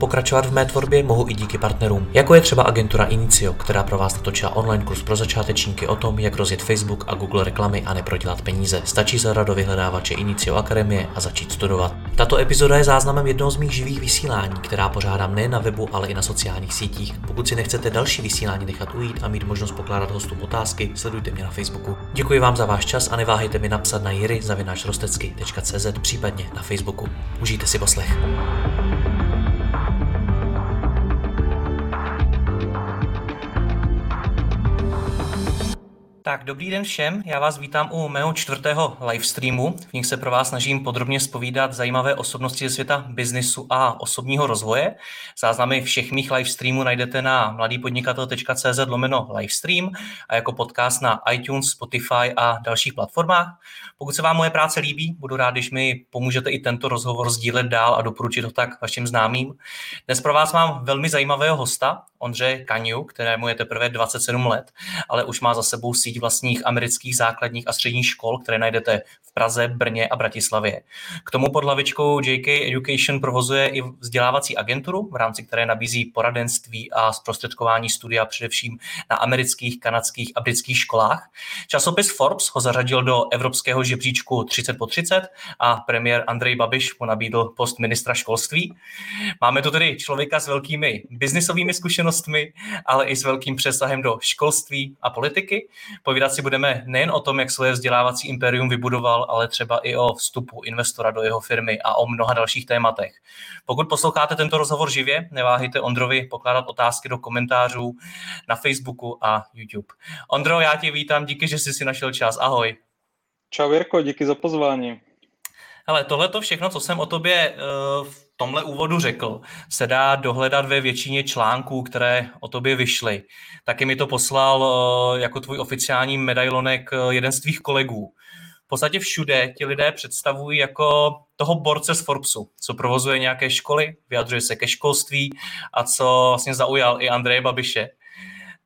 Pokračovat v mé tvorbě mohu i díky partnerům, jako je třeba agentura Inicio, která pro vás natočila online kurz pro začátečníky o tom, jak rozjet Facebook a Google reklamy a neprodělat peníze. Stačí zadat do vyhledávače Inicio Akademie a začít studovat. Tato epizoda je záznamem jednoho z mých živých vysílání, která pořádám nejen na webu, ale i na sociálních sítích. Pokud si nechcete další vysílání nechat ujít a mít možnost pokládat hostům otázky, sledujte mě na Facebooku. Děkuji vám za váš čas a neváhejte mi napsat na jiry.cz případně na Facebooku. Užijte si poslech. Tak dobrý den všem, já vás vítám u mého čtvrtého livestreamu. V nich se pro vás snažím podrobně spovídat zajímavé osobnosti ze světa biznisu a osobního rozvoje. Záznamy všech mých livestreamů najdete na mladýpodnikatel.cz lomeno livestream a jako podcast na iTunes, Spotify a dalších platformách. Pokud se vám moje práce líbí, budu rád, když mi pomůžete i tento rozhovor sdílet dál a doporučit ho tak vašim známým. Dnes pro vás mám velmi zajímavého hosta, Ondře Kaňu, kterému je teprve 27 let, ale už má za sebou síť vlastních amerických základních a středních škol, které najdete v Praze, Brně a Bratislavě. K tomu pod hlavičkou JK Education provozuje i vzdělávací agenturu, v rámci které nabízí poradenství a zprostředkování studia především na amerických, kanadských a britských školách. Časopis Forbes ho zařadil do evropského žebříčku 30 po 30 a premiér Andrej Babiš mu nabídl post ministra školství. Máme tu tedy člověka s velkými biznisovými zkušenostmi, ale i s velkým přesahem do školství a politiky. Povídat si budeme nejen o tom, jak svoje vzdělávací impérium vybudoval, ale třeba i o vstupu investora do jeho firmy a o mnoha dalších tématech. Pokud posloucháte tento rozhovor živě, neváhejte Ondrovi pokládat otázky do komentářů na Facebooku a YouTube. Ondro, já tě vítám, díky, že jsi si našel čas. Ahoj. Čau Jirko, díky za pozvání. Ale tohle to všechno, co jsem o tobě uh, v tomhle úvodu řekl, se dá dohledat ve většině článků, které o tobě vyšly. Taky mi to poslal uh, jako tvůj oficiální medailonek uh, jeden z tvých kolegů. V podstatě všude ti lidé představují jako toho borce z Forbesu, co provozuje nějaké školy, vyjadřuje se ke školství a co vlastně zaujal i Andreje Babiše.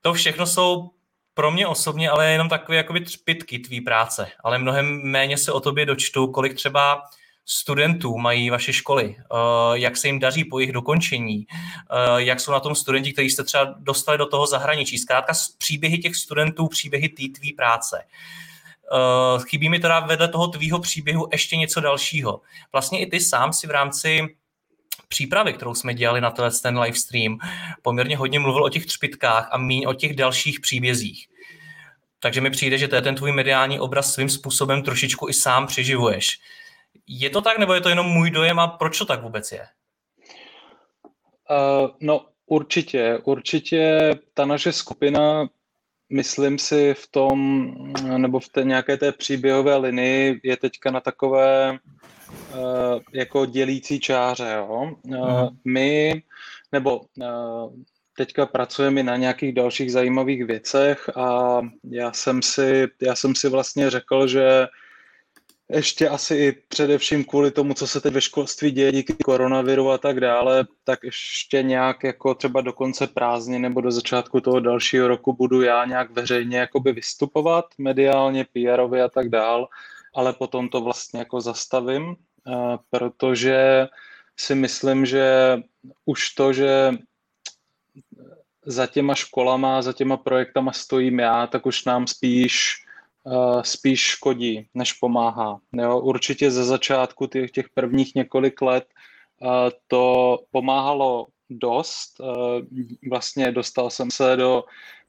To všechno jsou pro mě osobně ale jenom takové jakoby třpitky tvý práce, ale mnohem méně se o tobě dočtu, kolik třeba studentů mají vaše školy, eh, jak se jim daří po jejich dokončení, eh, jak jsou na tom studenti, kteří jste třeba dostali do toho zahraničí. Zkrátka příběhy těch studentů, příběhy té tvý práce. Eh, chybí mi teda vedle toho tvýho příběhu ještě něco dalšího. Vlastně i ty sám si v rámci přípravy, kterou jsme dělali na ten livestream, poměrně hodně mluvil o těch třpitkách a míň o těch dalších příbězích. Takže mi přijde, že to je ten tvůj mediální obraz svým způsobem trošičku i sám přeživuješ. Je to tak, nebo je to jenom můj dojem a proč to tak vůbec je? Uh, no určitě, určitě ta naše skupina, myslím si v tom, nebo v té nějaké té příběhové linii je teďka na takové jako dělící čáře. Jo? Uh, my, nebo uh, teďka pracujeme na nějakých dalších zajímavých věcech a já jsem si, já jsem si vlastně řekl, že ještě asi i především kvůli tomu, co se teď ve školství děje díky koronaviru a tak dále, tak ještě nějak jako třeba do konce prázdně nebo do začátku toho dalšího roku budu já nějak veřejně jakoby vystupovat mediálně, pr a tak dál, ale potom to vlastně jako zastavím, eh, protože si myslím, že už to, že za těma školama, za těma projektama stojím já, tak už nám spíš uh, spíš škodí, než pomáhá. Jo, určitě ze začátku těch, těch prvních několik let uh, to pomáhalo dost. Vlastně dostal jsem se do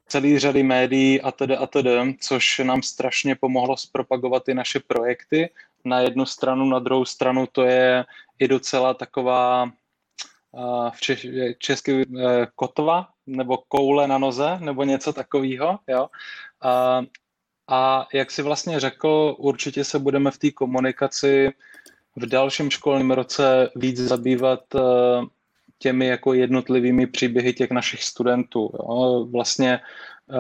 celé řady médií a tedy a tedy, což nám strašně pomohlo zpropagovat i naše projekty. Na jednu stranu, na druhou stranu to je i docela taková v češ, česky kotva nebo koule na noze nebo něco takového. Jo? A, a jak si vlastně řekl, určitě se budeme v té komunikaci v dalším školním roce víc zabývat eh, těmi jako jednotlivými příběhy těch našich studentů. Jo. Vlastně eh,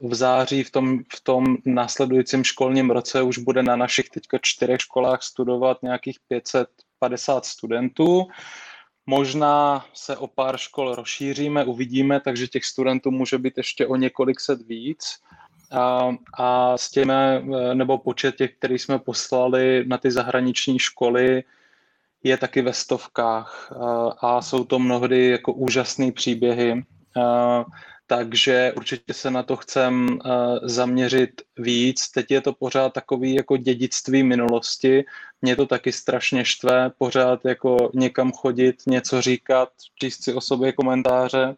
v září v tom, v tom následujícím školním roce už bude na našich teďka čtyřech školách studovat nějakých 550 studentů Možná se o pár škol rozšíříme, uvidíme, takže těch studentů může být ještě o několik set víc. A, a s těmi, nebo počet těch, který jsme poslali na ty zahraniční školy, je taky ve stovkách a, a jsou to mnohdy jako úžasné příběhy. A, takže určitě se na to chcem uh, zaměřit víc. Teď je to pořád takový jako dědictví minulosti. Mě to taky strašně štve, pořád jako někam chodit, něco říkat, číst si o sobě komentáře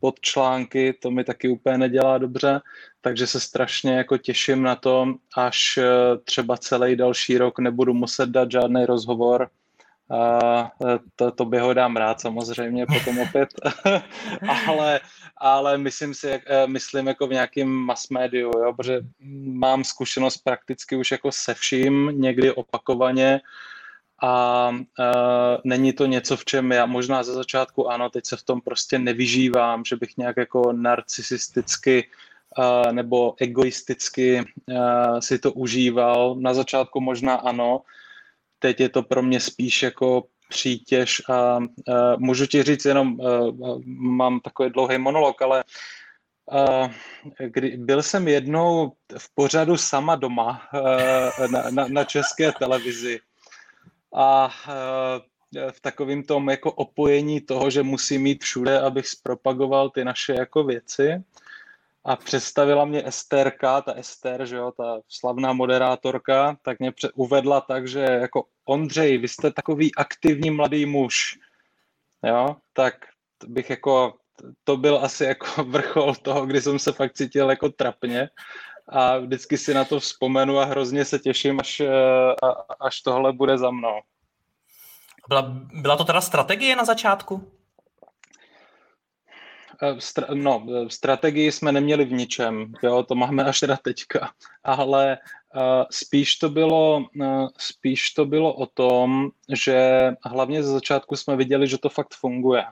pod články, to mi taky úplně nedělá dobře, takže se strašně jako těším na to, až třeba celý další rok nebudu muset dát žádný rozhovor, a to, to by ho dám rád samozřejmě potom opět, ale, ale myslím si, eh, myslím jako v nějakém mass médiu, jo, protože mám zkušenost prakticky už jako se vším, někdy opakovaně a a eh, není to něco, v čem já možná ze začátku ano, teď se v tom prostě nevyžívám, že bych nějak jako narcisisticky uh, nebo egoisticky uh, si to užíval. Na začátku možná ano, teď je to pro mě spíš jako přítěž a, a můžu ti říct jenom, a, mám takový dlouhý monolog, ale a, kdy, byl jsem jednou v pořadu sama doma a, na, na, na české televizi. A, a v takovým tom jako opojení toho, že musím mít všude, abych zpropagoval ty naše jako věci a představila mě Esterka, ta Ester, že jo, ta slavná moderátorka, tak mě uvedla tak, že jako Ondřej, vy jste takový aktivní mladý muž, jo, tak bych jako, to byl asi jako vrchol toho, kdy jsem se fakt cítil jako trapně a vždycky si na to vzpomenu a hrozně se těším, až, až tohle bude za mnou. Byla, byla to teda strategie na začátku? Eh, no, eh, strategii jsme neměli v ničem, jo, to máme až teda teďka, ale uh, spíš, to bylo, uh, spíš to bylo o tom, že hlavně ze začátku jsme viděli, že to fakt funguje.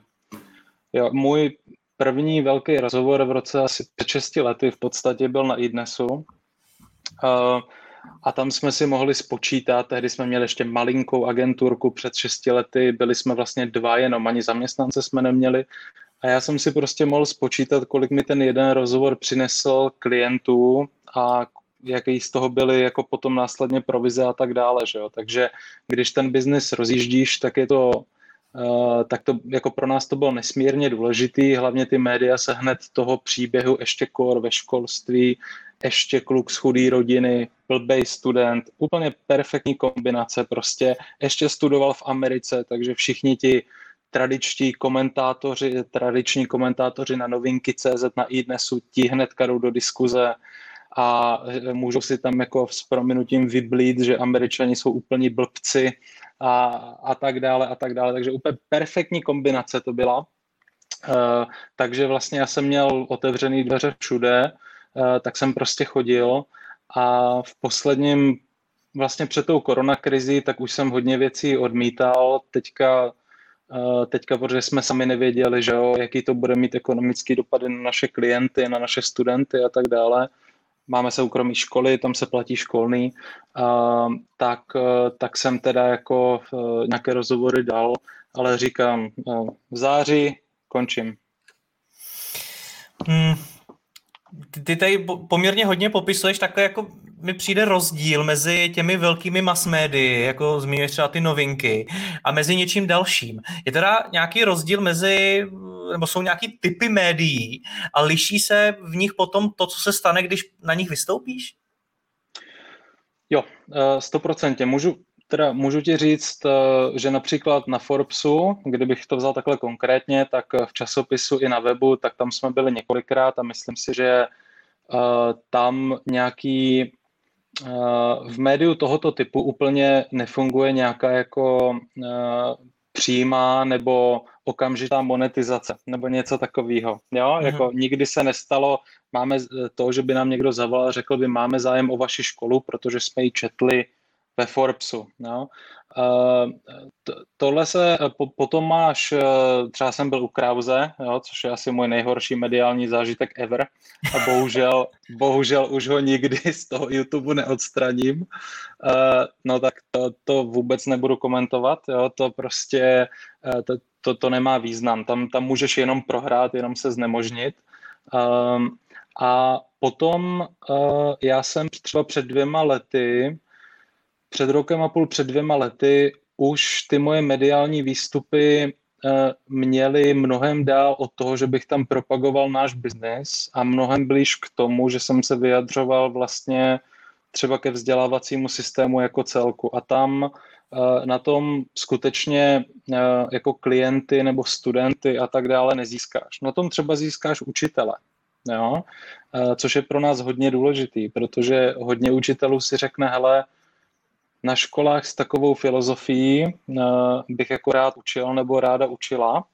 Jo, můj první velký rozhovor v roce asi před 6 lety v podstatě byl na iDnesu. Uh, a tam jsme si mohli spočítat, tehdy jsme měli ještě malinkou agenturku před 6 lety, byli jsme vlastně dva jenom, ani zaměstnance jsme neměli a já jsem si prostě mohl spočítat, kolik mi ten jeden rozhovor přinesl klientů a jaký z toho byly jako potom následně provize a tak dále, že jo. Takže když ten biznis rozjíždíš, tak je to Uh, tak to jako pro nás to bylo nesmírně důležitý, hlavně ty média se hned toho příběhu ještě kor ve školství, ještě kluk z chudé rodiny, blbej student, úplně perfektní kombinace prostě, ještě studoval v Americe, takže všichni ti tradiční komentátoři, tradiční komentátoři na novinky CZ na iDnesu, ti hned jdou do diskuze a můžou si tam jako s prominutím vyblít, že američani jsou úplně blbci a, a tak dále a tak dále. Takže úplně perfektní kombinace to byla. Uh, takže vlastně já jsem měl otevřený dveře všude, uh, tak jsem prostě chodil a v posledním, vlastně před tou koronakrizí, tak už jsem hodně věcí odmítal. Teďka teďka, protože jsme sami nevěděli, že jo, jaký to bude mít ekonomický dopady na naše klienty, na naše studenty a tak dále. Máme soukromí školy, tam se platí školný, a, tak, tak jsem teda jako nějaké rozhovory dal, ale říkám, v září končím. Hmm. Ty tady poměrně hodně popisuješ takhle jako mi přijde rozdíl mezi těmi velkými mass médii, jako zmiňuješ třeba ty novinky, a mezi něčím dalším. Je teda nějaký rozdíl mezi, nebo jsou nějaký typy médií a liší se v nich potom to, co se stane, když na nich vystoupíš? Jo, eh, stoprocentně. Můžu, teda můžu ti říct, eh, že například na Forbesu, kdybych to vzal takhle konkrétně, tak v časopisu i na webu, tak tam jsme byli několikrát a myslím si, že eh, tam nějaký v médiu tohoto typu úplně nefunguje nějaká jako přímá nebo okamžitá monetizace nebo něco takového. Jo? Mm-hmm. Jako nikdy se nestalo, máme to, že by nám někdo zavolal a řekl by, máme zájem o vaši školu, protože jsme ji četli ve Forbesu. No. Tohle se, potom máš, třeba jsem byl u Krause, jo, což je asi můj nejhorší mediální zážitek ever a bohužel, bohužel už ho nikdy z toho YouTube neodstraním. No tak to, to vůbec nebudu komentovat, jo, to prostě, to, to, to nemá význam. Tam, tam můžeš jenom prohrát, jenom se znemožnit. A potom já jsem třeba před dvěma lety, před rokem a půl, před dvěma lety, už ty moje mediální výstupy uh, měly mnohem dál od toho, že bych tam propagoval náš biznes a mnohem blíž k tomu, že jsem se vyjadřoval vlastně třeba ke vzdělávacímu systému jako celku. A tam uh, na tom skutečně uh, jako klienty nebo studenty a tak dále nezískáš. Na tom třeba získáš učitele jo? což je pro nás hodně důležitý, protože hodně učitelů si řekne, hele, na školách s takovou filozofií bych jako rád učil nebo ráda učila,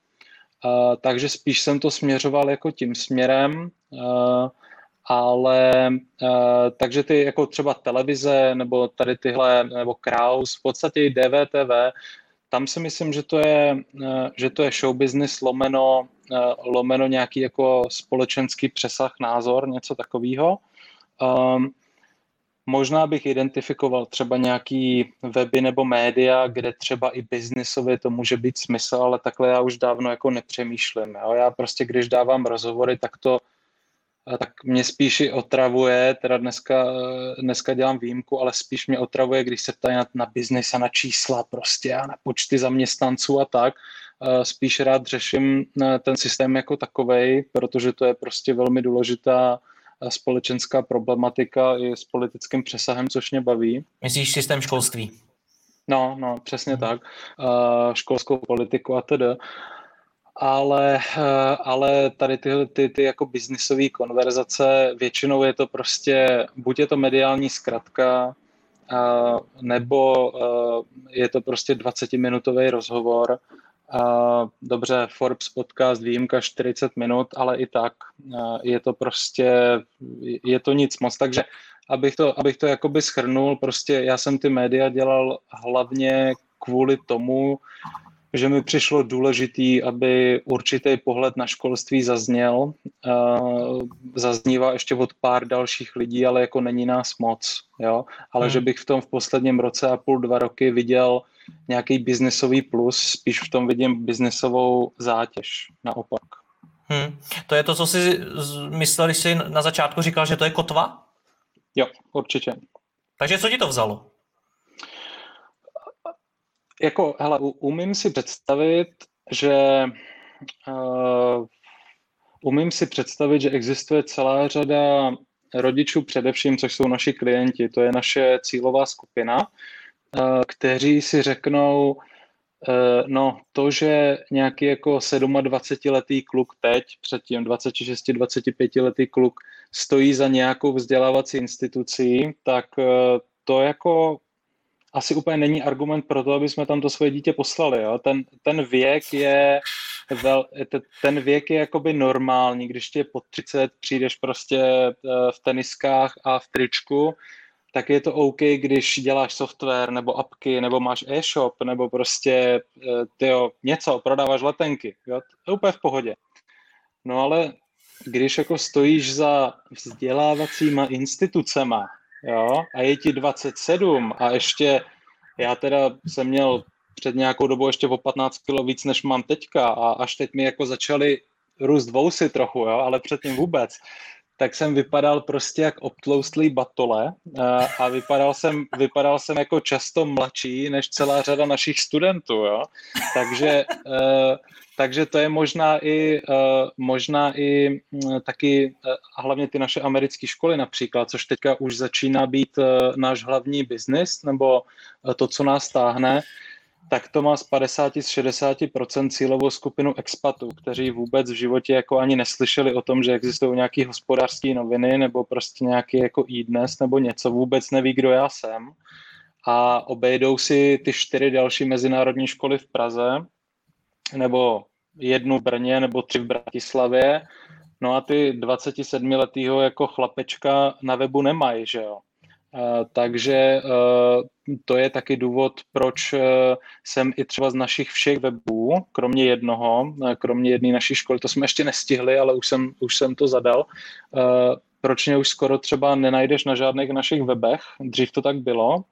takže spíš jsem to směřoval jako tím směrem, ale takže ty jako třeba televize nebo tady tyhle, nebo Kraus, v podstatě i DVTV, tam si myslím, že to je, že to je show business lomeno Eh, lomeno nějaký jako společenský přesah, názor, něco takového. Um, možná bych identifikoval třeba nějaký weby nebo média, kde třeba i biznisově to může být smysl, ale takhle já už dávno jako nepřemýšlím. Jo? Já prostě, když dávám rozhovory, tak to eh, tak mě spíš i otravuje, teda dneska, eh, dneska dělám výjimku, ale spíš mě otravuje, když se ptají na, na biznis a na čísla prostě a na počty zaměstnanců a tak, spíš rád řeším eh, ten systém jako takovej, protože to je prostě velmi důležitá eh, společenská problematika i s politickým přesahem, což mě baví. Myslíš systém školství? No, no, přesně hmm. tak. Školskou politiku a tedy. Ale, eh, ale tady ty, ty, ty jako biznisové konverzace, většinou je to prostě, buď je to mediální zkratka, nebo je to prostě 20-minutový rozhovor Uh, dobře, Forbes podcast, výjimka 40 minut, ale i tak je to prostě, je to nic moc. Takže abych to, abych to jakoby schrnul, prostě já jsem ty média dělal hlavně kvůli tomu, že mi přišlo důležitý, aby určitý pohled na školství zazněl. Uh, zaznívá ještě od pár dalších lidí, ale jako není nás moc. Jo? Ale hmm. že bych v tom v posledním roce a půl, dva roky viděl nějaký biznesový plus, spíš v tom vidím biznesovou zátěž, naopak. Hmm. To je to, co jsi myslel, když jsi na začátku říkal, že to je kotva? Jo, určitě. Takže co ti to vzalo? Jako, hele, umím si představit, že uh, umím si představit, že existuje celá řada rodičů především, což jsou naši klienti, to je naše cílová skupina, Eh, kteří si řeknou, eh, no to, že nějaký jako 27-letý kluk teď, předtím 26-25-letý kluk stojí za nějakou vzdělávací institucí, tak to jako asi úplně není argument pro to, aby jsme tam to svoje dítě poslali. Jo? Ten, ten věk je vel, ten věk je jakoby normální, když tě po 30 přijdeš prostě v teniskách a v tričku, tak je to OK, když děláš software nebo apky, nebo máš e-shop, nebo prostě eh, tyjo, něco, prodáváš letenky. Jo? To je úplně v pohodě. No ale když jako stojíš za vzdělávacíma institucema jo, a je ti 27 a ještě já teda jsem měl před nějakou dobou ještě o 15 kg víc, než mám teďka a až teď mi jako začaly růst vousy trochu, jo, ale předtím vůbec, tak jsem vypadal prostě jak obtloustlý batole a vypadal jsem, vypadal jsem jako často mladší než celá řada našich studentů, jo. Takže, e, takže to je možná i, e, možná i taky, e, a hlavně ty naše americké školy například, což teďka už začíná být náš hlavní biznis, nebo to, co nás táhne, tak to má z 50 z 60% cílovou skupinu expatů, kteří vůbec v životě jako ani neslyšeli o tom, že existují nějaké hospodářské noviny nebo prostě nějaký jako e-dnes nebo něco, vůbec neví, kdo já jsem. A obejdou si ty čtyři další mezinárodní školy v Praze nebo jednu v Brně nebo tři v Bratislavě, no a ty 27 letýho jako chlapečka na webu nemají, že jo. Takže to je taky důvod, proč jsem i třeba z našich všech webů, kromě jednoho, kromě jedné naší školy, to jsme ještě nestihli, ale už jsem, už jsem to zadal, proč mě už skoro třeba nenajdeš na žádných našich webech, dřív to tak bylo,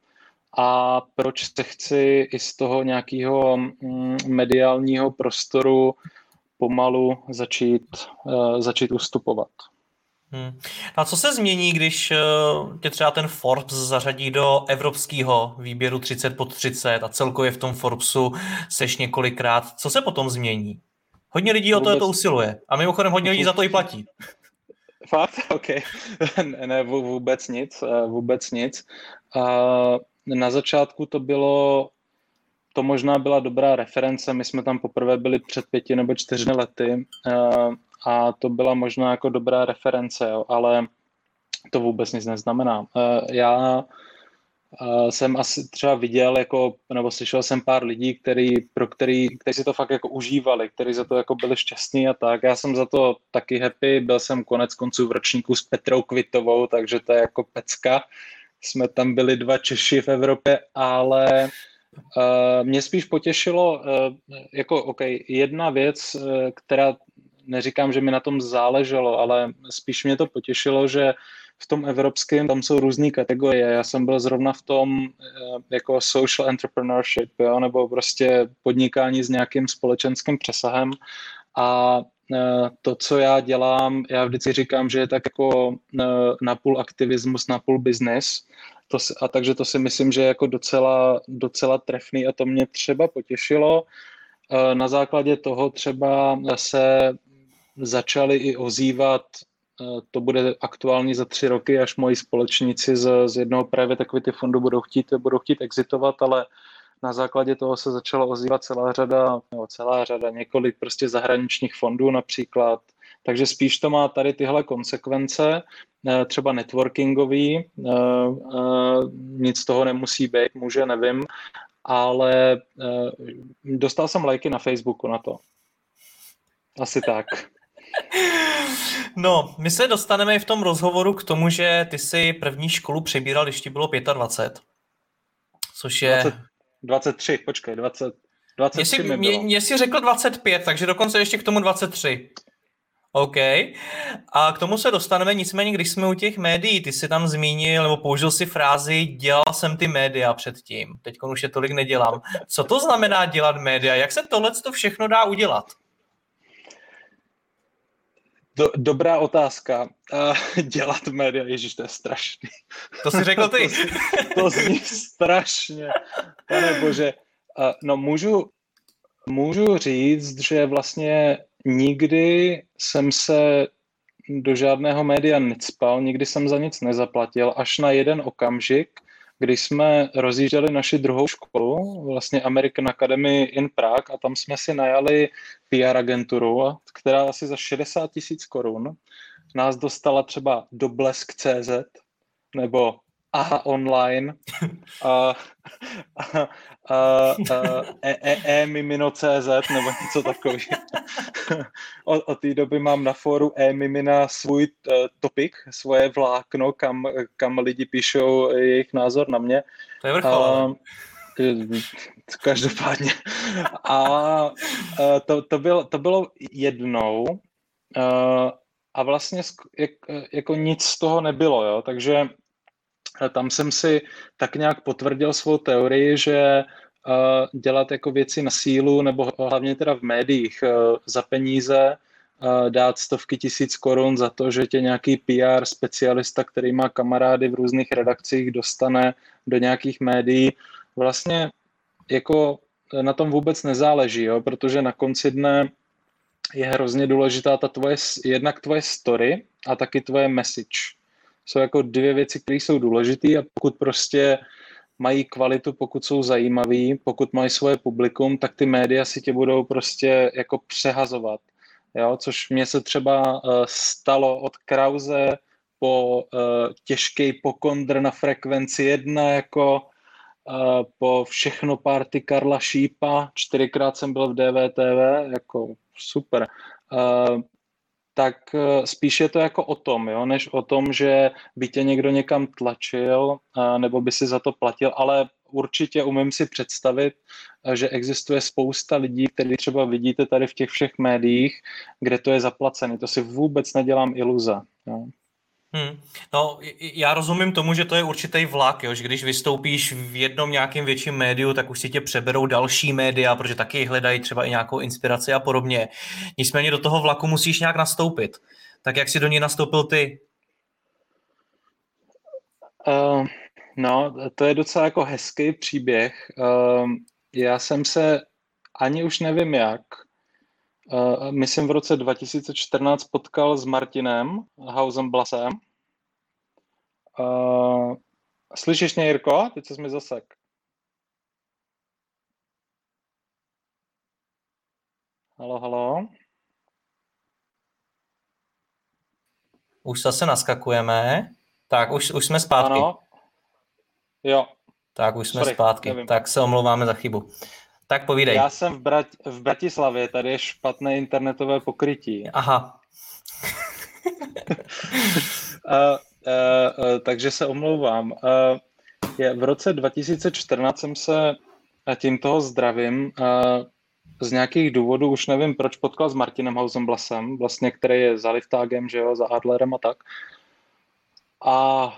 a proč se chci i z toho nějakého mm, mediálního prostoru pomalu začít, začít ustupovat. Hmm. A co se změní, když uh, tě třeba ten Forbes zařadí do evropského výběru 30 pod 30 a celkově v tom Forbesu seš několikrát? Co se potom změní? Hodně lidí Vůbec... o to, to usiluje a mimochodem hodně lidí za to i platí. Fakt? OK. ne, vůbec nic, eh, vůbec nic. Na začátku to bylo to možná byla dobrá reference. My jsme tam poprvé byli před pěti nebo čtyřmi lety eh, a to byla možná jako dobrá reference, jo, ale to vůbec nic neznamená. Eh, já eh, jsem asi třeba viděl, jako, nebo slyšel jsem pár lidí, který, pro který, kteří si to fakt jako užívali, kteří za to jako byli šťastní a tak. Já jsem za to taky happy, byl jsem konec konců v ročníku s Petrou Kvitovou, takže to je jako pecka. Jsme tam byli dva Češi v Evropě, ale mě spíš potěšilo, uh, jako OK, jedna věc, uh, která neříkám, že mi na tom záleželo, ale spíš mě to potěšilo, že v tom evropském tam jsou různé kategorie. Já jsem byl zrovna v tom jako social entrepreneurship, jo, nebo prostě podnikání s nějakým společenským přesahem a to, co já dělám, já vždycky říkám, že je tak jako napůl aktivismus, napůl business, to, a takže to si myslím, že je jako docela, docela trefný a to mě třeba potěšilo. E, na základě toho třeba se začali i ozývat, e, to bude aktuální za tři roky, až moji společníci z, z jednoho private equity fondu budou chtít, budou chtít exitovat, ale na základě toho se začala ozývat celá řada, nebo celá řada, několik prostě zahraničních fondů například, takže spíš to má tady tyhle konsekvence, eh, třeba networkingový, eh, eh, nic z toho nemusí být, může, nevím, ale dostal jsem lajky na Facebooku na to. Asi tak. No, my se dostaneme v tom rozhovoru k tomu, že ty si první školu přebíral, když ti bylo 25. Což je... 20, 23, počkej, 20, 23 mě, mě, mě jsi řekl 25, takže dokonce ještě k tomu 23. OK. A k tomu se dostaneme, nicméně, když jsme u těch médií, ty jsi tam zmínil, nebo použil si frázi, dělal jsem ty média předtím, teď už je tolik nedělám. Co to znamená dělat média? Jak se tohle to všechno dá udělat? Do, dobrá otázka. Uh, dělat média, ježíš, to je strašný. To jsi řekl ty. to, to zní strašně. Pane bože. Uh, no můžu, můžu říct, že vlastně nikdy jsem se do žádného média necpal, nikdy jsem za nic nezaplatil, až na jeden okamžik, kdy jsme rozjížděli naši druhou školu, vlastně American Academy in Prague a tam jsme si najali PR agenturu, která asi za 60 tisíc korun nás dostala třeba do Blesk.cz nebo aha online a, a, a, a e, e, e nebo něco takového. od, od té doby mám na fóru e-mimina svůj uh, topik, svoje vlákno, kam, kam lidi píšou jejich názor na mě. To je vrchol. každopádně. A uh, to, to, bylo, to bylo jednou a vlastně jak, jako nic z toho nebylo, jo? takže tam jsem si tak nějak potvrdil svou teorii, že uh, dělat jako věci na sílu, nebo hlavně teda v médiích uh, za peníze, uh, dát stovky tisíc korun za to, že tě nějaký PR specialista, který má kamarády v různých redakcích, dostane do nějakých médií, vlastně jako na tom vůbec nezáleží, jo? protože na konci dne je hrozně důležitá ta tvoje, jednak tvoje story a taky tvoje message jsou jako dvě věci, které jsou důležité a pokud prostě mají kvalitu, pokud jsou zajímaví, pokud mají svoje publikum, tak ty média si tě budou prostě jako přehazovat. Jo? Což mě se třeba uh, stalo od Krause po uh, těžký pokondr na frekvenci jedna, jako uh, po všechno party Karla Šípa, čtyřikrát jsem byl v DVTV, jako super. Uh, tak eh, spíš je to jako o tom, jo, než o tom, že by tě někdo někam tlačil nebo by si za to platil, ale určitě umím si představit, eh, že existuje spousta lidí, který třeba vidíte tady v těch všech médiích, kde to je zaplacené. To si vůbec nedělám iluze. Jo. Hmm. No, já rozumím tomu, že to je určitý vlak, jo? že když vystoupíš v jednom nějakém větším médiu, tak už si tě přeberou další média, protože taky hledají třeba i nějakou inspiraci a podobně. Nicméně do toho vlaku musíš nějak nastoupit. Tak jak jsi do něj nastoupil ty? Uh, no, to je docela jako hezký příběh. Uh, já jsem se ani už nevím jak, uh, myslím v roce 2014 potkal s Martinem Hausem Blasem Uh, slyšíš mě, Jirko? Teď se mi zasek. Halo, halo. Už zase naskakujeme. Tak, už, už jsme zpátky. Ano. Jo. Tak, už jsme Sorry, zpátky. Nevím. Tak se omlouváme za chybu. Tak povídej. Já jsem v, Brat- v Bratislavě, tady je špatné internetové pokrytí. Aha. uh, Uh, uh, takže se omlouvám. Uh, je, v roce 2014 jsem se, a tím toho zdravím, z nějakých důvodů, už nevím proč, potkal s Martinem Hausenblasem, vlastně, který je za Liftágem, že jo, za Adlerem a tak. A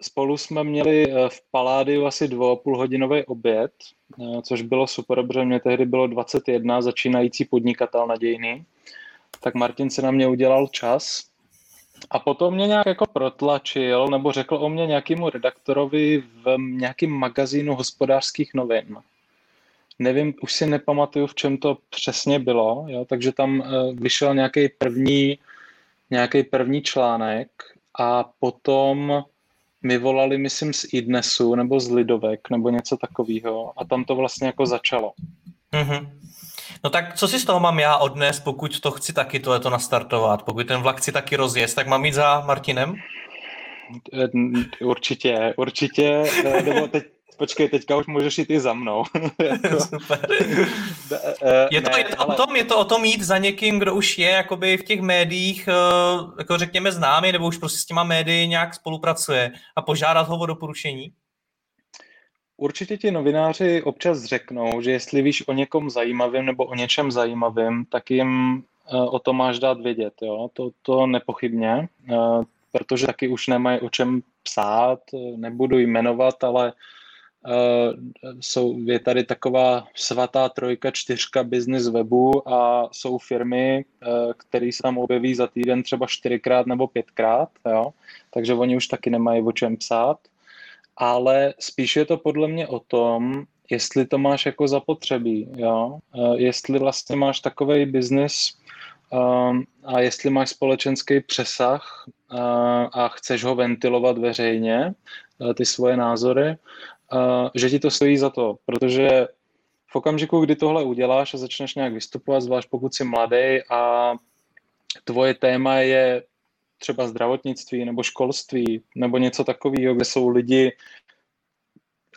spolu jsme měli v Paládiu asi dvou a půl hodinový oběd, což bylo super, protože mě tehdy bylo 21, začínající podnikatel nadějný. Tak Martin se na mě udělal čas a potom mě nějak jako protlačil, nebo řekl o mě nějakému redaktorovi v nějakém magazínu hospodářských novin. Nevím, už si nepamatuju, v čem to přesně bylo, jo, takže tam uh, vyšel nějaký první, nějaký první článek a potom mi volali, myslím, z iDnesu nebo z Lidovek nebo něco takového a tam to vlastně jako začalo. Mm-hmm. No tak co si z toho mám já odnes, pokud to chci taky tohleto nastartovat, pokud ten vlak chci taky rozjet, tak mám jít za Martinem? Určitě, určitě, nebo teď, počkej, teďka už můžeš jít i za mnou. jako, Super. Eh, je to, ne, je to ale... o tom, je to o tom jít za někým, kdo už je jakoby v těch médiích, eh, jako řekněme známý, nebo už prostě s těma médií nějak spolupracuje a požádat ho o doporučení? Určitě ti novináři občas řeknou, že jestli víš o někom zajímavém nebo o něčem zajímavém, tak jim eh, o tom máš dát vědět. Jo? To, to nepochybně, eh, protože taky už nemají o čem psát, nebudu jmenovat, ale eh, jsou, je tady taková svatá trojka, čtyřka business webu a jsou firmy, které se tam objeví za týden třeba čtyřikrát nebo pětkrát, jo? takže oni už taky nemají o čem psát ale spíš je to podle mě o tom, jestli to máš jako zapotřebí, jo? jestli vlastně máš takový biznis um, a jestli máš společenský přesah uh, a chceš ho ventilovat veřejně, uh, ty svoje názory, že ti to stojí za to, protože v okamžiku, kdy tohle uděláš a začneš nějak vystupovat, zvlášť pokud jsi mladý a tvoje téma je třeba zdravotnictví nebo školství nebo něco takového, kde jsou lidi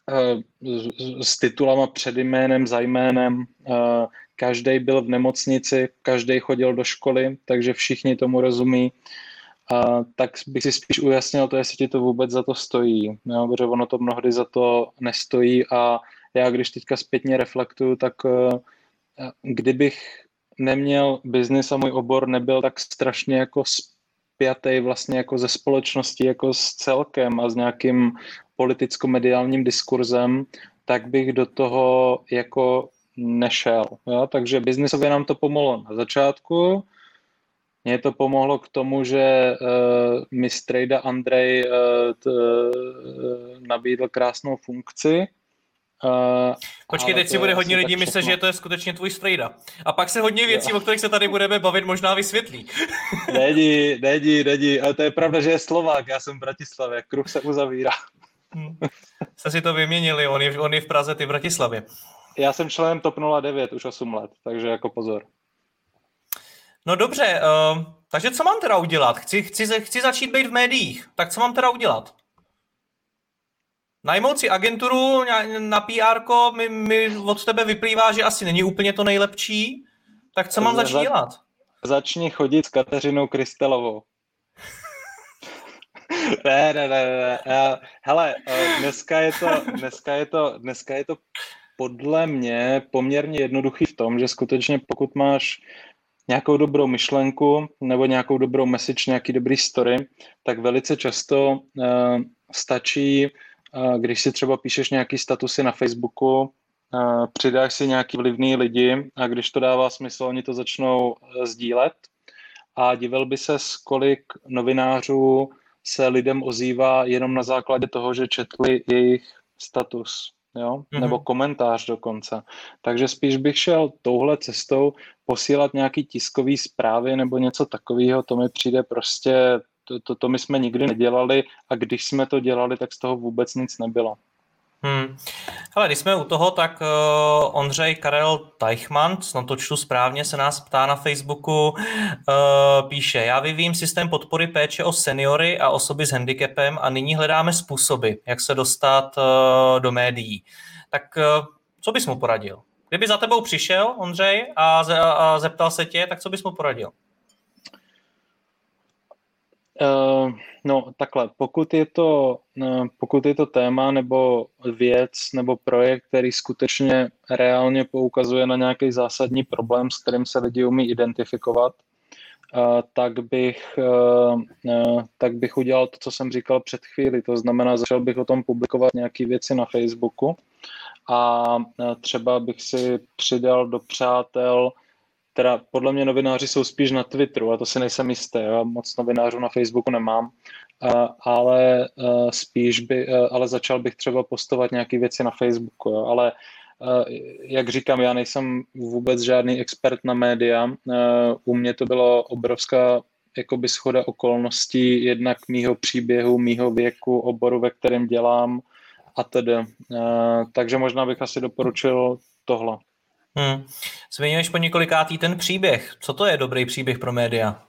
eh, s titulama před jménem, za jménem, eh, každý byl v nemocnici, každý chodil do školy, takže všichni tomu rozumí, tak bych si spíš ujasnil to, jestli ti to vůbec za to stojí, jo, protože ono to mnohdy za to nestojí. A já když teďka zpětně reflektuju, tak eh, kdybych neměl biznis a můj obor nebyl tak strašně jako spjatý vlastně jako ze společnosti, jako s celkem a s nějakým politicko-mediálním diskurzem, tak bych do toho jako nešel. Jo? Takže biznisově nám to pomohlo na začátku, mně to pomohlo k tomu, že uh, mi strejda Andrej uh, t, uh, nabídl krásnou funkci, Uh, Počkej, teď si bude hodně lidí myslet, že to je skutečně tvůj strejda. A pak se hodně věcí, jo. o kterých se tady budeme bavit, možná vysvětlí. Není, není, není. Ale to je pravda, že je Slovák, já jsem v Bratislavě, kruh se uzavírá. Hmm. Jste si to vyměnili, on je, on je v Praze, ty v Bratislavě. Já jsem členem TOP 09 už 8 let, takže jako pozor. No dobře, uh, takže co mám teda udělat? Chci, chci, chci začít být v médiích, tak co mám teda udělat? Najmout si agenturu na PR, mi, mi od tebe vyplývá, že asi není úplně to nejlepší. Tak co mám začít dělat? začni chodit s Kateřinou Krystelovou. ne, ne, ne, ne. Hele, eh, dneska je to, dneska je to, dneska je to podle mě poměrně jednoduchý v tom, že skutečně pokud máš nějakou dobrou myšlenku nebo nějakou dobrou message, nějaký dobrý story, tak velice často uh, stačí, když si třeba píšeš nějaký statusy na Facebooku, přidáš si nějaký vlivný lidi a když to dává smysl, oni to začnou uh, sdílet a divil by se, kolik novinářů se lidem ozývá jenom na základě toho, že četli jejich status jo? Mm-hmm. nebo komentář dokonce. Takže spíš bych šel touhle cestou posílat nějaký tiskový zprávy nebo něco takového, to mi přijde prostě, to, to, to my jsme nikdy nedělali a když jsme to dělali, tak z toho vůbec nic nebylo. Hmm. Ale když jsme u toho, tak uh, Ondřej Karel Teichmann, snad to čtu správně, se nás ptá na Facebooku, uh, píše, já vyvím systém podpory péče o seniory a osoby s handicapem a nyní hledáme způsoby, jak se dostat uh, do médií. Tak uh, co bys mu poradil? Kdyby za tebou přišel Ondřej a, ze, a zeptal se tě, tak co bys mu poradil? Uh, no takhle, pokud je, to, uh, pokud je to téma nebo věc nebo projekt, který skutečně reálně poukazuje na nějaký zásadní problém, s kterým se lidi umí identifikovat, uh, tak, bych, tak bych udělal to, co jsem říkal před chvíli. To znamená, začal bych o tom publikovat nějaké věci na Facebooku a třeba bych si přidal do přátel teda podle mě novináři jsou spíš na Twitteru a to si nejsem jistý, já moc novinářů na Facebooku nemám, ale spíš by, ale začal bych třeba postovat nějaké věci na Facebooku, jo, ale jak říkám, já nejsem vůbec žádný expert na média, u mě to bylo obrovská jakoby schoda okolností, jednak mýho příběhu, mýho věku, oboru, ve kterém dělám a tedy. Takže možná bych asi doporučil tohle. Hmm. Zmiňuješ po několikátý ten příběh. Co to je dobrý příběh pro média?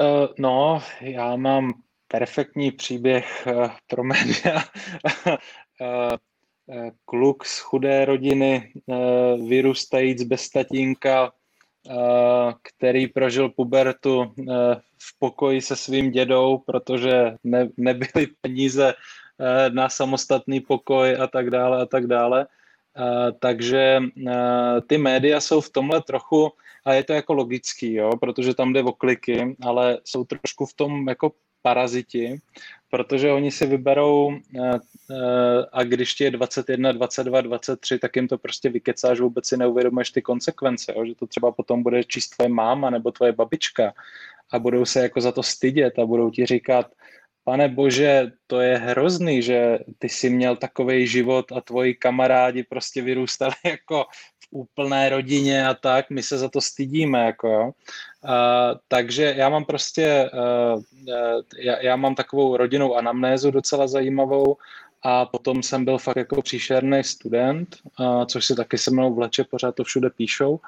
Uh, no, já mám perfektní příběh uh, pro média. uh, kluk z chudé rodiny, vyrůstajíc bez tatínka, který prožil pubertu v pokoji se svým dědou, protože ne, nebyly peníze na samostatný pokoj a tak dále a tak dále. Uh, takže uh, ty média jsou v tomhle trochu, a je to jako logický, jo, protože tam jde o kliky, ale jsou trošku v tom jako paraziti, protože oni si vyberou uh, a když ti je 21, 22, 23, tak jim to prostě vykecáš, vůbec si neuvědomuješ ty konsekvence, jo, že to třeba potom bude číst tvoje máma nebo tvoje babička a budou se jako za to stydět a budou ti říkat, pane bože, to je hrozný, že ty jsi měl takový život a tvoji kamarádi prostě vyrůstali jako v úplné rodině a tak, my se za to stydíme, jako jo. Uh, takže já mám prostě, uh, já, já mám takovou rodinnou anamnézu docela zajímavou a potom jsem byl fakt jako příšerný student, uh, což si taky se mnou vleče, pořád to všude píšou.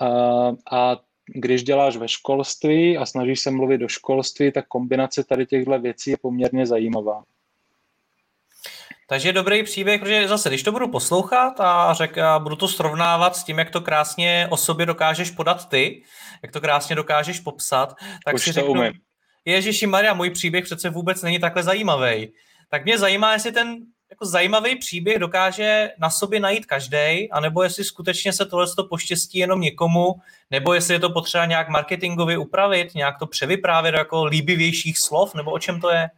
Uh, a když děláš ve školství a snažíš se mluvit do školství, tak kombinace tady těchto věcí je poměrně zajímavá. Takže dobrý příběh, protože zase, když to budu poslouchat a, řek, a budu to srovnávat s tím, jak to krásně o sobě dokážeš podat ty, jak to krásně dokážeš popsat, tak Už si řeknu, umím. Ježiši Maria, můj příběh přece vůbec není takhle zajímavý. Tak mě zajímá, jestli ten jako zajímavý příběh dokáže na sobě najít každý, anebo jestli skutečně se tohle to poštěstí jenom někomu, nebo jestli je to potřeba nějak marketingově upravit, nějak to převyprávět jako líbivějších slov, nebo o čem to je?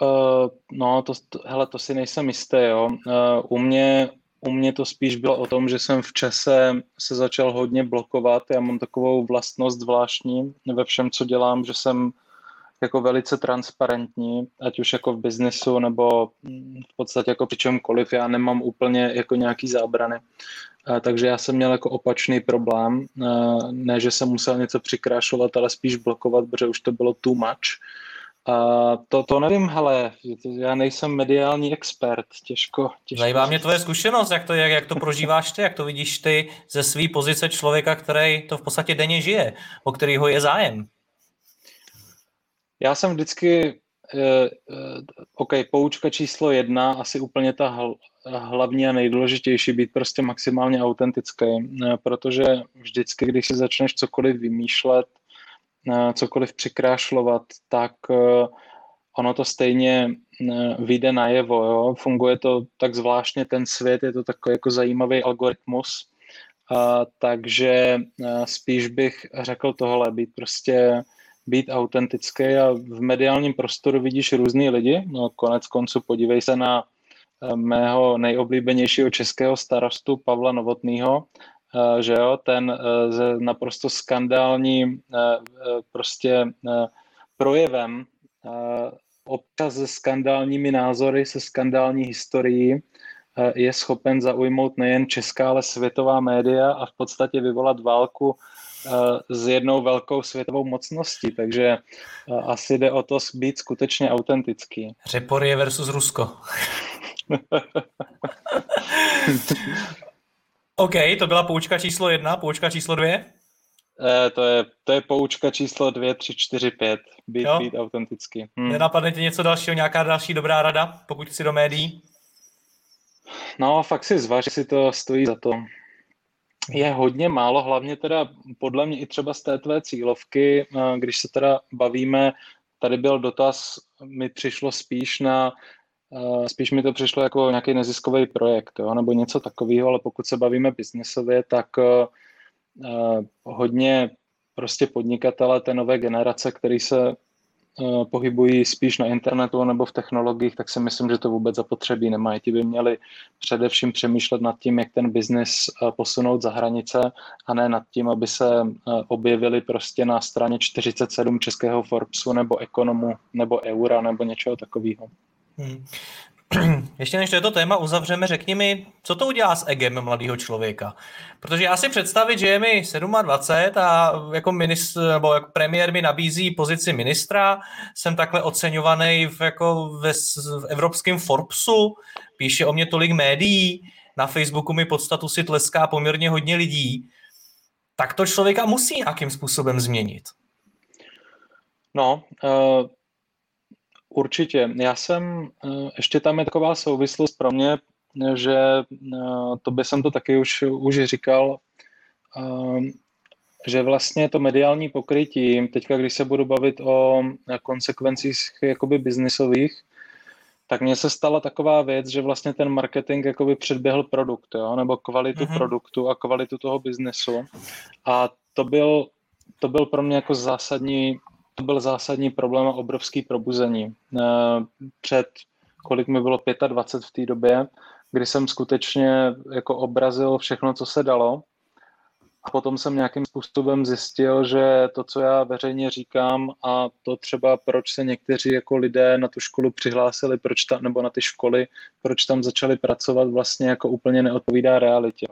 Uh, no, to, to, hele, to si nejsem jistý, jo. Uh, u, mě, u mě to spíš bylo o tom, že jsem v čase se začal hodně blokovat. Já mám takovou vlastnost zvláštní ve všem, co dělám, že jsem jako velice transparentní, ať už jako v biznesu nebo v podstatě jako při čemkoliv. Já nemám úplně jako nějaký zábrany. Takže já jsem měl jako opačný problém. Ne, že jsem musel něco přikrášovat, ale spíš blokovat, protože už to bylo too much. A to, to nevím, hele, já nejsem mediální expert, těžko. těžko Zajímá mě tvoje zkušenost, jak to, jak, jak to prožíváš ty, jak to vidíš ty ze své pozice člověka, který to v podstatě denně žije, o kterýho je zájem. Já jsem vždycky OK, poučka číslo jedna, asi úplně ta hlavní a nejdůležitější, být prostě maximálně autentický, protože vždycky, když si začneš cokoliv vymýšlet, cokoliv přikrášlovat, tak ono to stejně vyjde najevo. Jo? Funguje to tak zvláštně, ten svět je to takový jako zajímavý algoritmus, a, takže spíš bych řekl tohle, být prostě být autentický a v mediálním prostoru vidíš různý lidi. No, konec konců podívej se na mého nejoblíbenějšího českého starostu Pavla Novotného, že jo, ten s naprosto skandální prostě projevem občas se skandálními názory, se skandální historií je schopen zaujmout nejen česká, ale světová média a v podstatě vyvolat válku s jednou velkou světovou mocností, takže asi jde o to být skutečně autentický. Řeporie versus Rusko. OK, to byla poučka číslo jedna, poučka číslo dvě? Eh, to, je, to je poučka číslo dvě, tři, čtyři, pět. Být, jo? být autentický. Hmm. Nenapadne ti něco dalšího, nějaká další dobrá rada, pokud jsi do médií? No, fakt si zvaž, si to stojí za to. Je hodně málo, hlavně teda podle mě i třeba z té tvé cílovky, eh, když se teda bavíme, tady byl dotaz, mi přišlo spíš na Eh, spíš mi to přišlo jako nějaký neziskový projekt, jo, nebo něco takového, ale pokud se bavíme biznesově, tak uh, hodně prostě podnikatele té nové generace, který se pohybují spíš na internetu nebo v technologiích, tak si myslím, že to vůbec zapotřebí nemají. Ti by měli především přemýšlet nad tím, jak ten biznis uh, posunout za hranice a ne nad tím, aby se uh, objevili prostě na straně 47 českého Forbesu nebo ekonomu nebo eura nebo něčeho takového. Hmm. Ještě než to téma uzavřeme, řekni mi, co to udělá s egem mladého člověka? Protože já si představit, že je mi 27 a jako, ministr, nebo jako premiér mi nabízí pozici ministra, jsem takhle oceňovaný v, jako ve, v evropském Forbesu, píše o mě tolik médií, na Facebooku mi podstatu si tleská poměrně hodně lidí, tak to člověka musí nějakým způsobem změnit. No, uh Určitě. Já jsem, eh, ještě tam je taková souvislost pro mě, že eh, to by jsem to taky už, už říkal, eh, že vlastně to mediální pokrytí, teďka když se budu bavit o konsekvencích jakoby biznisových, tak mně se stala taková věc, že vlastně ten marketing jakoby předběhl produkt, jo? nebo kvalitu mm-hmm. produktu a kvalitu toho biznesu. A to byl, to byl pro mě jako zásadní to byl zásadní problém a obrovský probuzení. Eh, před, kolik mi bylo 25 v té době, kdy jsem skutečně jako obrazil všechno, co se dalo. A potom jsem nějakým způsobem zjistil, že to, co já veřejně říkám a to třeba, proč se někteří jako lidé na tu školu přihlásili, proč tam, nebo na ty školy, proč tam začali pracovat, vlastně jako úplně neodpovídá realitě.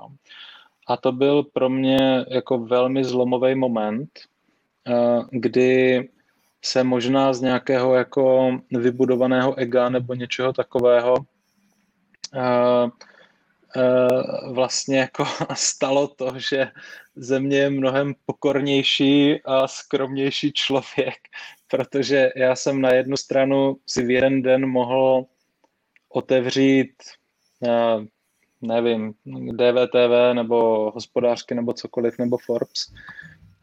A to byl pro mě jako velmi zlomový moment, kdy se možná z nějakého jako vybudovaného ega nebo něčeho takového eh, eh, vlastně jako stalo to, že ze mě je mnohem pokornější a skromnější člověk, protože já jsem na jednu stranu si v jeden den mohl otevřít nevím, DVTV nebo hospodářky nebo cokoliv, nebo Forbes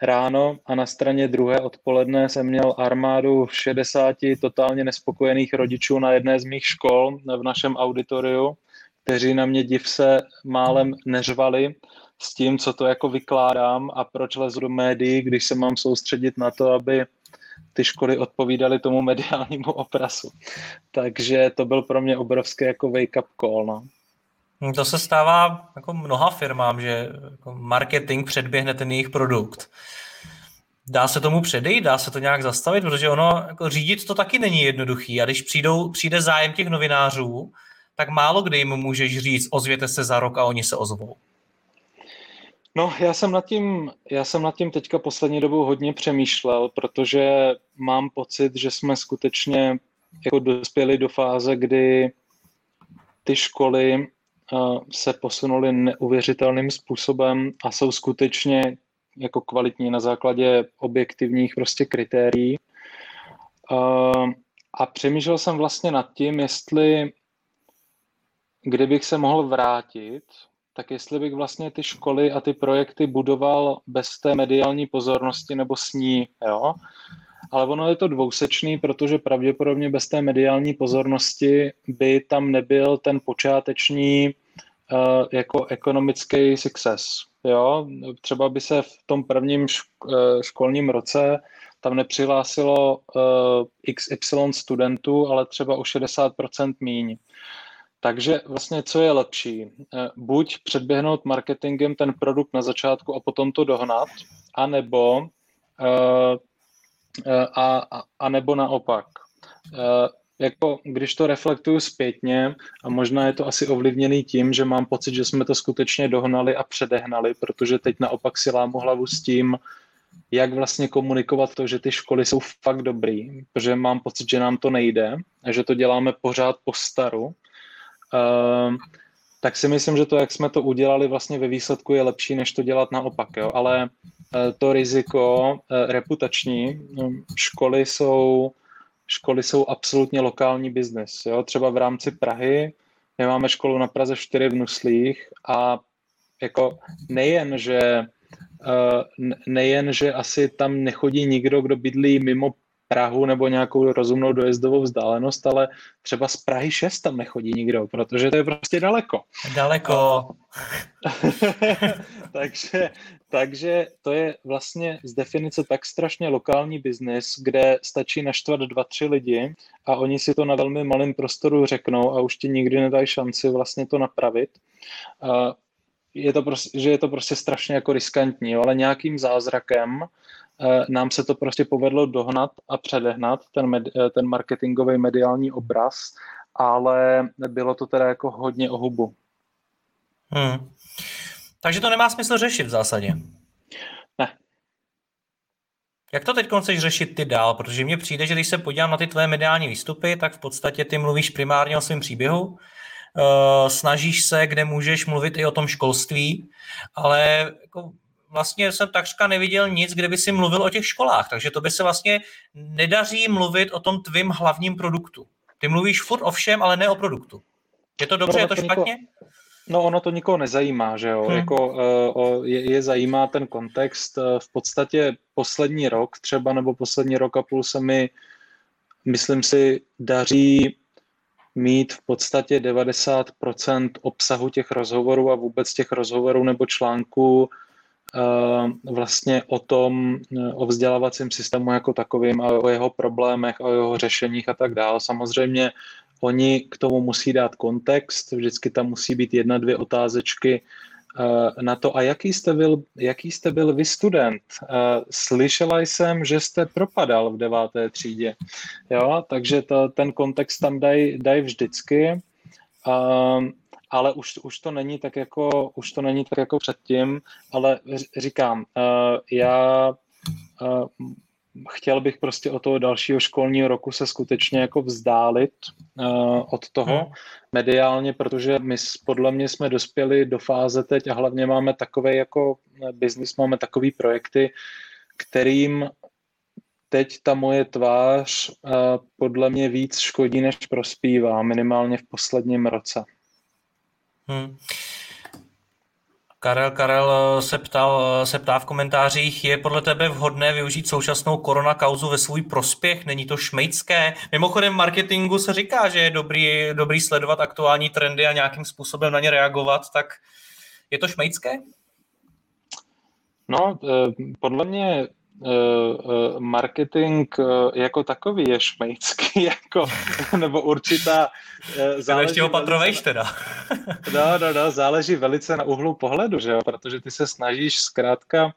ráno a na straně druhé odpoledne jsem měl armádu 60 totálně nespokojených rodičů na jedné z mých škol v našem auditoriu, kteří na mě div se málem neřvali s tím, co to jako vykládám a proč lezu do médií, když se mám soustředit na to, aby ty školy odpovídaly tomu mediálnímu oprasu. Takže to byl pro mě obrovský jako wake-up call. No. Hm, to se stává jako mnoha firmám, že jako marketing předběhne ten jejich produkt. Dá se tomu předejít, dá se to nějak zastavit, protože ono jako řídit to taky není jednoduchý. A když přijdou, přijde zájem těch novinářů, tak málo kdy jim můžeš říct, ozvěte se za rok a oni se ozvou. No, já jsem nad tím, já jsem nad tím teďka poslední dobou hodně přemýšlel, protože mám pocit, že jsme skutečně jako dospěli do fáze, kdy ty školy se posunuli neuvěřitelným způsobem a jsou skutečně jako kvalitní na základě objektivních prostě kritérií. a přemýšlel jsem vlastně nad tím, jestli kdybych se mohl vrátit, tak jestli bych vlastně ty školy a ty projekty budoval bez té mediální pozornosti nebo s ní, jo. Ale ono je to dvousečný, protože pravděpodobně bez té mediální pozornosti by tam nebyl ten počáteční uh, jako ekonomický success. Jo? Třeba by se v tom prvním eh, školním roce tam nepřihlásilo uh, XY studentů, ale třeba o 60% míň. Takže vlastně co je lepší? Eh, buď předběhnout marketingem ten produkt na začátku a potom to dohnat, anebo uh, a, a, a nebo naopak. Uh, jako když to reflektuju zpětně, a možná je to asi ovlivněný tím, že mám pocit, že jsme to skutečně dohnali a předehnali, protože teď naopak si lámu hlavu s tím, jak vlastně komunikovat to, že ty školy jsou fakt dobrý, protože mám pocit, že nám to nejde a že to děláme pořád po staru. Uh, tak si myslím, že to, jak jsme to udělali vlastně ve výsledku, je lepší, než to dělat naopak. Jo? Ale uh, to riziko uh, reputační, um, školy jsou, školy jsou absolutně lokální biznis. Třeba v rámci Prahy, my máme školu na Praze 4 v Nuslích a jako nejen, že uh, nejen, že asi tam nechodí nikdo, kdo bydlí mimo Prahu nebo nějakou rozumnou dojezdovou vzdálenost, ale třeba z Prahy 6 tam nechodí nikdo, protože to je prostě daleko. Daleko. takže, takže to je vlastně z definice tak strašně lokální biznis, kde stačí naštvat dva, tři lidi a oni si to na velmi malém prostoru řeknou a už ti nikdy nedají šanci vlastně to napravit. Je to prostě, že je to prostě strašně jako riskantní, ale nějakým zázrakem nám se to prostě povedlo dohnat a předehnat, ten, med, eh, ten marketingový mediální obraz, ale bylo to teda jako hodně o hubu. Hmm. Takže to nemá smysl řešit v zásadě. Ne. Jak to teď chceš řešit ty dál? Protože mně přijde, že když se podívám na ty tvoje mediální výstupy, tak v podstatě ty mluvíš primárně o svém příběhu, uh, snažíš se, kde můžeš mluvit i o tom školství, ale jako vlastně jsem takřka neviděl nic, kde by si mluvil o těch školách, takže to by se vlastně nedaří mluvit o tom tvým hlavním produktu. Ty mluvíš furt o všem, ale ne o produktu. Je to dobře, no, je to, to špatně? Nikoho, no ono to nikoho nezajímá, že jo, hmm. jako uh, je, je zajímá ten kontext. Uh, v podstatě poslední rok třeba, nebo poslední rok a půl se mi, myslím si, daří mít v podstatě 90% obsahu těch rozhovorů a vůbec těch rozhovorů nebo článků Eh, vlastně o tom, o vzdělávacím systému jako takovým a o jeho problémech, o jeho řešeních a tak dále. Samozřejmě oni k tomu musí dát kontext, vždycky tam musí být jedna, dvě otázečky eh, na to, a jaký jste byl, jaký jste byl vy student? Slyšela jsem, že jste propadal v deváté třídě, jo, takže to, ten kontext tam dají daj vždycky ale už, už, to není tak jako, už to není tak jako předtím, ale říkám, uh, já uh, chtěl bych prostě od toho dalšího školního roku se skutečně jako vzdálit uh, od toho hmm. mediálně, protože my podle mě jsme dospěli do fáze teď a hlavně máme takové jako biznis, máme takové projekty, kterým teď ta moje tvář uh, podle mě víc škodí, než prospívá, minimálně v posledním roce. Hmm. Karel, Karel eh, se, ptal, eh, se ptá v komentářích, je podle tebe vhodné využít současnou korona kauzu ve svůj prospěch? Není to šmejcké? Mimochodem v marketingu se říká, že je dobrý, dobrý sledovat aktuální trendy a nějakým způsobem na ně reagovat, tak je to šmejcké? No, eh, podle mě marketing eh, jako takový je šmejcký, jako, nebo určitá záleží... ještě ho patrovejš teda. no, no, no, záleží velice na uhlu pohledu, že jo, protože ty se snažíš zkrátka,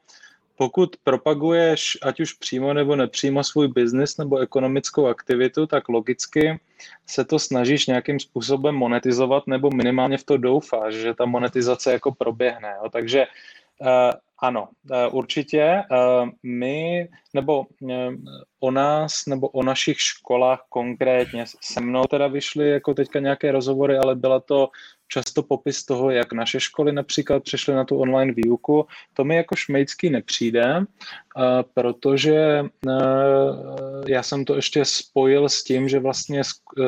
pokud propaguješ ať už přímo nebo nepřímo svůj biznis nebo ekonomickou aktivitu, tak logicky se to snažíš nějakým způsobem monetizovat nebo minimálně v to doufáš, že ta monetizace jako proběhne. Jo. Takže Ano, určitě. My, nebo o nás, nebo o našich školách konkrétně, se mnou teda vyšly jako teďka nějaké rozhovory, ale byla to často popis toho, jak naše školy například přešly na tu online výuku. To mi jako šmejcký nepřijde, protože já jsem to ještě spojil s tím, že vlastně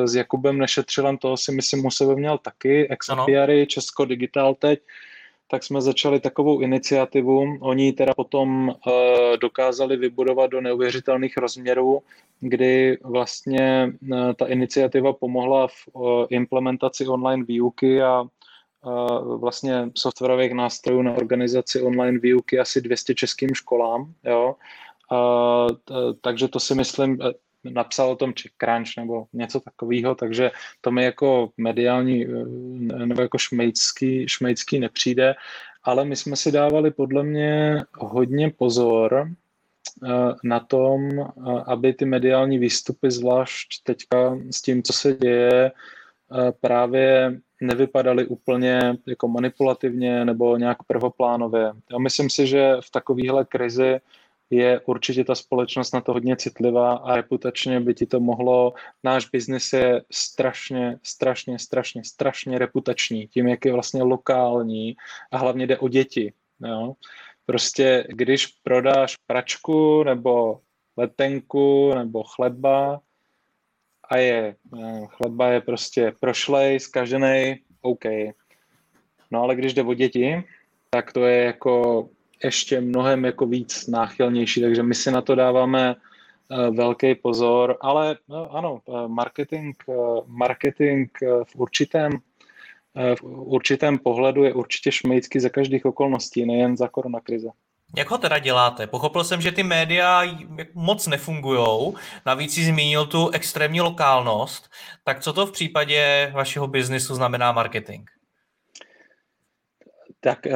s Jakubem Nešetřilem, toho si myslím u sebe měl taky, Exapiary, Česko Digital teď, tak jsme začali takovou iniciativu. Oni teda potom uh, dokázali vybudovat do neuvěřitelných rozměrů, kdy vlastně uh, ta iniciativa pomohla v uh, implementaci online výuky a vlastně softwarových nástrojů na organizaci online výuky asi 200 českým školám. Jo. Takže to si myslím, napsal o tom Crunch nebo něco takového, takže to mi jako mediální eh, nebo jako šmejcký, šmejcký nepřijde, ale my jsme si dávali podle mě hodně pozor eh, na tom, eh, aby ty mediální výstupy, zvlášť teďka s tím, co se děje, právě nevypadaly úplně jako manipulativně nebo nějak prvoplánově. Já myslím si, že v takovéhle krizi je určitě ta společnost na to hodně citlivá a reputačně by ti to mohlo, náš biznis je strašně, strašně, strašně, strašně reputační, tím, jak je vlastně lokální a hlavně jde o děti. Jo? Prostě když prodáš pračku nebo letenku nebo chleba a je, chleba je prostě prošlej, zkažený, OK. No ale když jde o děti, tak to je jako ještě mnohem jako víc náchylnější, takže my si na to dáváme eh, velký pozor, ale no, ano, eh, marketing, eh, marketing v určitém v určitém pohledu je určitě šmejcky za každých okolností, nejen za koronakrize. Jak ho teda děláte? Pochopil jsem, že ty média moc nefungují, navíc si zmínil tu extrémní lokálnost, tak co to v případě vašeho biznisu znamená marketing? Tak eh,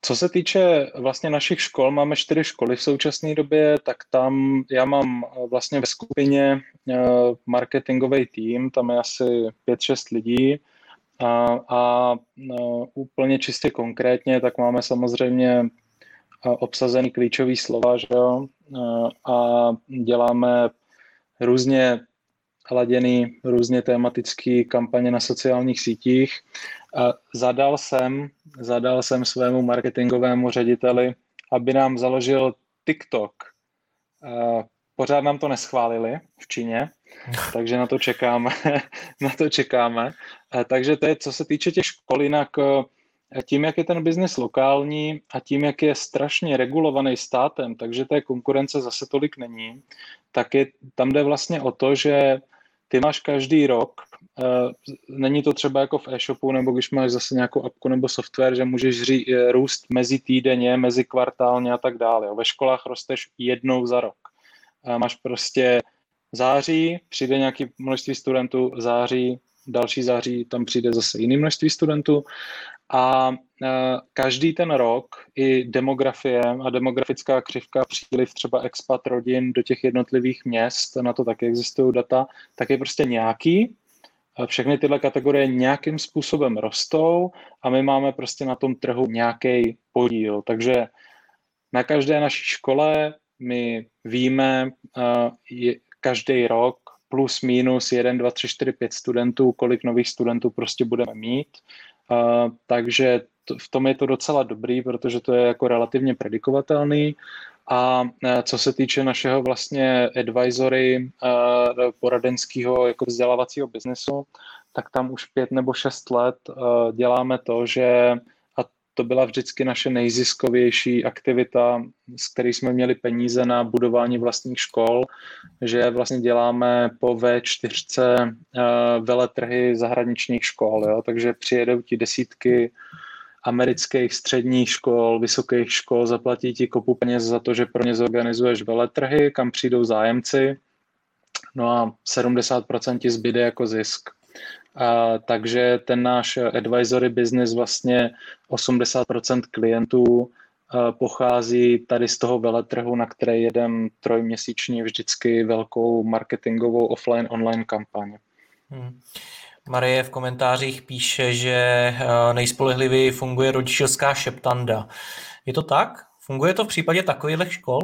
co se týče vlastně našich škol, máme čtyři školy v současné době, tak tam já mám eh, vlastně ve skupině eh, marketingový tým, tam je asi 5-6 lidí a, a úplně čistě konkrétně, tak máme samozřejmě obsazený klíčový slova, že jo? a děláme různě laděný, různě tematický kampaně na sociálních sítích zadal jsem, zadal jsem svému marketingovému řediteli, aby nám založil TikTok. Pořád nám to neschválili v Číně, takže na to čekáme. na to čekáme. Takže to je, co se týče těch škol, jinak tím, jak je ten biznis lokální a tím, jak je strašně regulovaný státem, takže té konkurence zase tolik není, tak je, tam jde vlastně o to, že ty máš každý rok, není to třeba jako v e-shopu, nebo když máš zase nějakou apku nebo software, že můžeš ří, eh, růst mezi týdenně, mezi kvartálně a tak dále. Ve školách rosteš jednou za rok. Uh, máš prostě září, přijde nějaký množství studentů, září, další září, tam přijde zase jiný množství studentů a každý ten rok i demografie a demografická křivka příliv třeba expat rodin do těch jednotlivých měst, na to taky existují data, tak je prostě nějaký. Všechny tyhle kategorie nějakým způsobem rostou a my máme prostě na tom trhu nějaký podíl. Takže na každé naší škole my víme uh, každý rok plus minus 1, 2, 3, 4, 5 studentů, kolik nových studentů prostě budeme mít Uh, takže v tom je to docela dobrý, protože to je jako relativně predikovatelný. A uh, co se týče našeho vlastně advisory uh, poradenského jako vzdělávacího biznesu, tak tam už pět nebo šest let uh, děláme to, že to byla vždycky naše nejziskovější aktivita, s který jsme měli peníze na budování vlastních škol, že vlastně děláme po V4 uh, eh, veletrhy zahraničních škol, jo? takže přijedou ti desítky amerických středních škol, vysokých škol, zaplatí ti kopu peněz za to, že pro ně zorganizuješ veletrhy, kam přijdou zájemci, no a 70% ti zbyde jako zisk. A, takže ten náš advisory business vlastně 80% klientů a, pochází tady z toho veletrhu, na který jedem trojměsíčně vždycky velkou marketingovou offline-online kampaň. Hmm. Marie v komentářích píše, že nejspolehlivěji funguje rodičovská šeptanda. Je to tak? Funguje to v případě takových škol?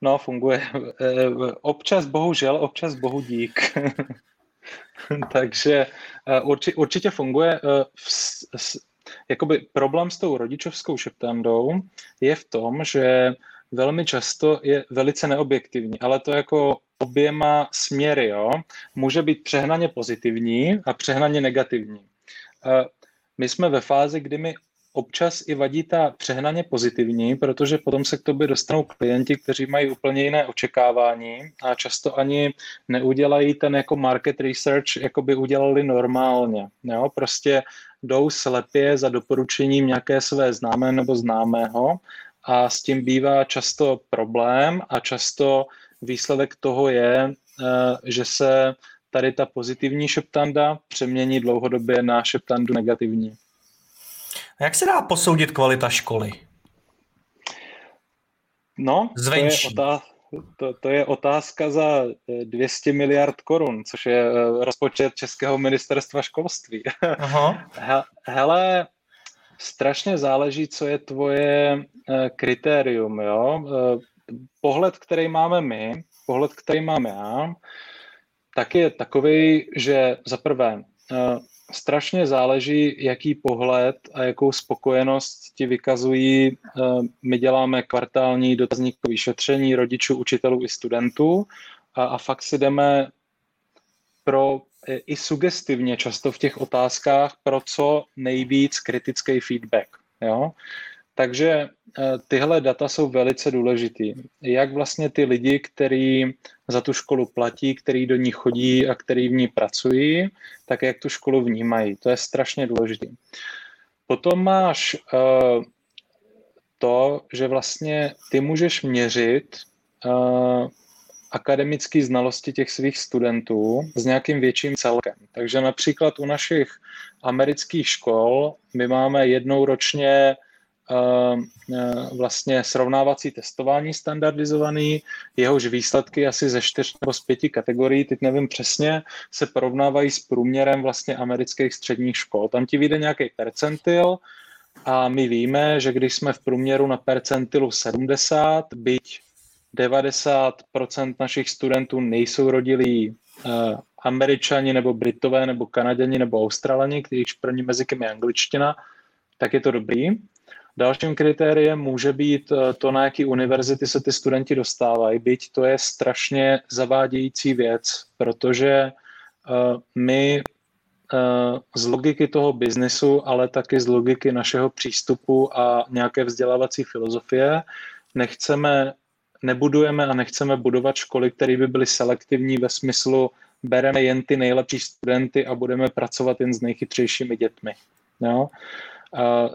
No, funguje. Občas bohužel, občas bohu dík. Takže určitě, určitě funguje. V, jakoby problém s tou rodičovskou šeptandou je v tom, že velmi často je velice neobjektivní, ale to jako oběma směry, jo. Může být přehnaně pozitivní a přehnaně negativní. My jsme ve fázi, kdy mi občas i vadí ta přehnaně pozitivní, protože potom se k tobě dostanou klienti, kteří mají úplně jiné očekávání a často ani neudělají ten jako market research, jako by udělali normálně. Jo? Prostě jdou slepě za doporučením nějaké své známé nebo známého a s tím bývá často problém a často výsledek toho je, eh, že se tady ta pozitivní šeptanda přemění dlouhodobě na šeptandu negativní. A jak se dá posoudit kvalita školy? No, Zvenčí. to je, otázka, to, to je otázka za 200 eh, miliard korun, což je eh, rozpočet Českého ministerstva školství. Aha. Hele, strašně záleží, co je tvoje kritérium. Jo? Pohled, který máme my, pohled, který mám já, tak je takový, že za prvé strašně záleží, jaký pohled a jakou spokojenost ti vykazují. Eh, my děláme kvartální dotazníkové šetření rodičů, učitelů i studentů a, a fakt si jdeme pro eh, i sugestivně často v těch otázkách pro co nejvíc kritický feedback. Jo? Takže eh, tyhle data jsou velice důležitý. Jak vlastně ty lidi, kteří za tu školu platí, který do ní chodí a který v ní pracují, tak jak tu školu vnímají. To je strašně důležité. Potom máš uh, to, že vlastně ty můžeš měřit uh, akademické znalosti těch svých studentů s nějakým větším celkem. Takže například u našich amerických škol my máme jednou ročně Eh, vlastně srovnávací testování standardizovaný, jehož výsledky asi ze čtyř nebo z pěti kategorií, teď nevím přesně, se porovnávají s průměrem vlastně amerických středních škol. Tam ti vyjde nějaký percentil a my víme, že když jsme v průměru na percentilu 70, byť 90% našich studentů nejsou rodilí uh, američani nebo britové nebo kanaděni nebo australani, kterých prvním jazykem je angličtina, tak je to dobrý. Dalším kritériem může být eh, to, na jaký univerzity se ty studenti dostávají, byť to je strašně zavádějící věc, protože eh, my eh, z logiky toho biznesu, ale taky z logiky našeho přístupu a nějaké vzdělávací filozofie nechceme, nebudujeme a nechceme budovat školy, které by byly selektivní ve smyslu bereme jen ty nejlepší studenty a budeme pracovat jen s nejchytřejšími dětmi. Jo?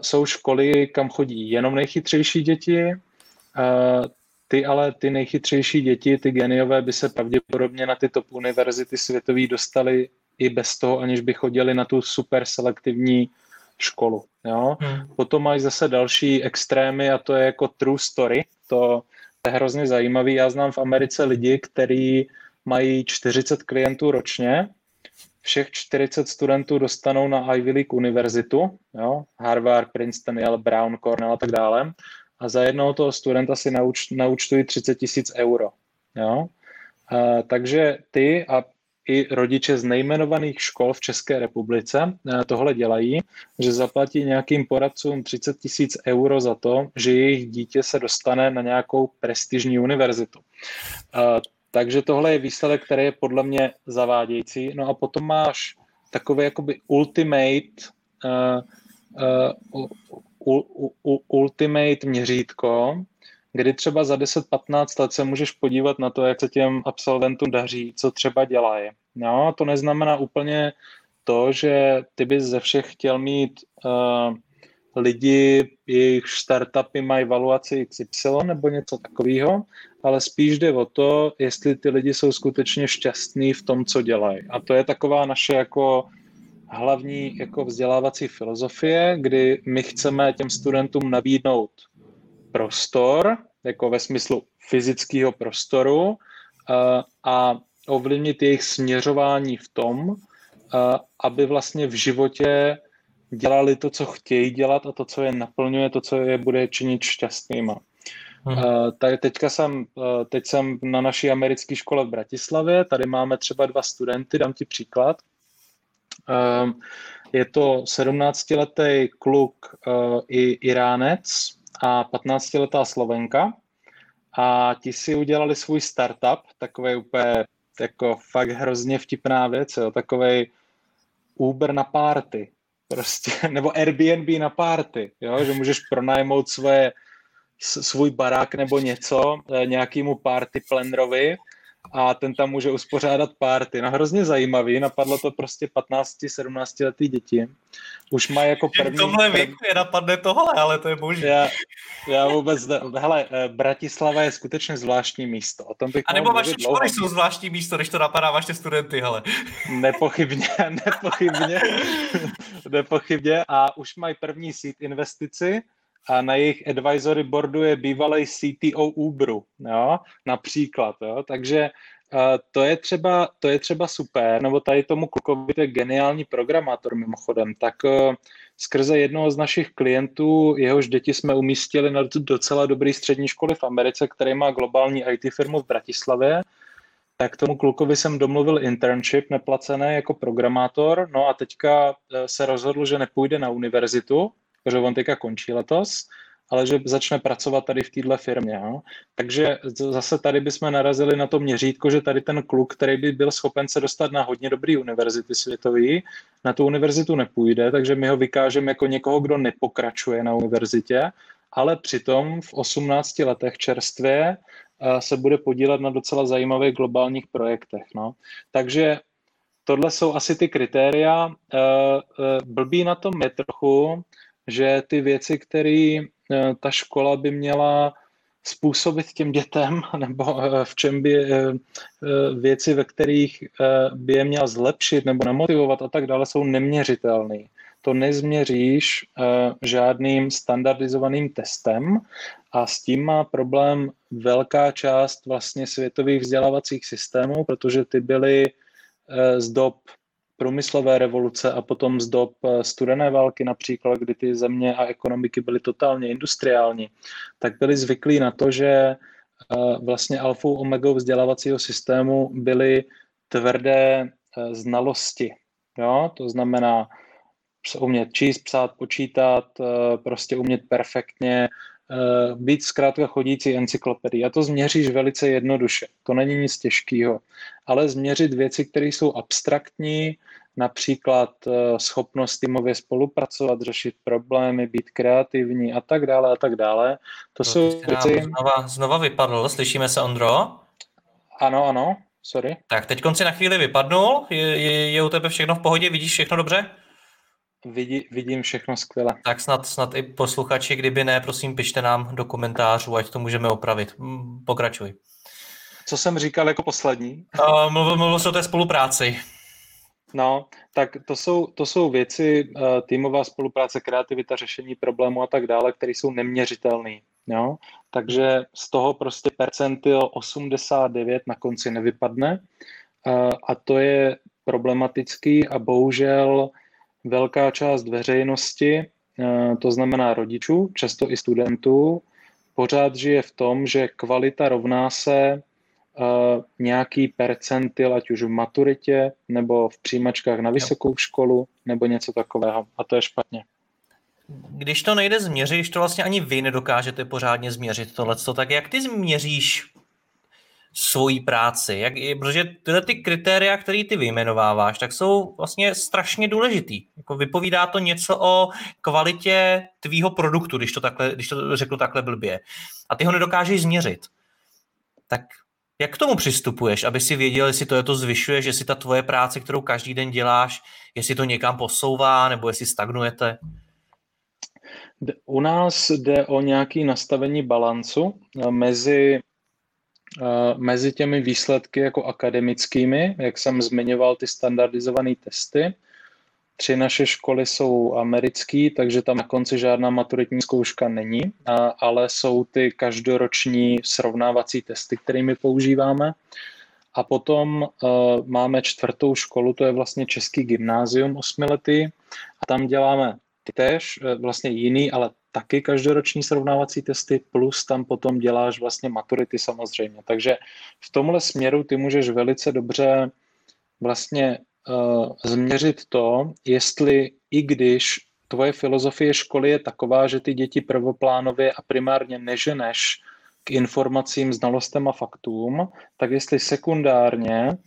Jsou školy, kam chodí jenom nejchytřejší děti, ty ale ty nejchytřejší děti, ty geniové, by se pravděpodobně na ty top univerzity světové dostali i bez toho, aniž by chodili na tu super selektivní školu. Jo? Hmm. Potom mají zase další extrémy a to je jako true story. To, to je hrozně zajímavý. Já znám v Americe lidi, kteří mají 40 klientů ročně všech 40 studentů dostanou na Ivy League univerzitu, jo, Harvard, Princeton, Yale, Brown, Cornell a tak dále, a za jednoho toho studenta si nauč, naučtují 30 tisíc euro. Jo. A, takže ty a i rodiče z nejmenovaných škol v České republice tohle dělají, že zaplatí nějakým poradcům 30 tisíc euro za to, že jejich dítě se dostane na nějakou prestižní univerzitu. Takže tohle je výsledek, který je podle mě zavádějící. No a potom máš takové jakoby ultimate uh, uh, u, u, ultimate měřítko, kdy třeba za 10-15 let se můžeš podívat na to, jak se těm absolventům daří, co třeba dělají. No, to neznamená úplně to, že ty bys ze všech chtěl mít uh, lidi, jejich startupy mají valuaci XY nebo něco takového, ale spíš jde o to, jestli ty lidi jsou skutečně šťastní v tom, co dělají. A to je taková naše jako hlavní jako vzdělávací filozofie, kdy my chceme těm studentům nabídnout prostor, jako ve smyslu fyzického prostoru a, a ovlivnit jejich směřování v tom, a, aby vlastně v životě dělali to, co chtějí dělat a to, co je naplňuje, to, co je bude činit šťastnýma. Hmm. Uh, tady teďka jsem, uh, teď jsem na naší americké škole v Bratislavě, tady máme třeba dva studenty, dám ti příklad. Uh, je to 17-letý kluk i Iránec a 15-letá Slovenka a ti si udělali svůj startup, takový úplně jako fakt hrozně vtipná věc, jo, takovej Uber na párty, prostě, nebo Airbnb na párty, jo, že můžeš pronajmout svoje, svůj barák nebo něco eh, nějakému party plannerovi a ten tam může uspořádat párty. No hrozně zajímavý, napadlo to prostě 15-17 letý děti. Už má jako první... V tomhle věku je napadne tohle, ale to je boží. Já, já vůbec, hele, eh, Bratislava je skutečně zvláštní místo. O tom bych a nebo vaše školy jsou zvláštní místo, když to napadá vaše studenty, hele. Nepochybně, nepochybně, nepochybně. A už mají první seed investici, a na jejich advisory boardu je bývalý CTO Uberu, jo, například, jo, takže uh, to, je třeba, to je třeba super, nebo tady tomu klukovi to je geniální programátor mimochodem, tak uh, skrze jednoho z našich klientů, jehož děti jsme umístili na docela dobrý střední školy v Americe, který má globální IT firmu v Bratislavě, tak tomu klukovi jsem domluvil internship neplacené jako programátor, no a teďka eh, se rozhodl, že nepůjde na univerzitu, protože on teďka končí letos, ale že začne pracovat tady v této firmě. Jo? Takže zase tady bychom narazili na to měřítko, že tady ten kluk, který by byl schopen se dostat na hodně dobrý univerzity světový, na tu univerzitu nepůjde, takže my ho vykážeme jako někoho, kdo nepokračuje na univerzitě, ale přitom v 18 letech čerstvě eh, se bude podílet na docela zajímavých globálních projektech. No. Takže tohle jsou asi ty kritéria. Eh, eh, blbý na tom je trochu, že ty věci, které eh, ta škola by měla způsobit těm dětem, nebo eh, v čem by eh, věci, ve kterých by je měla zlepšit nebo namotivovat a tak dále, jsou neměřitelné. To nezměříš žádným standardizovaným testem a s tím má problém velká část vlastně světových vzdělávacích systémů, protože ty byly z dob průmyslové revoluce a potom z dob eh, studené války například, kdy ty země a ekonomiky byly totálně industriální, tak byli zvyklí na to, že eh, vlastně alfou omegou vzdělávacího systému byly tvrdé eh, znalosti. Jo? To znamená umět číst, psát, počítat, prostě umět perfektně, být zkrátka chodící encyklopedii. A to změříš velice jednoduše. To není nic těžkého. Ale změřit věci, které jsou abstraktní, například eh, schopnost týmově spolupracovat, řešit problémy, být kreativní a tak dále a tak dále. To no, jsou věci... Znova, znova vypadl, slyšíme se, Ondro? Ano, ano, sorry. Tak teď konci na chvíli vypadnul, je, je, je u tebe všechno v pohodě, vidíš všechno dobře? Vidí, vidím všechno skvěle. Tak snad, snad i posluchači, kdyby ne, prosím, pište nám do komentářů, ať to můžeme opravit. Pokračuj. Co jsem říkal jako poslední? Uh, mluvil, mluvil jsi o té spolupráci. No, tak to jsou, to jsou věci, uh, týmová spolupráce, kreativita, řešení problémů a tak dále, které jsou neměřitelné. Jo? Takže z toho prostě percentil 89 na konci nevypadne uh, a to je problematický a bohužel velká část veřejnosti, uh, to znamená rodičů, často i studentů, pořád žije v tom, že kvalita rovná se uh, nějaký percentil, ať už v maturitě, nebo v přijímačkách na vysokou školu, nebo něco takového. A to je špatně. Když to nejde změřit, když to vlastně ani vy nedokážete pořádně změřit tohleto, tak jak ty změříš svoji práci? Jak, protože tyhle ty kritéria, které ty vyjmenováváš, tak jsou vlastně strašně důležitý. Jako vypovídá to něco o kvalitě tvýho produktu, když to, takhle, když to řeknu takhle blbě. A ty ho nedokážeš změřit. Tak jak k tomu přistupuješ, aby si věděl, jestli to je to zvyšuje, že si ta tvoje práce, kterou každý den děláš, jestli to někam posouvá, nebo jestli stagnujete? U nás jde o nějaké nastavení balancu eh, mezi, mezi těmi výsledky jako akademickými, jak jsem zmiňoval ty standardizované testy, Tři naše školy jsou americké, takže tam na konci žádná maturitní zkouška není, ale jsou ty každoroční srovnávací testy, kterými používáme. a potom uh, máme čtvrtou školu, to je vlastně Český gymnázium osmiletý a tam děláme též, vlastně jiný, ale taky každoroční srovnávací testy, plus tam potom děláš vlastně maturity samozřejmě. Takže v tomhle směru ty můžeš velice dobře vlastně uh, změřit to, jestli i když tvoje filozofie školy je taková, že ty děti prvoplánově a primárně neženeš k informacím, znalostem a faktům, tak jestli sekundárně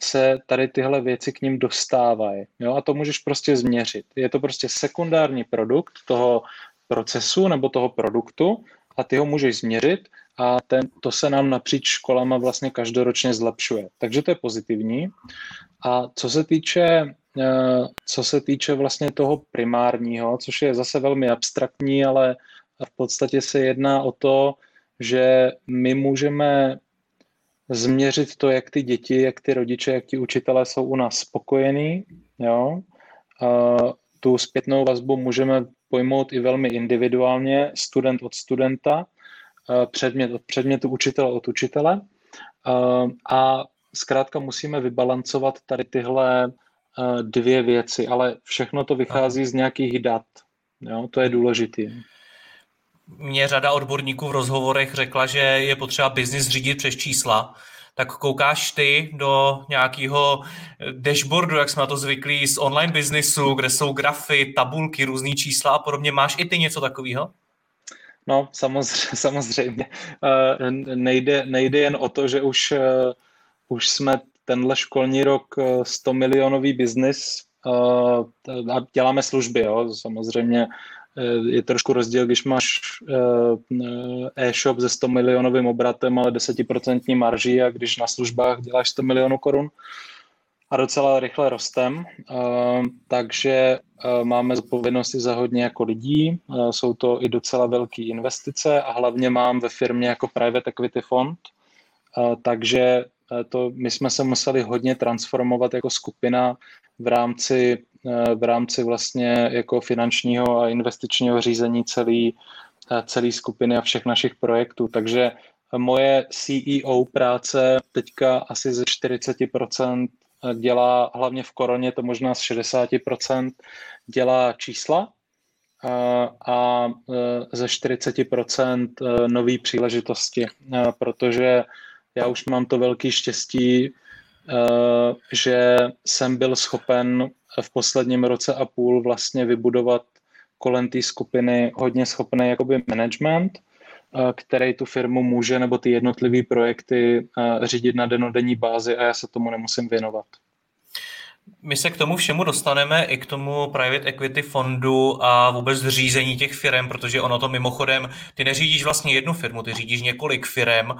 se tady tyhle věci k ním dostávají. Jo? A to můžeš prostě změřit. Je to prostě sekundární produkt toho procesu nebo toho produktu a ty ho můžeš změřit a ten, to se nám napříč školama vlastně každoročně zlepšuje. Takže to je pozitivní. A co se týče, eh, co se týče vlastně toho primárního, což je zase velmi abstraktní, ale v podstatě se jedná o to, že my můžeme změřit to, jak ty děti, jak ty rodiče, jak ti učitelé jsou u nás spokojení. Jo? A tu zpětnou vazbu můžeme pojmout i velmi individuálně, student od studenta, předmět od předmětu, učitel od učitele. A zkrátka musíme vybalancovat tady tyhle dvě věci, ale všechno to vychází z nějakých dat. Jo? To je důležité. Mě řada odborníků v rozhovorech řekla, že je potřeba biznis řídit přes čísla, tak koukáš ty do nějakého dashboardu, jak jsme na to zvyklí z online biznisu, kde jsou grafy, tabulky, různý čísla a podobně. Máš i ty něco takového? No, samozřejmě, samozřejmě. Uh, nejde, nejde jen o to, že už, uh, už jsme tenhle školní rok 100 milionový biznis a děláme služby, jo. Samozřejmě je trošku rozdíl, když máš e-shop se 100 milionovým obratem, ale 10% marží a když na službách děláš 100 milionů korun a docela rychle rostem, takže máme zodpovědnosti za hodně jako lidí, jsou to i docela velké investice a hlavně mám ve firmě jako private equity fond, takže to my jsme se museli hodně transformovat jako skupina v rámci v rámci vlastně jako finančního a investičního řízení celý, celý skupiny a všech našich projektů. Takže moje CEO práce teďka asi ze 40% dělá, hlavně v koroně to možná z 60%, dělá čísla a ze 40% nové příležitosti, protože já už mám to velké štěstí, že jsem byl schopen v posledním roce a půl vlastně vybudovat kolem té skupiny hodně schopný jakoby management, eh, který tu firmu může nebo ty jednotlivé projekty eh, řídit na denodenní bázi a já se tomu nemusím věnovat. My se k tomu všemu dostaneme i k tomu private equity fondu a vůbec řízení těch firm, protože ono to mimochodem, ty neřídíš vlastně jednu firmu, ty řídíš několik firm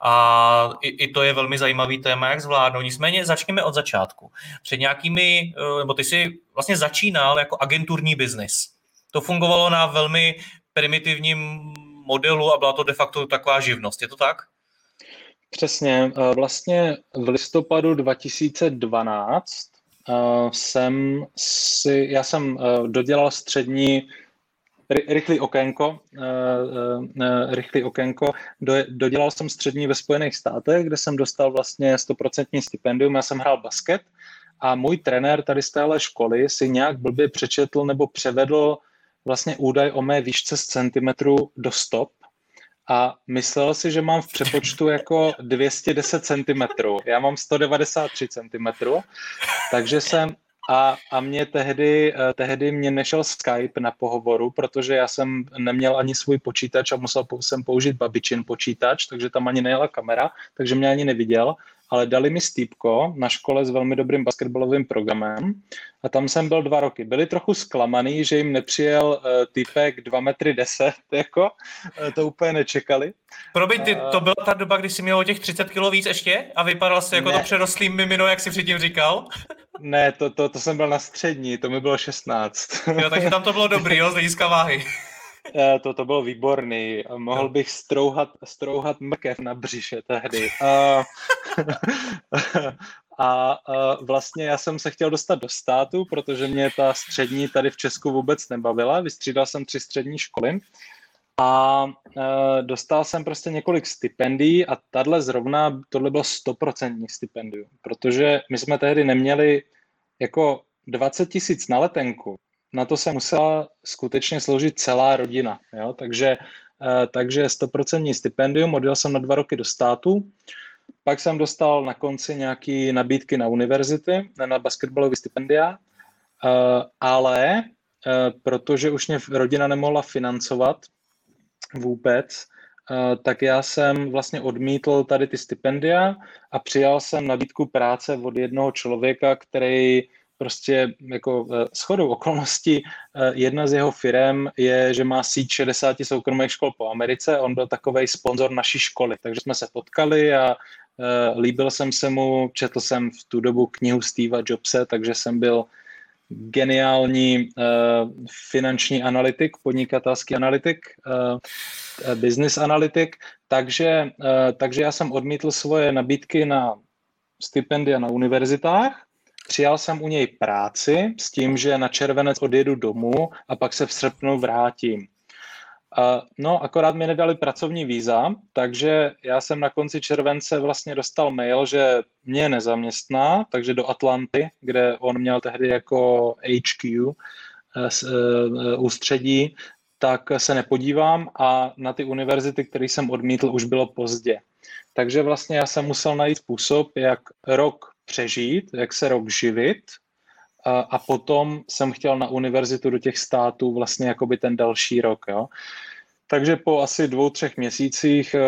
a i, i to je velmi zajímavý téma, jak zvládnout. Nicméně začněme od začátku. Před nějakými, eh, nebo ty jsi vlastně začínal jako agenturní biznis. To fungovalo na velmi primitivním modelu a byla to de facto taková živnost. Je to tak? Přesně. Eh, vlastně v listopadu 2012 uh, jsem si, já jsem uh, dodělal střední rychlý okénko, uh, rychlý okénko, do, dodělal jsem střední ve Spojených státech, kde jsem dostal vlastně 100% stipendium, já jsem hrál basket a můj trenér tady z téhle školy si nějak blbě přečetl nebo převedl vlastně údaj o mé výšce z centimetru do stop a myslel si, že mám v přepočtu jako 210 cm. Já mám 193 cm, takže jsem a, a mě tehdy, eh, tehdy mě nešel Skype na pohovoru, protože já jsem neměl ani svůj počítač a musel jsem použít babičin počítač, takže tam ani nejela kamera, takže mě ani neviděl ale dali mi stýpko na škole s velmi dobrým basketbalovým programem a tam jsem byl dva roky. Byli trochu zklamaný, že jim nepřijel uh, typek 2 metry 10, jako, uh, to úplně nečekali. Promiň, ty, to byla ta doba, kdy jsi měl o těch 30 kg víc ještě a vypadal jsi jako ne. to přerostlý mimino, jak jsi předtím říkal? Ne, to, to, to jsem byl na střední, to mi bylo 16. jo, takže tam to bylo dobrý, jo, z hlediska váhy. Eh, to, to bylo výborný. Mohl bych strouhat, strouhat mrkev na břiše tehdy. A, a, a vlastně já jsem se chtěl dostat do státu, protože mě ta střední tady v Česku vůbec nebavila. Vystřídal jsem tři střední školy. A uh, dostal jsem prostě několik stipendií a tahle zrovna, tohle bylo stoprocentní stipendium, protože my jsme tehdy neměli jako 20 tisíc na letenku. Na to se musela skutečně složit celá rodina. Jo? Takže, uh, takže stoprocentní stipendium, odjel jsem na dva roky do státu, pak jsem dostal na konci nějaké nabídky na univerzity, na basketbalové stipendia, uh, ale uh, protože už mě rodina nemohla financovat, vůbec, eh, tak já jsem vlastně odmítl tady ty stipendia a přijal jsem nabídku práce od jednoho člověka, který prostě jako eh, shodou okolností eh, jedna z jeho firm je, že má síť 60 soukromých škol po Americe, on byl takový sponzor naší školy, takže jsme se potkali a líbil jsem se mu, četl jsem v tu dobu knihu Steva Jobse, takže jsem byl geniální finanční analytik, podnikatelský analytik, business analytik, takže, takže já jsem odmítl svoje nabídky na stipendia na univerzitách, přijal jsem u něj práci s tím, že na červenec odjedu domů a pak se v srpnu vrátím. No, akorát mi nedali pracovní víza, takže já jsem na konci července vlastně dostal mail, že mě nezaměstná, takže do Atlanty, kde on měl tehdy jako HQ eh, eh, ústředí, tak se nepodívám a na ty univerzity, které jsem odmítl, už bylo pozdě. Takže vlastně já jsem musel najít způsob, jak rok přežít, jak se rok živit a, a potom jsem chtěl na univerzitu do těch států vlastně jakoby ten další rok. Jo. Takže po asi dvou, třech měsících, eh,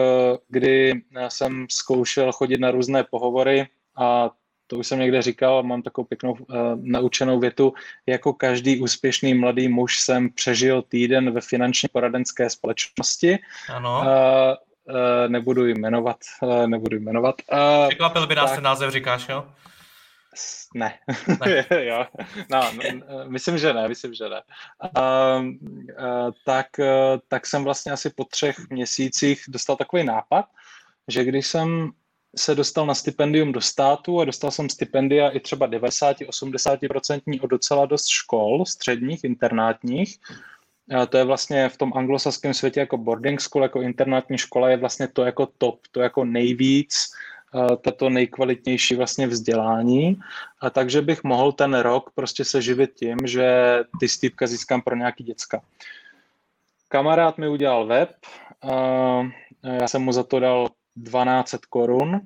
kdy jsem zkoušel chodit na různé pohovory a to už jsem někde říkal, mám takovou pěknou uh, naučenou větu, jako každý úspěšný mladý muž jsem přežil týden ve finančně poradenské společnosti. Ano. Uh, uh, nebudu jmenovat, uh, nebudu jmenovat. Překvapil by nás tak, ten název, říkáš, jo? Ne. ne. jo. No, no, myslím, že ne, myslím, že ne. Uh, uh, tak, uh, tak jsem vlastně asi po třech měsících dostal takový nápad, že když jsem se dostal na stipendium do státu a dostal jsem stipendia i třeba 90-80% od docela dost škol, středních, internátních, to je vlastně v tom anglosaském světě jako boarding school, jako internátní škola je vlastně to jako top, to jako nejvíc, tato nejkvalitnější vlastně vzdělání, a takže bych mohl ten rok prostě se živit tím, že ty stýpka získám pro nějaký děcka. Kamarád mi udělal web, já jsem mu za to dal 12 korun,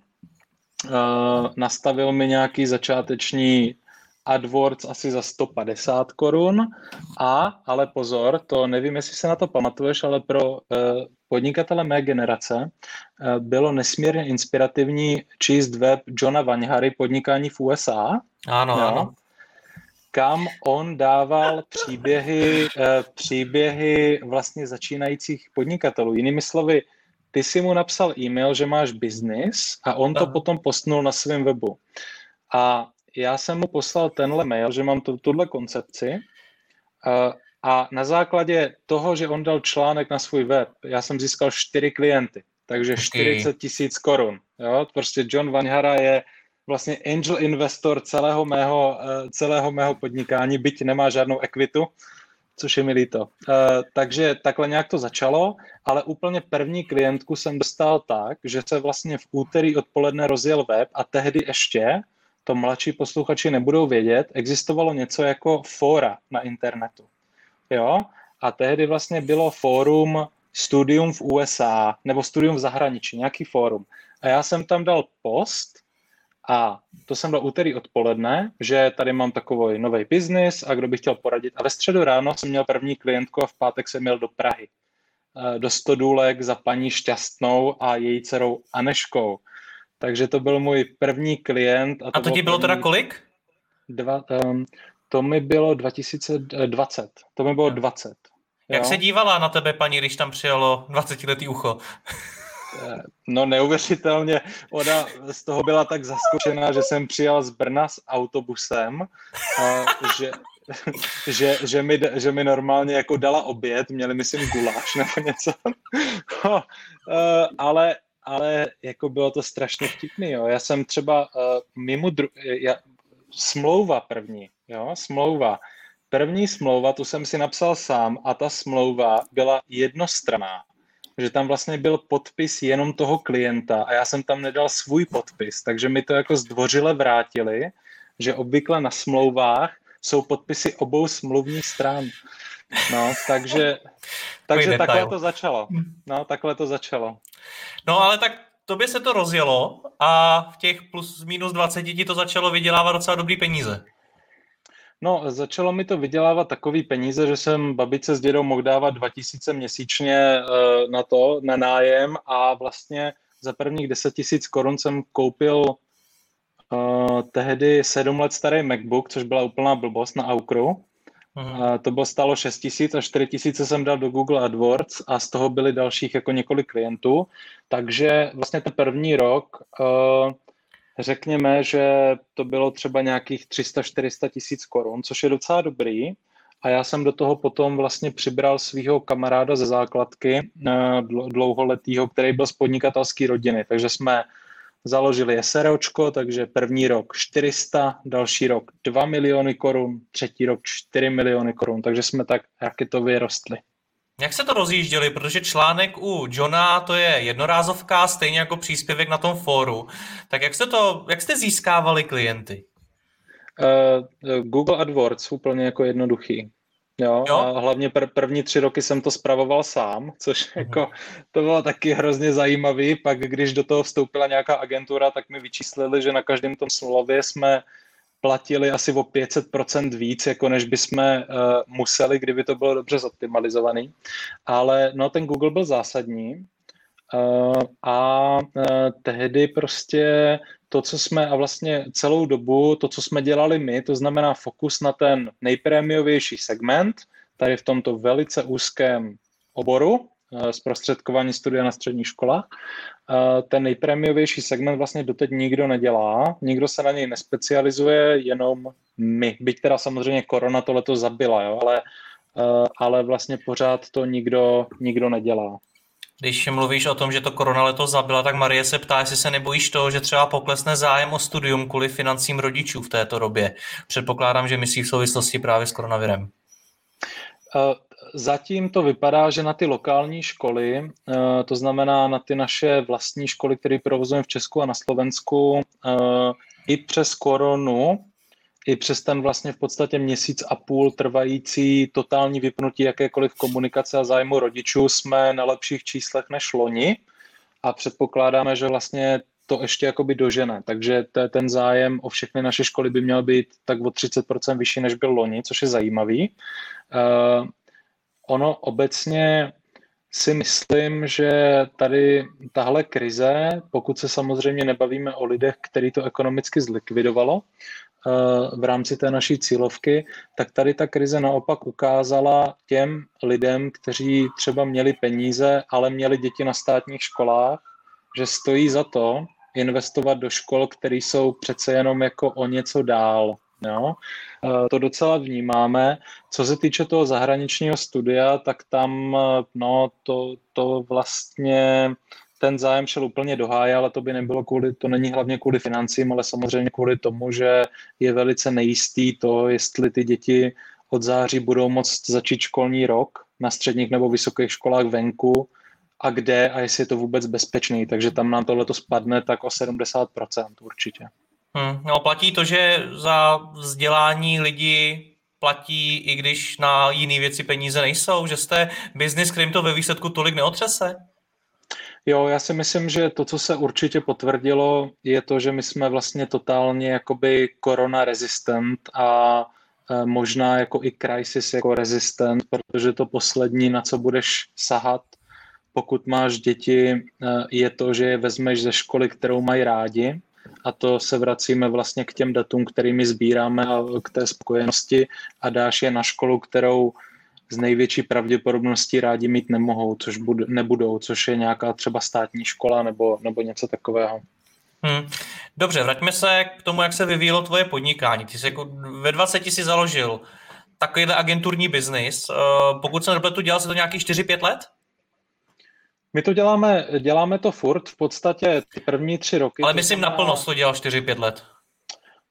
nastavil mi nějaký začáteční AdWords asi za 150 korun a, ale pozor, to nevím, jestli se na to pamatuješ, ale pro uh, podnikatele mé generace uh, bylo nesmírně inspirativní číst web Johna Vanhary Podnikání v USA. Ano, jo? ano. Kam on dával příběhy, uh, příběhy vlastně začínajících podnikatelů. Jinými slovy, ty si mu napsal e-mail, že máš biznis a on to Aha. potom postnul na svém webu. A já jsem mu poslal tenhle mail, že mám tuhle koncepci a, a na základě toho, že on dal článek na svůj web, já jsem získal čtyři klienty, takže okay. 40 tisíc korun. Jo? Prostě John Vanhara je vlastně angel investor celého mého, e, celého mého podnikání, byť nemá žádnou ekvitu, což je mi líto. Uh, takže takhle nějak to začalo, ale úplně první klientku jsem dostal tak, že se vlastně v úterý odpoledne rozjel web a tehdy ještě to mladší posluchači nebudou vědět, existovalo něco jako fóra na internetu. Jo? A tehdy vlastně bylo fórum studium v USA nebo studium v zahraničí, nějaký fórum. A já jsem tam dal post a to jsem dal úterý odpoledne, že tady mám takový nový biznis a kdo by chtěl poradit. A ve středu ráno jsem měl první klientku a v pátek jsem měl do Prahy. Eh, do Stodůlek za paní Šťastnou a její dcerou Aneškou. Takže to byl můj první klient. A to, a to ti bylo teda kolik? Dva, um, to mi bylo 2020. To mi bylo 20. Jak jo? se dívala na tebe paní, když tam přijelo 20-letý ucho? Eh, no neuvěřitelně, ona z toho byla tak zaskočená, že jsem přijel z Brna s autobusem, a že, že, že, mi, že mi normálně jako dala oběd, měli myslím guláš nebo něco. Eh, ale ale jako bylo to strašně vtipný, jo. Já jsem třeba uh, mimo dru- já, smlouva první, jo, smlouva. První smlouva, tu jsem si napsal sám a ta smlouva byla jednostraná. Že tam vlastně byl podpis jenom toho klienta a já jsem tam nedal svůj podpis, takže mi to jako zdvořile vrátili, že obvykle na smlouvách jsou podpisy obou smluvních stran. No, takže, takže takhle to začalo. No, takhle to začalo. No, ale tak tobě se to rozjelo a v těch plus minus 20 ti to začalo vydělávat docela dobrý peníze. No, začalo mi to vydělávat takový peníze, že jsem babice s dědou mohl dávat 2000 měsíčně uh, na to, na nájem a vlastně za prvních 10 tisíc korun jsem koupil uh, tehdy 7 let starý MacBook, což byla úplná blbost na Aukru. Uh-huh. A to bylo stálo 6 tisíc a 4 tisíce jsem dal do Google AdWords a z toho byly dalších jako několik klientů. Takže vlastně ten první rok uh, řekněme, že to bylo třeba nějakých 300-400 tisíc korun, což je docela dobrý. A já jsem do toho potom vlastně přibral svého kamaráda ze základky eh, dlouholetýho, který byl z podnikatelské rodiny. Takže jsme založili SROčko, takže první rok 400, další rok 2 miliony korun, třetí rok 4 miliony korun, takže jsme tak raketově rostli. Jak se to rozjížděli? Protože článek u Johna to je jednorázovka, stejně jako příspěvek na tom fóru. Tak jak jste, to, jak jste získávali klienty? Uh, Google AdWords úplně jako jednoduchý. Jo, jo? a hlavně pr- první tři roky jsem to spravoval sám, což uh-huh. jako to bylo taky hrozně zajímavý. Pak když do toho vstoupila nějaká agentura, tak mi vyčíslili, že na každém tom slově jsme platili asi o 500% víc, jako než bychom uh, museli, kdyby to bylo dobře zoptimalizovaný. Ale no, ten Google byl zásadní a uh, tehdy prostě to, co jsme, a vlastně celou dobu, to, co jsme dělali my, to znamená fokus na ten nejprémiovější segment, tady v tomto velice úzkém oboru, zprostředkování studia na středních školách ten nejprémiovější segment vlastně doteď nikdo nedělá, nikdo se na něj nespecializuje, jenom my. Byť teda samozřejmě korona to leto zabila, jo, ale, eh, ale vlastně pořád to nikdo, nikdo nedělá. Když mluvíš o tom, že to korona letos zabila, tak Marie se ptá, jestli se nebojíš toho, že třeba poklesne zájem o studium kvůli financím rodičů v této době. Předpokládám, že myslí v souvislosti právě s koronavirem. Uh, zatím to vypadá, že na ty lokální školy, eh, to znamená na ty naše vlastní školy, které provozujeme v Česku a na Slovensku, eh, i přes koronu, i přes ten vlastně v podstatě měsíc a půl trvající totální vypnutí jakékoliv komunikace a zájmu rodičů jsme na lepších číslech než loni a předpokládáme, že vlastně to ještě jakoby dožene. Takže ten zájem o všechny naše školy by měl být tak o 30% vyšší, než byl loni, což je zajímavý. Eh, ono obecně si myslím, že tady tahle krize, pokud se samozřejmě nebavíme o lidech, který to ekonomicky zlikvidovalo v rámci té naší cílovky, tak tady ta krize naopak ukázala těm lidem, kteří třeba měli peníze, ale měli děti na státních školách, že stojí za to investovat do škol, které jsou přece jenom jako o něco dál. Jo? Eh, to docela vnímáme. Co se týče toho zahraničního studia, tak tam eh, no, to, to vlastně ten zájem šel úplně do háje, ale to by nebylo kvůli, to není hlavně kvůli financím, ale samozřejmě kvůli tomu, že je velice nejistý to, jestli ty děti od září budou moct začít školní rok na středních nebo vysokých školách venku a kde a jestli je to vůbec bezpečný. Takže tam nám tohle spadne tak o 70% určitě. Hmm, no, platí to, že za vzdělání lidi platí, i když na jiné věci peníze nejsou, že jste biznis, kterým to ve výsledku tolik neotřese? Jo, já si myslím, že to, co se určitě potvrdilo, je to, že my jsme vlastně totálně jakoby korona resistant a e, možná jako i crisis jako resistant, protože to poslední, na co budeš sahat, pokud máš děti, e, je to, že je vezmeš ze školy, kterou mají rádi. A to se vracíme vlastně k těm datům, kterými sbíráme a k té spokojenosti. A dáš je na školu, kterou z největší pravděpodobností rádi mít nemohou, což bud, nebudou, což je nějaká třeba státní škola nebo, nebo něco takového. Hmm. Dobře, vraťme se k tomu, jak se vyvíjelo tvoje podnikání. Ty jsi jako ve 20 si založil takovýhle agenturní biznis. Eh, pokud jsem nepletu, dělal jsi to nějakých 4-5 let? My to děláme, děláme to furt, v podstatě ty první tři roky. Ale myslím znamená... naplno to dělal 4-5 let.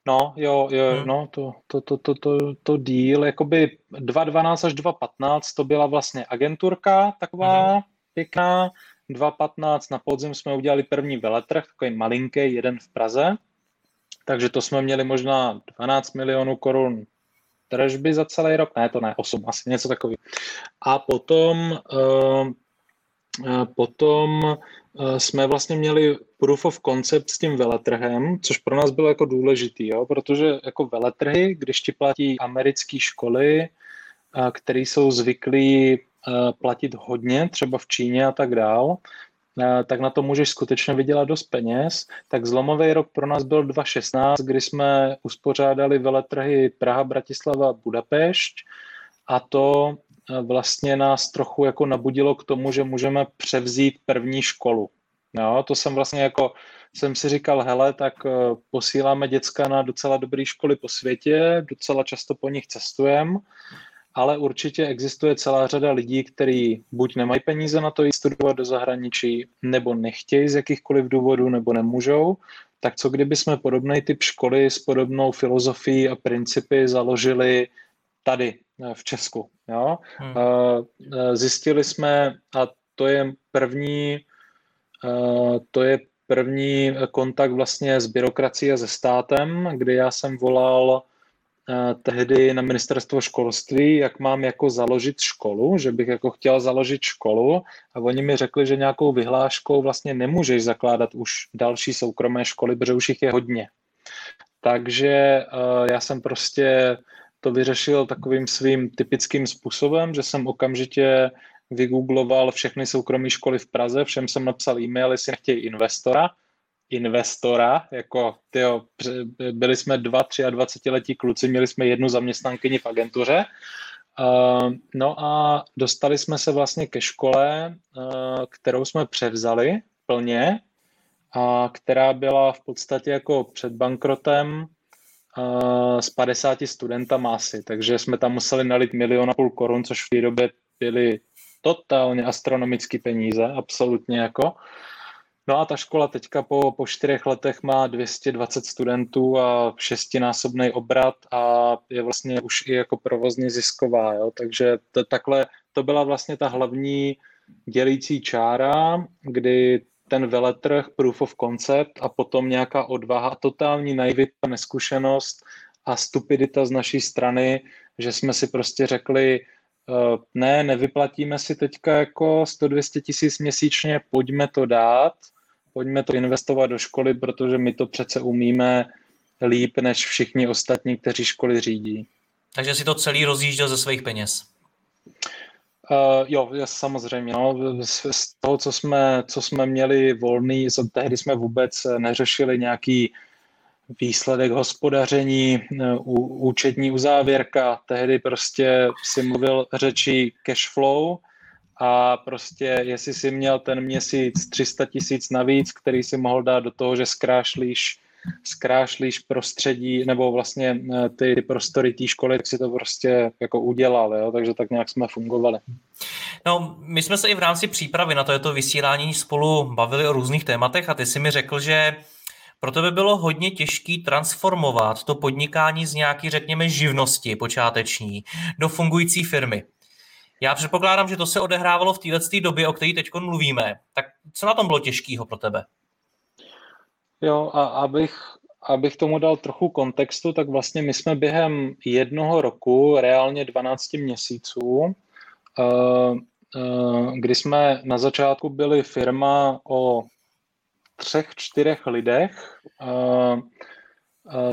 No, jo, jo, hmm. no, to, to, to, to, to, to díl, jakoby 2.12 až 2.15 to byla vlastně agenturka taková hmm. pěkná, 2.15 na podzim jsme udělali první veletrh, takový malinký, jeden v Praze, takže to jsme měli možná 12 milionů korun tržby za celý rok, ne, to ne, 8, asi něco takový. A potom, uh, potom jsme vlastně měli proof of concept s tím veletrhem, což pro nás bylo jako důležitý, jo, protože jako veletrhy, když ti platí americké školy, uh, které jsou zvyklí platit hodně, třeba v Číně a tak dál, tak na to můžeš skutečně vydělat dost peněz. Tak zlomový rok pro nás byl 2016, kdy jsme uspořádali veletrhy Praha, Bratislava, Budapešť a to vlastně nás trochu jako nabudilo k tomu, že můžeme převzít první školu. Jo, to jsem vlastně jako, jsem si říkal, hele, tak e, posíláme děcka na docela dobré školy po světě, docela často po nich cestujeme ale určitě existuje celá řada lidí, kteří buď nemají peníze na to jít studovat do zahraničí, nebo nechtějí z jakýchkoliv důvodů, nebo nemůžou, tak co kdyby jsme podobný typ školy s podobnou filozofií a principy založili tady eh, v Česku. Jo? Hmm. Eh, eh, zjistili jsme, a to je první, to je první kontakt vlastně s byrokracií a se státem, kdy já jsem volal tehdy na ministerstvo školství, jak mám jako založit školu, že bych jako chtěl založit školu a oni mi řekli, že nějakou vyhláškou vlastně nemůžeš zakládat už další soukromé školy, protože už jich je hodně. Takže já jsem prostě to vyřešil takovým svým typickým způsobem, že jsem okamžitě vygoogloval všechny soukromé školy v Praze, všem jsem napsal e-mail, jestli nechtějí investora. Investora, jako tyjo, byli jsme dva, tři a dvacetiletí kluci, měli jsme jednu zaměstnankyni v agentuře, uh, no a dostali jsme se vlastně ke škole, uh, kterou jsme převzali plně, a která byla v podstatě jako před bankrotem s 50 studentama asi, takže jsme tam museli nalit milion a půl korun, což v té době byly totálně astronomické peníze, absolutně jako. No a ta škola teďka po, po čtyřech letech má 220 studentů a šestinásobný obrat a je vlastně už i jako provozně zisková. Jo? Takže to, takhle to byla vlastně ta hlavní dělící čára, kdy ten veletrh, proof of concept a potom nějaká odvaha, totální naivita, neskušenost a stupidita z naší strany, že jsme si prostě řekli, uh, ne, nevyplatíme si teďka jako 100-200 tisíc měsíčně, pojďme to dát, pojďme to investovat do školy, protože my to přece umíme líp než všichni ostatní, kteří školy řídí. Takže si to celý rozjížděl ze svých peněz. Uh, jo, samozřejmě. No. Z, z toho, co jsme, co jsme měli volný, tehdy jsme vůbec neřešili nějaký výsledek hospodaření, uh, účetní uzávěrka. Tehdy prostě si mluvil řečí cash flow, a prostě jestli si měl ten měsíc 300 tisíc navíc, který si mohl dát do toho, že zkrášlíš zkrášlíš prostředí nebo vlastně eh, ty, ty prostory té školy, tak si to prostě jako udělal, jo? takže tak nějak jsme fungovali. No, my jsme se i v rámci přípravy na to, je to vysílání spolu bavili o různých tématech a ty si mi řekl, že pro tebe bylo hodně těžké transformovat to podnikání z nějaký, řekněme, živnosti počáteční do fungující firmy. Já předpokládám, že to se odehrávalo v této době, o které teď mluvíme. Tak co na tom bylo těžkého pro tebe? Jo, a abych, abych tomu dal trochu kontextu, tak vlastně my jsme během jednoho roku, reálně 12 měsíců, uh, uh, kdy jsme na začátku byli firma o třech, čtyřech lidech, uh,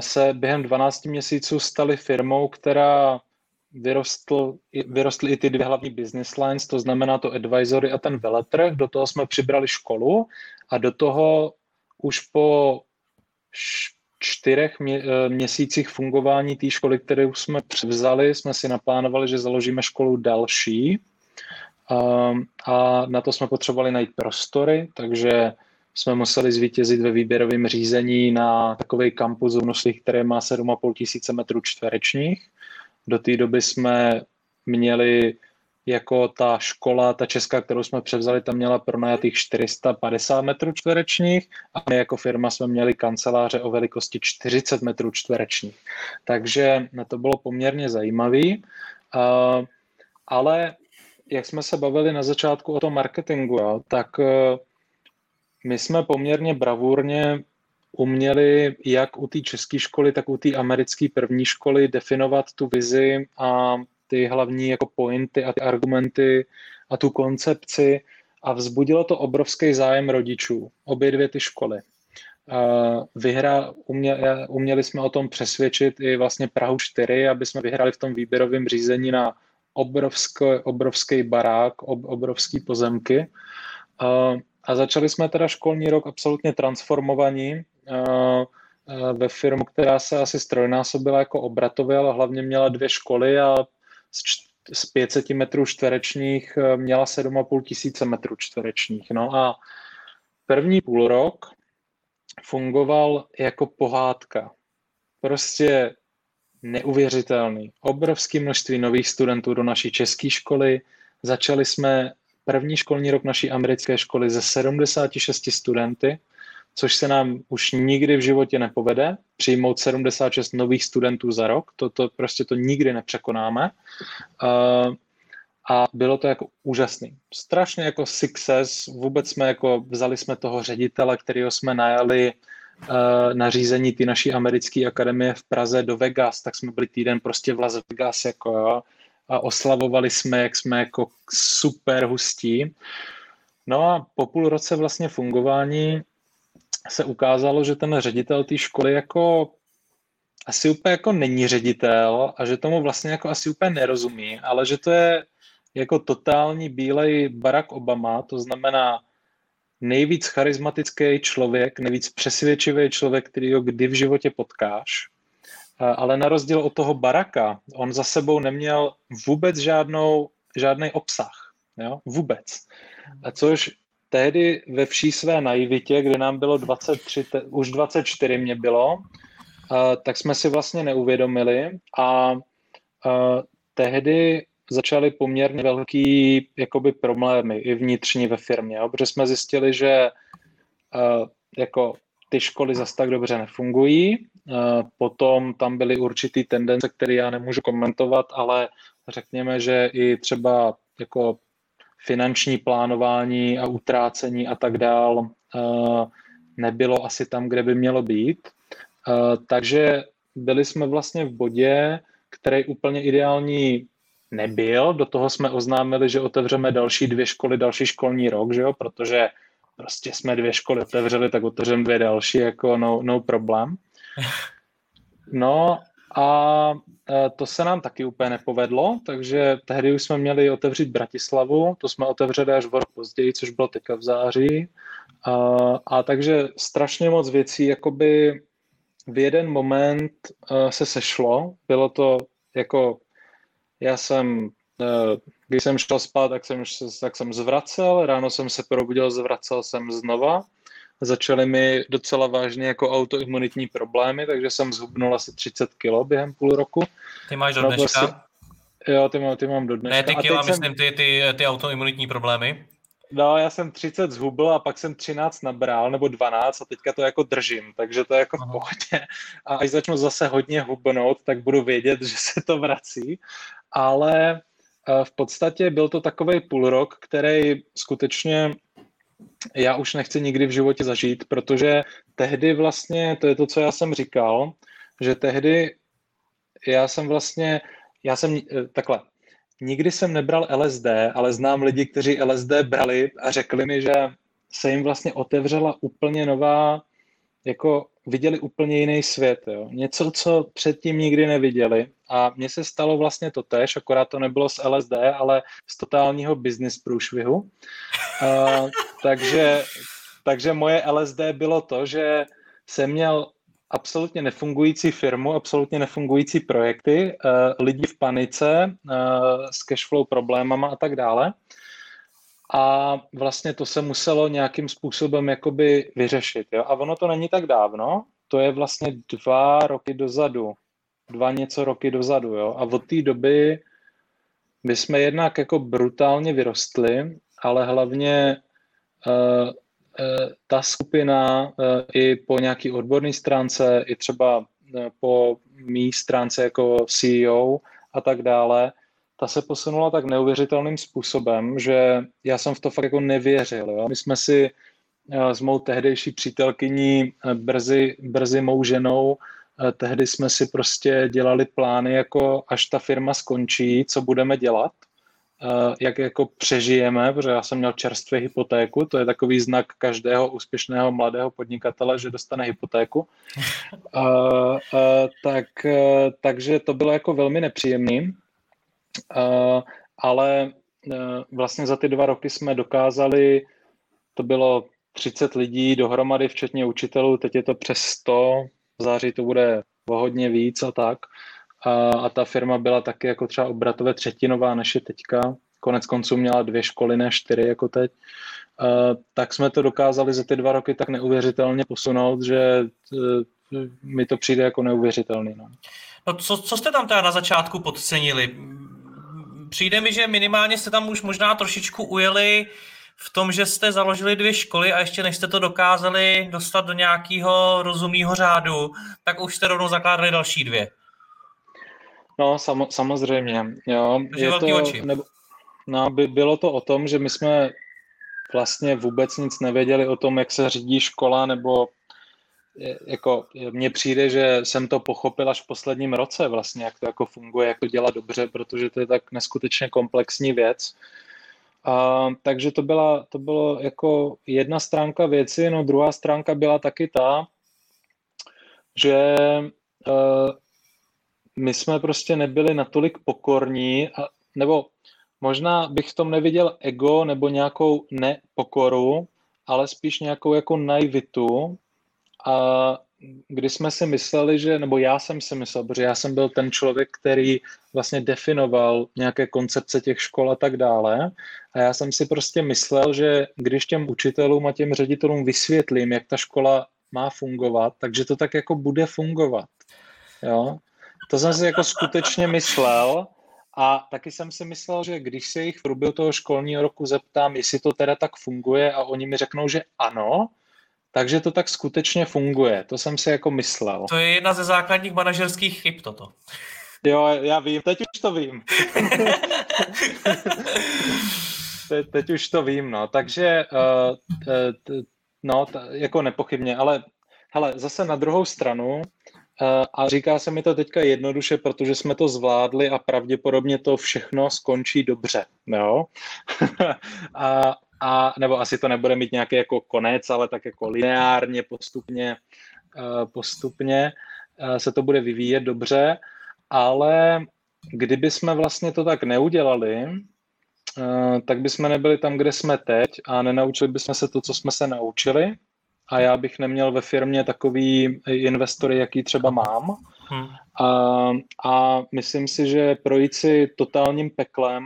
se během 12 měsíců stali firmou, která vyrostl, vyrostly i ty dvě hlavní business lines, to znamená to advisory a ten veletrh. Do toho jsme přibrali školu a do toho už po čtyřech eh, měsících fungování té školy, kterou jsme převzali, jsme si naplánovali, že založíme školu další. Um, a na to jsme potřebovali najít prostory, takže jsme museli zvítězit ve výběrovém řízení na takový kampus v který má 7,5 tisíce metrů čtverečních. Do té doby jsme měli jako ta škola, ta česká, kterou jsme převzali, tam měla pronajatých 450 metrů čtverečních a my jako firma jsme měli kanceláře o velikosti 40 metrů čtverečních. Takže to bylo poměrně zajímavý. Ale jak jsme se bavili na začátku o tom marketingu, jo, tak eh, my jsme poměrně bravurně uměli jak u té české školy, tak u té americké první školy definovat tu vizi a ty hlavní jako pointy a ty argumenty a tu koncepci a vzbudilo to obrovský zájem rodičů, obě dvě ty školy. Vyhra, uměli, uměli jsme o tom přesvědčit i vlastně Prahu 4, aby jsme vyhrali v tom výběrovém řízení na obrovský, obrovský barák, ob, obrovský pozemky. A začali jsme teda školní rok absolutně transformovaní ve firmu, která se asi strojnásobila jako obratově, ale hlavně měla dvě školy a z, z 500 metrů čtverečních e, měla 7,5 tisíce metrů čtverečních. No a první půl rok fungoval jako pohádka. Prostě neuvěřitelný. Obrovské množství nových studentů do naší české školy. Začali jsme první školní rok naší americké školy ze 76 studenty, což se nám už nikdy v životě nepovede, přijmout 76 nových studentů za rok, to, to prostě to nikdy nepřekonáme. Uh, a bylo to jako úžasný. Strašně jako success, vůbec jsme jako vzali jsme toho ředitele, kterého jsme najali uh, na řízení ty naší americké akademie v Praze do Vegas, tak jsme byli týden prostě v Las Vegas, jako jo, a oslavovali jsme, jak jsme jako super hustí. No a po půl roce vlastně fungování se ukázalo, že ten ředitel té školy jako asi úplně jako není ředitel a že tomu vlastně jako asi úplně nerozumí, ale že to je jako totální bílej Barack Obama, to znamená nejvíc charismatický člověk, nejvíc přesvědčivý člověk, který ho kdy v životě potkáš. Ale na rozdíl od toho Baraka, on za sebou neměl vůbec žádnou, žádný obsah. Jo? Vůbec. A což tehdy ve vší své naivitě, kdy nám bylo 23, už 24 mě bylo, tak jsme si vlastně neuvědomili a tehdy začaly poměrně velký jakoby problémy i vnitřní ve firmě, jo? protože jsme zjistili, že jako ty školy zas tak dobře nefungují. Potom tam byly určitý tendence, které já nemůžu komentovat, ale řekněme, že i třeba jako finanční plánování a utrácení a tak dál eh, nebylo asi tam, kde by mělo být. Eh, takže byli jsme vlastně v bodě, který úplně ideální nebyl. Do toho jsme oznámili, že otevřeme další dvě školy, další školní rok, že jo? protože prostě jsme dvě školy otevřeli, tak otevřeme dvě další, jako no, no problém. No a to se nám taky úplně nepovedlo, takže tehdy už jsme měli otevřít Bratislavu, to jsme otevřeli až v rok později, což bylo teďka v září. A, a takže strašně moc věcí jakoby v jeden moment uh, se sešlo. Bylo to jako, já jsem, uh, když jsem šel spát, tak jsem, tak jsem zvracel, ráno jsem se probudil, zvracel jsem znova začaly mi docela vážně jako autoimunitní problémy, takže jsem zhubnul asi 30 kg během půl roku. Ty máš do no, dneška? No, prostě, jo, ty mám, ty mám do dneška. Ne ty kila, myslím jsem... ty, ty, ty autoimunitní problémy. No, já jsem 30 zhubl a pak jsem 13 nabral, nebo 12 a teďka to jako držím, takže to je jako v pohodě. A až začnu zase hodně hubnout, tak budu vědět, že se to vrací. Ale eh, v podstatě byl to takový půl rok, který skutečně já už nechci nikdy v životě zažít, protože tehdy vlastně, to je to, co já jsem říkal, že tehdy já jsem vlastně, já jsem eh, takhle, nikdy jsem nebral LSD, ale znám lidi, kteří LSD brali a řekli mi, že se jim vlastně otevřela úplně nová, jako viděli úplně jiný svět. Jo. Něco, co předtím nikdy neviděli. A mně se stalo vlastně to tež, akorát to nebylo z LSD, ale z totálního business průšvihu. Uh, takže, takže moje LSD bylo to, že jsem měl absolutně nefungující firmu, absolutně nefungující projekty, uh, lidi v panice uh, s cashflow problémama a tak dále. A vlastně to se muselo nějakým způsobem jakoby vyřešit. Jo? A ono to není tak dávno, to je vlastně dva roky dozadu, dva něco roky dozadu. Jo? A od té doby my jsme jednak jako brutálně vyrostli, ale hlavně uh, uh, ta skupina uh, i po nějaký odborné stránce, i třeba uh, po mý stránce jako CEO a tak dále, ta se posunula tak neuvěřitelným způsobem, že já jsem v to fakt jako nevěřil. Jo? My jsme si s mou tehdejší přítelkyní, brzy, brzy mou ženou, tehdy jsme si prostě dělali plány, jako až ta firma skončí, co budeme dělat, jak jako přežijeme, protože já jsem měl čerstvě hypotéku, to je takový znak každého úspěšného mladého podnikatele, že dostane hypotéku. A, a, tak, takže to bylo jako velmi nepříjemný, a, ale vlastně za ty dva roky jsme dokázali, to bylo 30 lidí dohromady, včetně učitelů, teď je to přes 100, v září to bude o hodně víc a tak. A, a ta firma byla taky jako třeba obratové třetinová než je teďka. Konec konců měla dvě školy, ne čtyři jako teď. A, tak jsme to dokázali za ty dva roky tak neuvěřitelně posunout, že e, mi to přijde jako neuvěřitelný. No. No co, co jste tam teda na začátku podcenili? Přijde mi, že minimálně jste tam už možná trošičku ujeli uh, v tom, že jste založili dvě školy a ještě než jste to dokázali dostat do nějakého rozumného řádu, tak už jste rovnou zakládali další dvě. No, sam, samozřejmě. Jo. je to, oči. Nebo, no, by, bylo to o tom, že my jsme vlastně vůbec nic nevěděli o tom, jak se řídí škola, nebo jako mně přijde, že jsem to pochopil až v posledním roce vlastně, jak to jako funguje, jak to dělat dobře, protože to je tak neskutečně komplexní věc. A, takže to byla, to bylo jako jedna stránka věci, no druhá stránka byla taky ta, že uh, my jsme prostě nebyli natolik pokorní, a, nebo možná bych v tom neviděl ego nebo nějakou nepokoru, ale spíš nějakou jako naivitu a kdy jsme si mysleli, že, nebo já jsem si myslel, protože já jsem byl ten člověk, který vlastně definoval nějaké koncepce těch škol a tak dále. A já jsem si prostě myslel, že když těm učitelům a těm ředitelům vysvětlím, jak ta škola má fungovat, takže to tak jako bude fungovat. Jo? To jsem si jako skutečně myslel a taky jsem si myslel, že když se jich v průběhu toho školního roku zeptám, jestli to teda tak funguje a oni mi řeknou, že ano, takže to tak skutečně funguje. To jsem si jako myslel. To je jedna ze základních manažerských chyb toto. Jo, já vím, teď už to vím. Te, teď už to vím, no. Takže, uh, uh, no, t- jako nepochybně, ale hele, zase na druhou stranu, uh, a říká se mi to teďka jednoduše, protože jsme to zvládli a pravděpodobně to všechno skončí dobře, jo. a, a nebo asi to nebude mít nějaký jako konec, ale tak jako lineárně postupně, eh, postupně eh, se to bude vyvíjet dobře, ale kdyby jsme vlastně to tak neudělali, eh, tak bychom nebyli tam, kde jsme teď a nenaučili bychom se to, co jsme se naučili a já bych neměl ve firmě takový investory, jaký třeba mám. Hmm. A, a myslím si, že projít si totálním peklem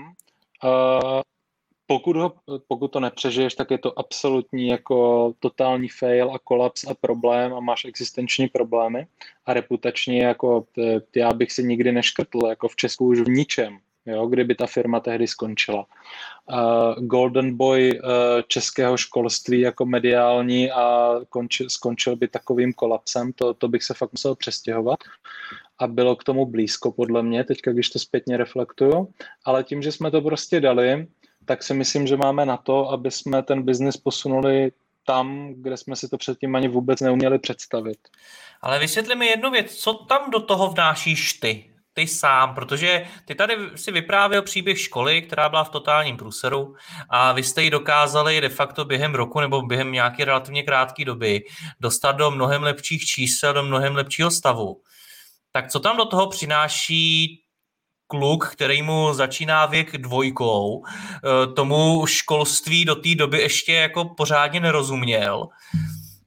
pokud, ho, pokud to nepřežiješ, tak je to absolutní jako totální fail a kolaps a problém a máš existenční problémy a reputační jako t, já bych si nikdy neškrtl jako v Česku už v ničem, jo, kdyby ta firma tehdy skončila. Uh, Golden Boy uh, českého školství jako mediální a končil, skončil by takovým kolapsem, to, to bych se fakt musel přestěhovat a bylo k tomu blízko podle mě, teďka když to zpětně reflektuju, ale tím, že jsme to prostě dali, tak si myslím, že máme na to, aby jsme ten biznis posunuli tam, kde jsme si to předtím ani vůbec neuměli představit. Ale vysvětli mi jednu věc, co tam do toho vnášíš ty? Ty sám, protože ty tady si vyprávěl příběh školy, která byla v totálním průseru a vy jste ji dokázali de facto během roku nebo během nějaké relativně krátké doby dostat do mnohem lepších čísel, do mnohem lepšího stavu. Tak co tam do toho přináší kluk, který mu začíná věk dvojkou, eh, tomu školství do té doby ještě jako pořádně nerozuměl.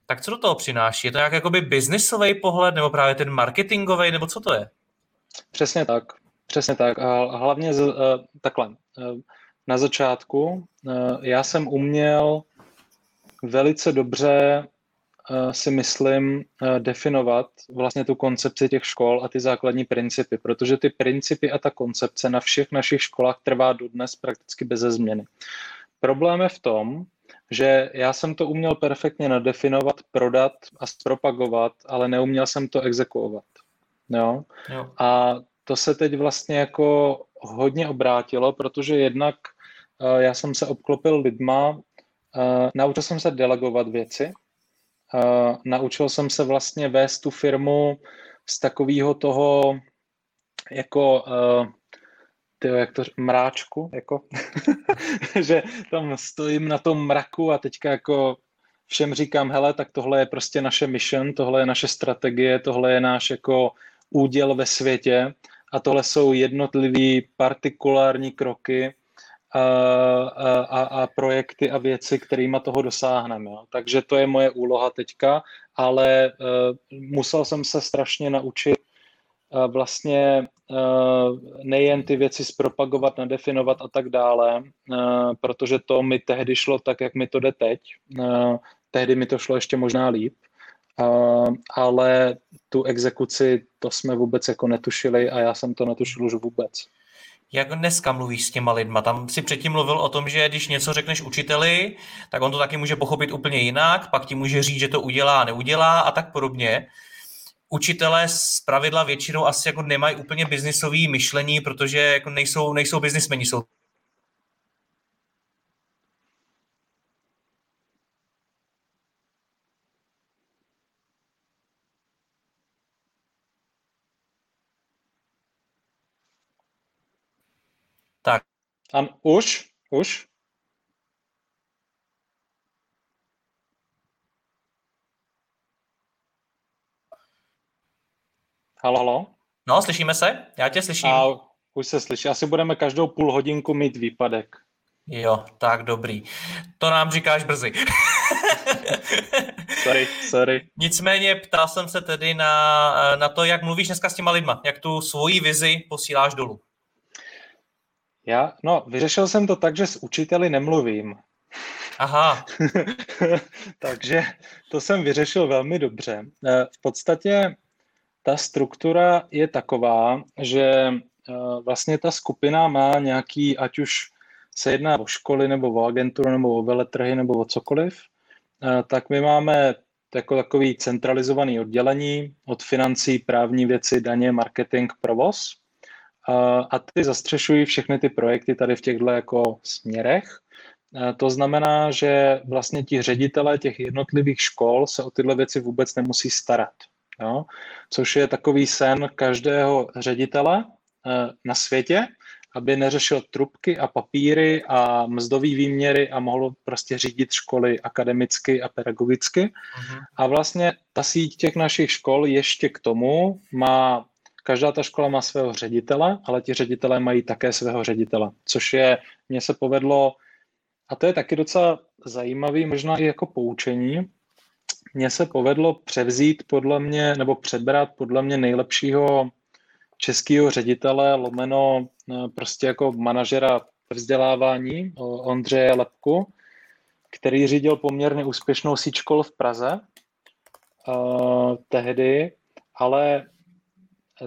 Tak co do toho přináší? Je to jak jakoby biznisový pohled, nebo právě ten marketingový, nebo co to je? Přesně tak. Přesně tak. A hlavně z, uh, takhle. Uh, na začátku já jsem uměl velice dobře si myslím definovat vlastně tu koncepci těch škol a ty základní principy, protože ty principy a ta koncepce na všech našich školách trvá dodnes prakticky bez změny. Problém je v tom, že já jsem to uměl perfektně nadefinovat, prodat a zpropagovat, ale neuměl jsem to exekuovat. Jo? Jo. A to se teď vlastně jako hodně obrátilo, protože jednak uh, já jsem se obklopil lidma, naučil jsem se delegovat věci, naučil jsem se vlastně vést tu firmu z takového toho jako uh, tyjo, jak to mráčku, jako, že tam stojím na tom mraku a teďka jako všem říkám, hele, tak tohle je prostě naše mission, tohle je naše strategie, tohle je náš jako úděl ve světě a tohle jsou jednotlivý partikulární kroky a, a, a projekty a věci, kterými toho dosáhneme. Jo. Takže to je moje úloha teďka, ale uh, musel jsem se strašně naučit uh, vlastně uh, nejen ty věci zpropagovat, nadefinovat a tak dále, uh, protože to mi tehdy šlo tak, jak mi to jde teď. Uh, tehdy mi to šlo ještě možná líp. Uh, ale tu exekuci, to jsme vůbec jako netušili a já jsem to netušil už vůbec. Jak dneska mluvíš s těma lidma? Tam si předtím mluvil o tom, že když něco řekneš učiteli, tak on to taky může pochopit úplně jinak, pak ti může říct, že to udělá a neudělá a tak podobně. Učitelé z pravidla většinou asi jako nemají úplně biznisové myšlení, protože jako nejsou, nejsou biznismeni, jsou An, už? Už? Halo, halo? No, slyšíme se? Já tě slyším. A už se slyší. Asi budeme každou půl hodinku mít výpadek. Jo, tak dobrý. To nám říkáš brzy. sorry, sorry. Nicméně ptal jsem se tedy na, na to, jak mluvíš dneska s těma lidma, jak tu svoji vizi posíláš dolů. Já, no, vyřešil jsem to tak, že s učiteli nemluvím. Aha. Takže to jsem vyřešil velmi dobře. Eh, v podstatě ta struktura je taková, že eh, vlastně ta skupina má nějaký, ať už se jedná o školy, nebo o agenturu, nebo o veletrhy, nebo o cokoliv, eh, tak my máme jako takový centralizovaný oddělení od financí, právní věci, daně, marketing, provoz a ty zastřešují všechny ty projekty tady v těchto jako směrech. To znamená, že vlastně ti ředitelé těch jednotlivých škol se o tyhle věci vůbec nemusí starat. Jo? Což je takový sen každého ředitele eh, na světě, aby neřešil trubky a papíry a mzdové výměry a mohl prostě řídit školy akademicky a pedagogicky. Uh-huh. A vlastně ta síť těch našich škol ještě k tomu má každá ta škola má svého ředitele, ale ti ředitelé mají také svého ředitele, což je, mně se povedlo, a to je taky docela zajímavý, možná i jako poučení, mně se povedlo převzít podle mě, nebo přebrat podle mě nejlepšího českého ředitele, lomeno eh, prostě jako manažera vzdělávání, Ondřeje Lepku, který řídil poměrně úspěšnou síť škol v Praze uh, tehdy, ale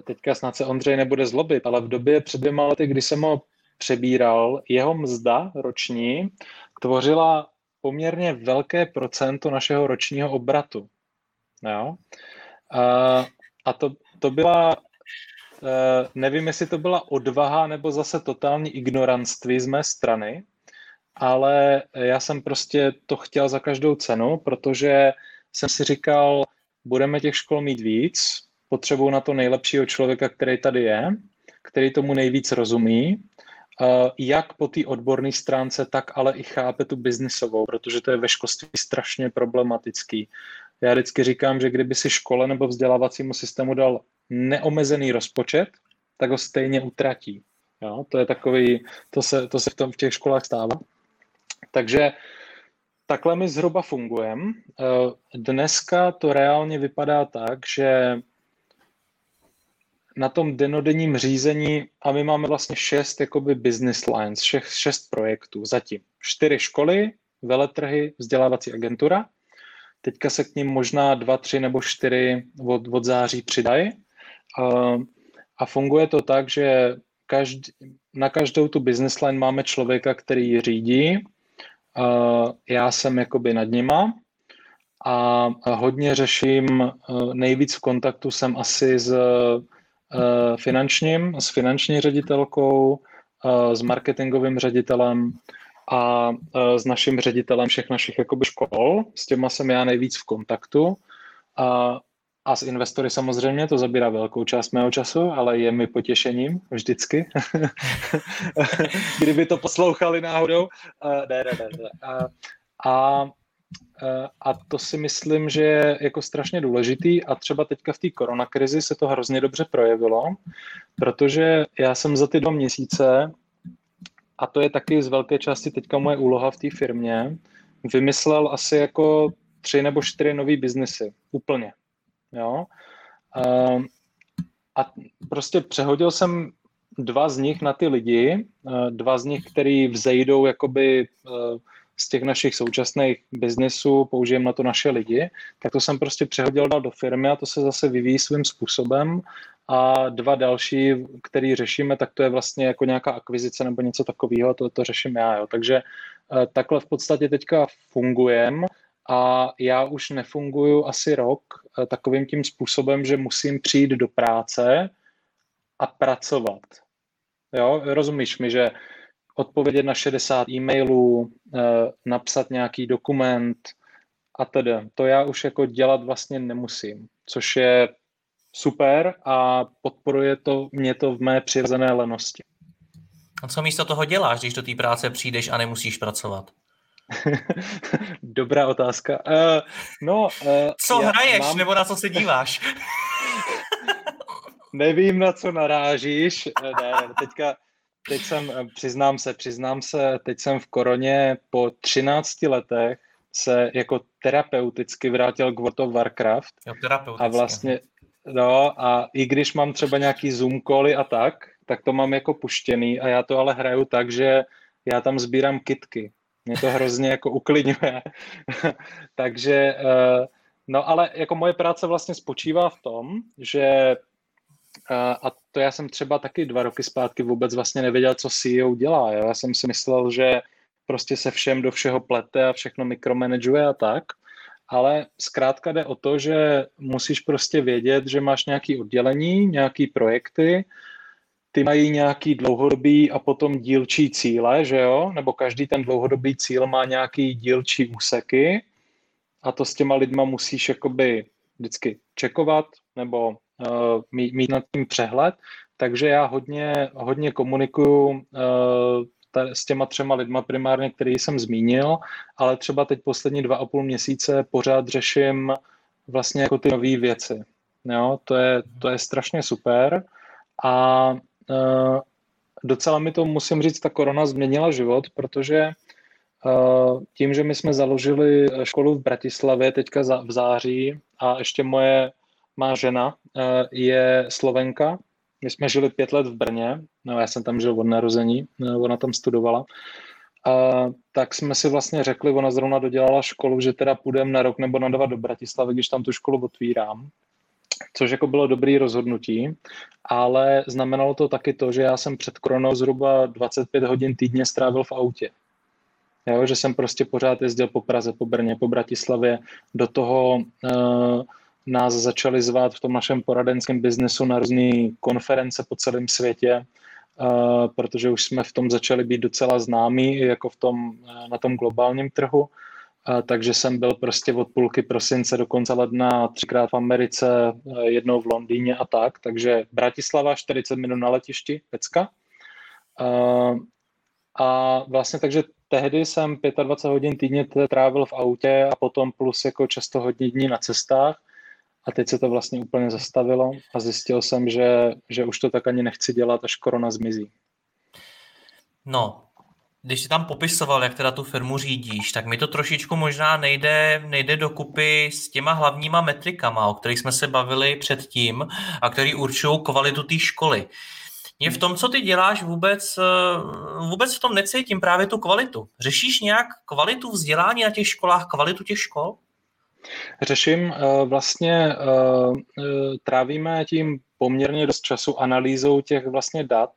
teďka snad se Ondřej nebude zlobit, ale v době před dvěma lety, kdy jsem ho přebíral, jeho mzda roční tvořila poměrně velké procento našeho ročního obratu. Jo? A, to, to byla, e, nevím, jestli to byla odvaha nebo zase totální ignoranství z mé strany, ale já jsem prostě to chtěl za každou cenu, protože jsem si říkal, budeme těch škol mít víc, potřebují na to nejlepšího člověka, který tady je, který tomu nejvíc rozumí, jak po té odborné stránce, tak ale i chápe tu biznisovou, protože to je ve školství strašně problematický. Já vždycky říkám, že kdyby si škole nebo vzdělávacímu systému dal neomezený rozpočet, tak ho stejně utratí. Jo, to je takový, to se, to se v, tom, v těch školách stává. Takže takhle my zhruba fungujeme. Dneska to reálně vypadá tak, že na tom denodenním řízení a my máme vlastně šest jakoby business lines, šest, šest projektů zatím. Čtyři školy, veletrhy, vzdělávací agentura. teďka se k ním možná dva, tři nebo čtyři od, od září přidají. A funguje to tak, že každý, na každou tu business line máme člověka, který ji řídí. Já jsem jakoby nad nima a hodně řeším, nejvíc v kontaktu jsem asi s finančním, s finanční ředitelkou, s marketingovým ředitelem a s naším ředitelem všech našich jakoby škol. S těma jsem já nejvíc v kontaktu. A a s investory samozřejmě to zabírá velkou část mého času, ale je mi potěšením vždycky. Kdyby to poslouchali náhodou. Uh, ne, ne, ne, ne. Uh, a, a to si myslím, že je jako strašně důležitý a třeba teďka v té koronakrizi se to hrozně dobře projevilo, protože já jsem za ty dva měsíce, a to je taky z velké části teďka moje úloha v té firmě, vymyslel asi jako tři nebo čtyři nové biznesy. Úplně. Jo? Uh, a prostě přehodil jsem dva z nich na ty lidi, uh, dva z nich, který vzejdou jakoby z těch našich současných biznesů, použijeme na to naše lidi, tak to jsem prostě přehodil do firmy a to se zase vyvíjí svým způsobem. A dva další, který řešíme, tak to je vlastně jako nějaká akvizice nebo něco takového, to, to řeším já. Jo. Takže uh, takhle v podstatě teďka fungujeme a já už nefunguju asi rok eh, takovým tím způsobem, že musím přijít do práce a pracovat. Jo, rozumíš mi, že odpovědět na 60 e-mailů, eh, napsat nějaký dokument a tedy. To já už jako dělat vlastně nemusím, což je super a podporuje to mě to v mé přirozené lenosti. A co místo toho děláš, když do té práce přijdeš a nemusíš pracovat? Dobrá otázka. Uh, no, uh, co hraješ, mám... nebo na co se díváš? Nevím, na co narážíš. Ne, ne, teďka, teď jsem, přiznám se, přiznám se, teď jsem v koroně po 13 letech se jako terapeuticky vrátil k World of Warcraft. Jo, a vlastně, no, a i když mám třeba nějaký Zoom cally a tak, tak to mám jako puštěný a já to ale hraju tak, že já tam sbírám kitky. Mě to hrozně jako uklidňuje. Takže, eh, no ale jako moje práce vlastně spočívá v tom, že eh, a to já jsem třeba taky dva roky zpátky vůbec vlastně nevěděl, co CEO dělá. Jo? Já jsem si myslel, že prostě se všem do všeho plete a všechno mikromanaguje a tak. Ale zkrátka jde o to, že musíš prostě vědět, že máš nějaké oddělení, nějaké projekty, ty mají nějaký dlouhodobý a potom dílčí cíle, že jo? Nebo každý ten dlouhodobý cíl má nějaký dílčí úseky a to s těma lidma musíš jakoby vždycky čekovat nebo mít, mít nad tím přehled. Takže já hodně, hodně komunikuju uh, s těma třema lidma primárně, který jsem zmínil, ale třeba teď poslední dva a půl měsíce pořád řeším vlastně jako ty nové věci. Jo, to je, to je strašně super a Eh, docela mi to, musím říct, ta korona změnila život, protože eh, tím, že my jsme založili školu v Bratislavě teďka v září a ještě moje má žena eh, je Slovenka. My jsme žili pět let v Brně, no já jsem tam žil od narození, ona tam studovala. A, tak jsme si vlastně řekli, ona zrovna dodělala školu, že teda půjdeme na rok nebo na dva do Bratislavy, když tam tu školu otvírám což jako bylo dobrý rozhodnutí, ale znamenalo to taky to, že já jsem před koronou zhruba 25 hodin týdně strávil v autě. Jo, že jsem prostě pořád jezdil po Praze, po Brně, po Bratislavě. Do toho uh, nás začali zvát v tom našem poradenském biznesu na různé konference po celém světě, uh, protože už jsme v tom začali být docela známí, jako v tom, uh, na tom globálním trhu. A, takže jsem byl prostě od půlky prosince do konce ledna třikrát v Americe, jednou v Londýně a tak. Takže Bratislava 40 minut na letišti, pecka. A vlastně takže tehdy jsem 25 hodin týdně trávil v autě a potom plus jako často hodně dní na cestách. A teď se to vlastně úplně zastavilo a zjistil jsem, že, že už to tak ani nechci dělat, až korona zmizí. No, když jsi tam popisoval, jak teda tu firmu řídíš, tak mi to trošičku možná nejde, nejde dokupy s těma hlavníma metrikama, o kterých jsme se bavili předtím a který určují kvalitu té školy. Mě v tom, co ty děláš, vůbec, eh, vůbec v tom necítím právě tu kvalitu. Řešíš nějak kvalitu vzdělání na těch školách, kvalitu těch škol? Řeším vlastně, trávíme tím poměrně dost času analýzou těch vlastně dat,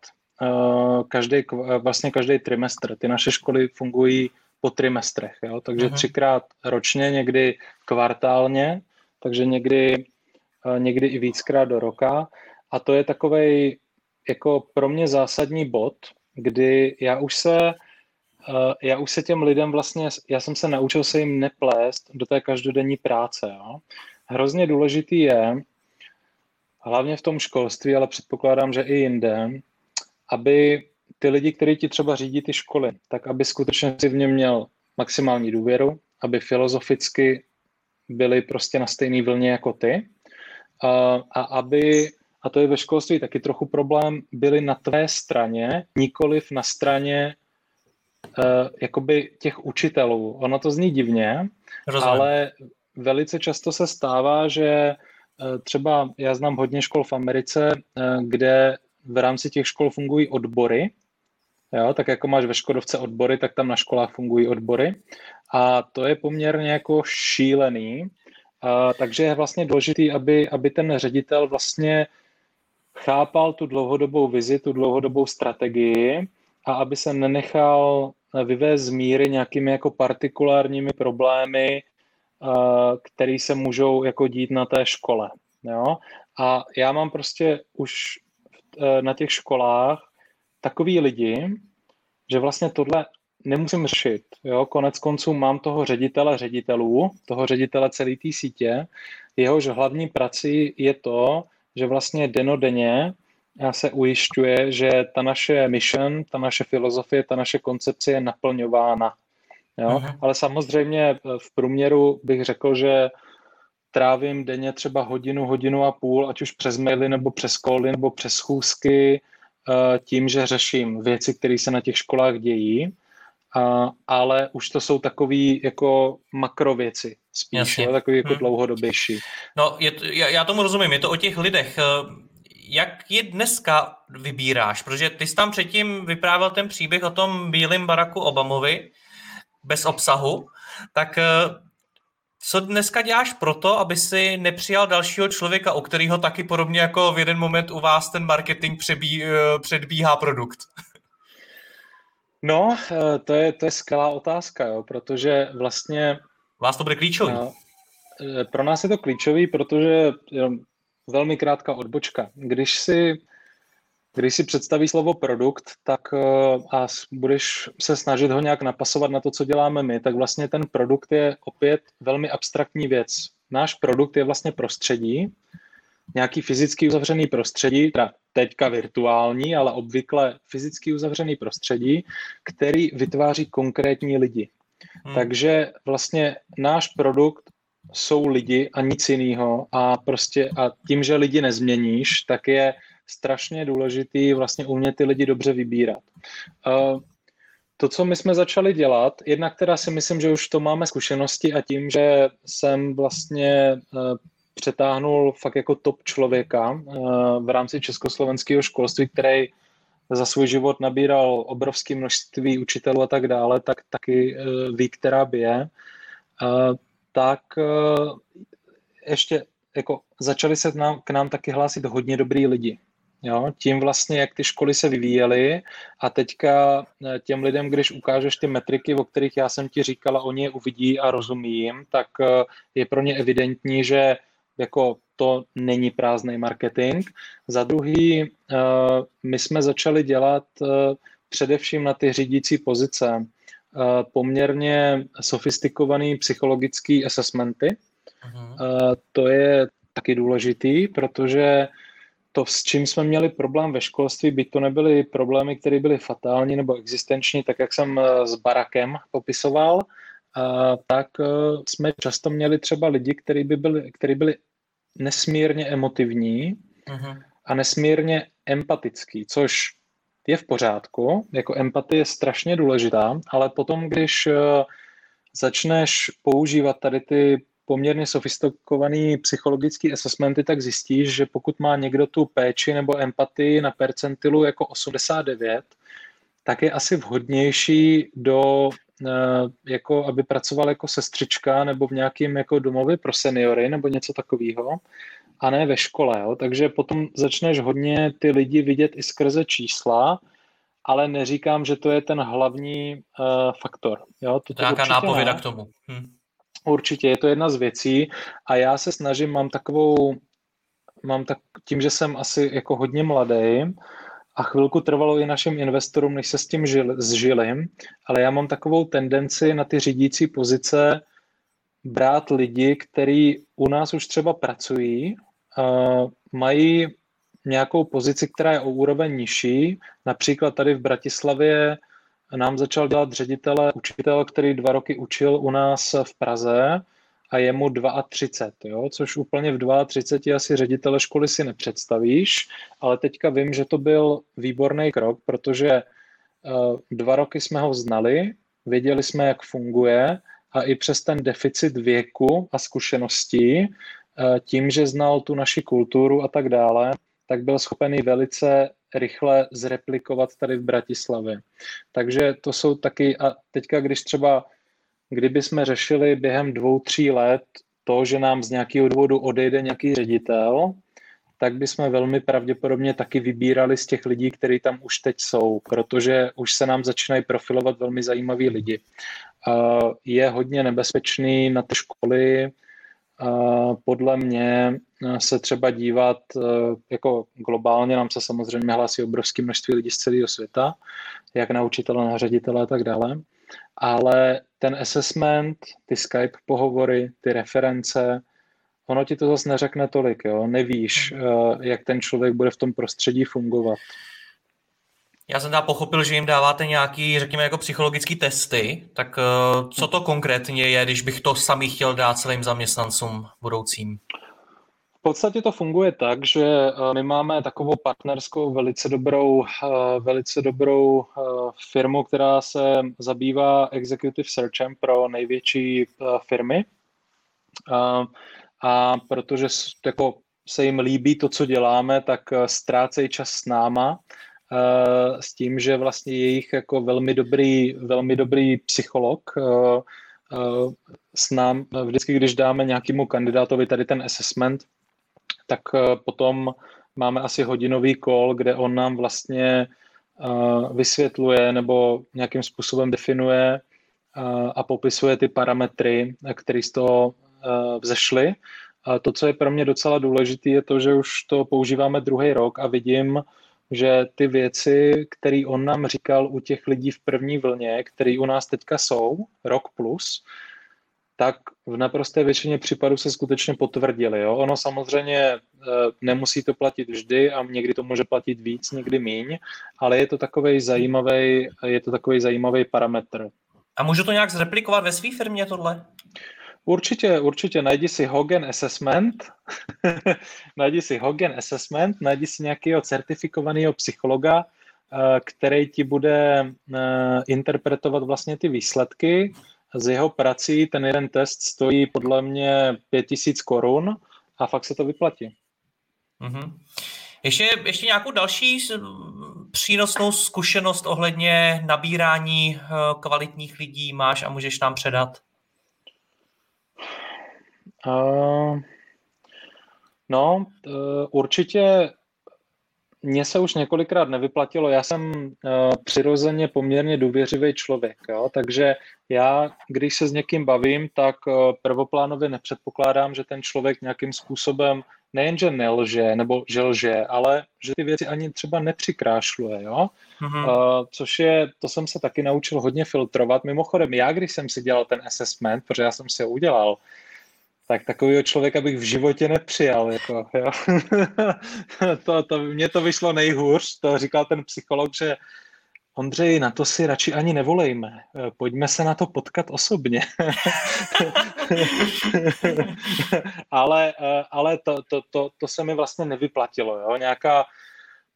každý, vlastně každý trimestr. Ty naše školy fungují po trimestrech, jo? takže uh-huh. třikrát ročně, někdy kvartálně, takže někdy, někdy i víckrát do roka. A to je takový jako pro mě zásadní bod, kdy já už se já už se těm lidem vlastně, já jsem se naučil se jim neplést do té každodenní práce. Jo? Hrozně důležitý je, hlavně v tom školství, ale předpokládám, že i jinde, aby ty lidi, kteří ti třeba řídí ty školy, tak aby skutečně si v něm měl maximální důvěru, aby filozoficky byli prostě na stejné vlně jako ty a, a aby, a to je ve školství taky trochu problém, byli na tvé straně, nikoliv na straně jakoby těch učitelů. Ono to zní divně, Rozumím. ale velice často se stává, že uh, třeba já znám hodně škol v Americe, uh, kde v rámci těch škol fungují odbory, jo, tak jako máš ve Škodovce odbory, tak tam na školách fungují odbory a to je poměrně jako šílený, a, takže je vlastně důležitý, aby, aby ten ředitel vlastně chápal tu dlouhodobou vizi, tu dlouhodobou strategii a aby se nenechal vyvést z míry nějakými jako partikulárními problémy, které se můžou jako dít na té škole. Jo? A já mám prostě už e, na těch školách takový lidi, že vlastně tohle nemusím řešit. Jo? Konec konců mám toho ředitele ředitelů, toho ředitele celé té sítě, jehož hlavní prací je to, že vlastně denodenně já se ujišťuje, že ta naše mission, ta naše filozofie, ta naše koncepce je naplňována. Jo? Uh-huh. Ale samozřejmě v průměru bych řekl, že trávím denně třeba hodinu, hodinu a půl, ať už přes maily nebo přes koly nebo přes schůzky, eh, tím, že řeším věci, které se na těch školách dějí, ale už to jsou takové jako makrověci spíš, jo, takový jako hmm. dlouhodobější. No, je to, já, já tomu rozumím, je to o těch lidech. Jak je dneska vybíráš? Protože ty jsi tam předtím vyprávěl ten příběh o tom bílém baraku Obamovi bez obsahu, tak eh, co dneska děláš proto, aby si nepřijal dalšího člověka, o kterého taky podobně jako v jeden moment u vás ten marketing přebí, eh, předbíhá produkt? No, eh, to je, to je skvělá otázka, jo, protože vlastně... Vás to bude klíčový. No, pro nás je to klíčový, protože velmi krátká odbočka. Když si, když si představí slovo produkt, tak eh, a budeš se snažit ho nějak napasovat na to, co děláme my, tak vlastně ten produkt je opět velmi abstraktní věc. Náš produkt je vlastně prostředí, nějaký fyzicky uzavřený prostředí, teda teďka virtuální, ale obvykle fyzicky uzavřený prostředí, který vytváří konkrétní lidi. Hmm. Takže vlastně náš produkt jsou lidi a nic jiného a prostě a tím, že lidi nezměníš, tak je strašně důležitý vlastně umět ty lidi dobře vybírat. Uh, to, co my jsme začali dělat, jednak teda si myslím, že už to máme zkušenosti a tím, že jsem vlastně uh, přetáhnul fakt jako top člověka uh, v rámci československého školství, který za svůj život nabíral obrovské množství učitelů a tak dále, tak taky ví, která by je tak eh, ještě jako začali se k nám, k nám taky hlásit hodně dobrý lidi. Jo? Tím vlastně, jak ty školy se vyvíjely a teďka eh, těm lidem, když ukážeš ty metriky, o kterých já jsem ti říkala, oni je uvidí a rozumí jim, tak eh, je pro ně evidentní, že jako to není prázdný marketing. Za druhý, my jsme začali dělat především na ty řídící pozice poměrně sofistikovaný psychologický assessmenty. Uh-huh. To je taky důležitý, protože to, s čím jsme měli problém ve školství, by to nebyly problémy, které byly fatální nebo existenční, tak jak jsem e, s Barakem popisoval, tak jsme často měli třeba lidi, kteří by byli, který byli nesmírně emotivní uh-huh. a nesmírně empatický, což je v pořádku, jako empatie je strašně důležitá, ale potom, když eh, začneš používat tady ty poměrně sofistikované psychologické assessmenty, tak zjistíš, že pokud má někdo tu péči nebo empatii na percentilu jako 89, tak je asi vhodnější do jako aby pracoval jako sestřička nebo v nějakém jako domově pro seniory nebo něco takového a ne ve škole. Jo? Takže potom začneš hodně ty lidi vidět i skrze čísla, ale neříkám, že to je ten hlavní uh, faktor. Jo? To, to Nějaká nápověda ne. k tomu. Hm. Určitě, je to jedna z věcí a já se snažím, mám takovou, mám tak, tím, že jsem asi jako hodně mladý a chvilku trvalo i našim investorům, než se s tím žil, zžili, ale já mám takovou tendenci na ty řídící pozice brát lidi, kteří u nás už třeba pracují, mají nějakou pozici, která je o úroveň nižší. Například tady v Bratislavě nám začal dělat ředitele, učitel, který dva roky učil u nás v Praze a je mu 32, jo? což úplně v 32 asi ředitele školy si nepředstavíš, ale teďka vím, že to byl výborný krok, protože uh, dva roky jsme ho znali, věděli jsme, jak funguje a i přes ten deficit věku a zkušeností, uh, tím, že znal tu naši kulturu a tak dále, tak byl schopený velice rychle zreplikovat tady v Bratislavě. Takže to jsou taky, a teďka když třeba, kdyby jsme řešili během dvou, tří let to, že nám z nějakého důvodu odejde nějaký ředitel, tak bychom velmi pravděpodobně taky vybírali z těch lidí, kteří tam už teď jsou, protože už se nám začínají profilovat velmi zajímaví lidi. Je hodně nebezpečný na ty školy, podle mě se třeba dívat e, jako globálně, nám se samozřejmě hlásí obrovské množství lidí z celého světa, jak na učitele, na ředitele a tak dále, ale ten assessment, ty Skype pohovory, ty reference, ono ti to zase neřekne tolik, jo? nevíš, e, jak ten člověk bude v tom prostředí fungovat. Já jsem teda pochopil, že jim dáváte nějaký, řekněme, jako psychologické testy, tak uh, co to konkrétně je, když bych to sami chtěl dát celým zaměstnancům budoucím? V podstatě to funguje tak, že uh, my máme takovou partnerskou, velice dobrou, uh, velice dobrou firmu, která se zabývá executive searchem pro největší firmy. A protože jako se jim líbí to, co děláme, tak ztrácejí čas s náma Eh, s tím, že vlastně jejich jako velmi dobrý, velmi dobrý psycholog eh, eh, s nám vždycky, když dáme nějakému kandidátovi tady ten assessment, tak potom máme asi hodinový call, kde on nám vlastně vysvětluje nebo nějakým způsobem definuje a popisuje ty parametry, které z toho vzešly. To, co je pro mě docela důležité, je to, že už to používáme druhý rok a vidím, že ty věci, které on nám říkal u těch lidí v první vlně, které u nás teďka jsou, rok plus, tak v naprosté většině případů se skutečně potvrdili. Jo? Ono samozřejmě e, nemusí to platit vždy a někdy to může platit víc, někdy míň, ale je to takový zajímavý, je to takový zajímavý parametr. A můžu to nějak zreplikovat ve své firmě tohle? Určitě, určitě. Najdi si Hogan Assessment, najdi si Hogan Assessment, najdi si nějakého certifikovaného psychologa, eh, který ti bude eh, interpretovat vlastně ty výsledky. Z jeho prací ten jeden test stojí podle mě 5000 korun a fakt se to vyplatí. Mm-hmm. Ještě, ještě nějakou další přínosnou zkušenost ohledně nabírání eh, kvalitních lidí máš a můžeš nám předat? Uh, no, uh, určitě mně se už několikrát nevyplatilo. Já jsem uh, přirozeně poměrně důvěřivý člověk, jo? takže já, když se s někým bavím, tak uh, prvoplánově nepředpokládám, že ten člověk nějakým způsobem nejenže nelže, nebo že lže, ale že ty věci ani třeba nepřikrášluje, jo? Mm-hmm. Uh, což je, to jsem se taky naučil hodně filtrovat. Mimochodem, já, když jsem si dělal ten assessment, protože já jsem si ho udělal, tak takového člověka bych v životě nepřijal. Jako, jo. to, to, mně to vyšlo nejhůř, to říkal ten psycholog, že Ondřej, na to si radši ani nevolejme. Pojďme se na to potkat osobně. ale ale to, to, to, to se mi vlastně nevyplatilo. Jo? Nějaká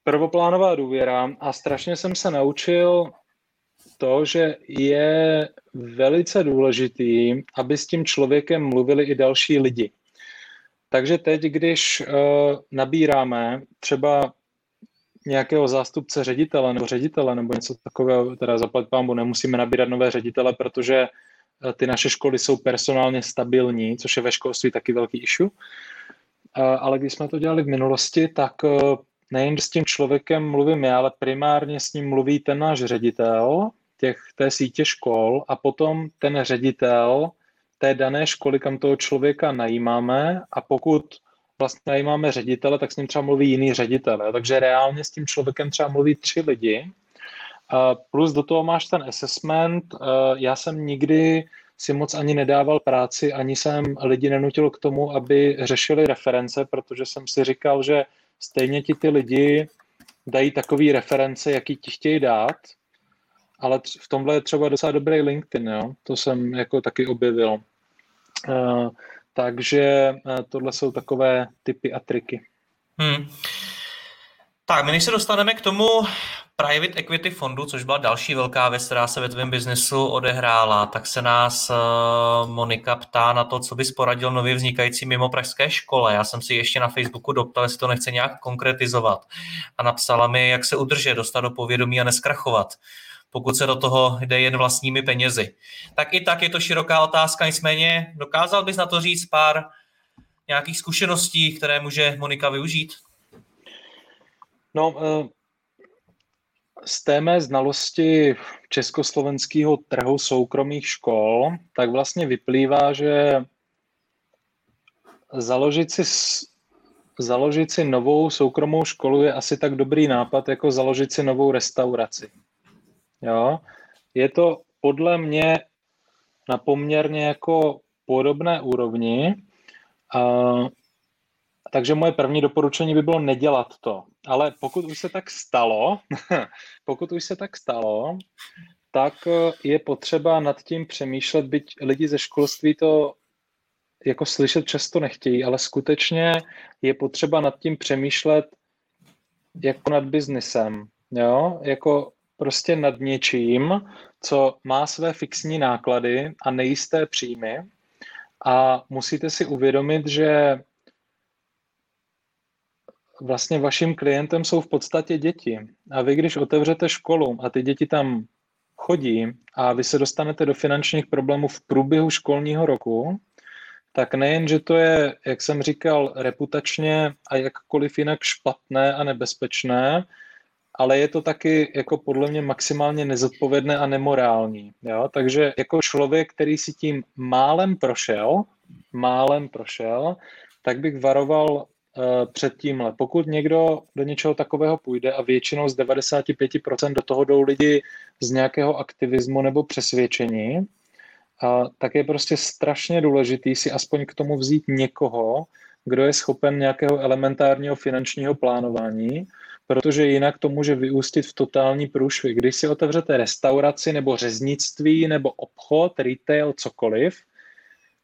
prvoplánová důvěra a strašně jsem se naučil to, že je velice důležitý, aby s tím člověkem mluvili i další lidi. Takže teď, když uh, nabíráme třeba nějakého zástupce ředitele nebo ředitele nebo něco takového, teda zaplať pámbu, nemusíme nabírat nové ředitele, protože eh, ty naše školy jsou personálně stabilní, což je ve školství taky velký issue. Ale když jsme to dělali v minulosti, tak nejen s tím člověkem mluvím já, ale primárně s ním mluví ten náš ředitel těch, té sítě škol a potom ten ředitel té dané školy, kam toho člověka najímáme a pokud vlastně najímáme ředitele, tak s ním třeba mluví jiný ředitel. Takže reálně s tím člověkem třeba mluví tři lidi. Plus do toho máš ten assessment. Já jsem nikdy si moc ani nedával práci, ani jsem lidi nenutil k tomu, aby řešili reference, protože jsem si říkal, že stejně ti ty lidi dají takový reference, jaký ti chtějí dát, ale v tomhle je třeba docela dobrý LinkedIn, jo? to jsem jako taky objevil. Uh, takže uh, tohle jsou takové typy a triky. Hmm. Tak, my než se dostaneme k tomu private equity fondu, což byla další velká věc, která se ve tvém biznesu odehrála, tak se nás uh, Monika ptá na to, co bys poradil nově vznikající mimo pražské škole. Já jsem si ještě na Facebooku doptal, jestli to nechce nějak konkretizovat a napsala mi, jak se udržet, dostat do povědomí a neskrachovat pokud se do toho jde jen vlastními penězi. Tak i tak je to široká otázka, nicméně dokázal bys na to říct pár nějakých zkušeností, které může Monika využít? No, eh, z té mé znalosti československého trhu soukromých škol, tak vlastně vyplývá, že založit si, založit si novou soukromou školu je asi tak dobrý nápad, jako založit si novou restauraci. Jo? Je to podle mě na poměrně jako podobné úrovni. Uh, takže moje první doporučení by bylo nedělat to. Ale pokud už se tak stalo, pokud už se tak stalo, tak eh, je potřeba nad tím přemýšlet, byť lidi ze školství to jako slyšet často nechtějí, ale skutečně je potřeba nad tím přemýšlet jako nad biznesem, jo, jako prostě nad něčím, co má své fixní náklady a nejisté příjmy a musíte si uvědomit, že vlastně vaším klientem jsou v podstatě děti. A vy, když otevřete školu a ty děti tam chodí a vy se dostanete do finančních problémů v průběhu školního roku, tak nejen, že to je, jak jsem říkal, reputačně a jakkoliv jinak špatné a nebezpečné, ale je to taky jako podle mě maximálně nezodpovědné a nemorální. Jo? Takže jako člověk, který si tím málem prošel, málem prošel, tak bych varoval Eh, před tímhle. Pokud někdo do něčeho takového půjde a většinou z 95% do toho jdou lidi z nějakého aktivismu nebo přesvědčení, a, tak je prostě strašně důležitý si aspoň k tomu vzít někoho, kdo je schopen nějakého elementárního finančního plánování, protože jinak to může vyústit v totální průšvih. Když si otevřete restauraci nebo řeznictví nebo obchod, retail, cokoliv,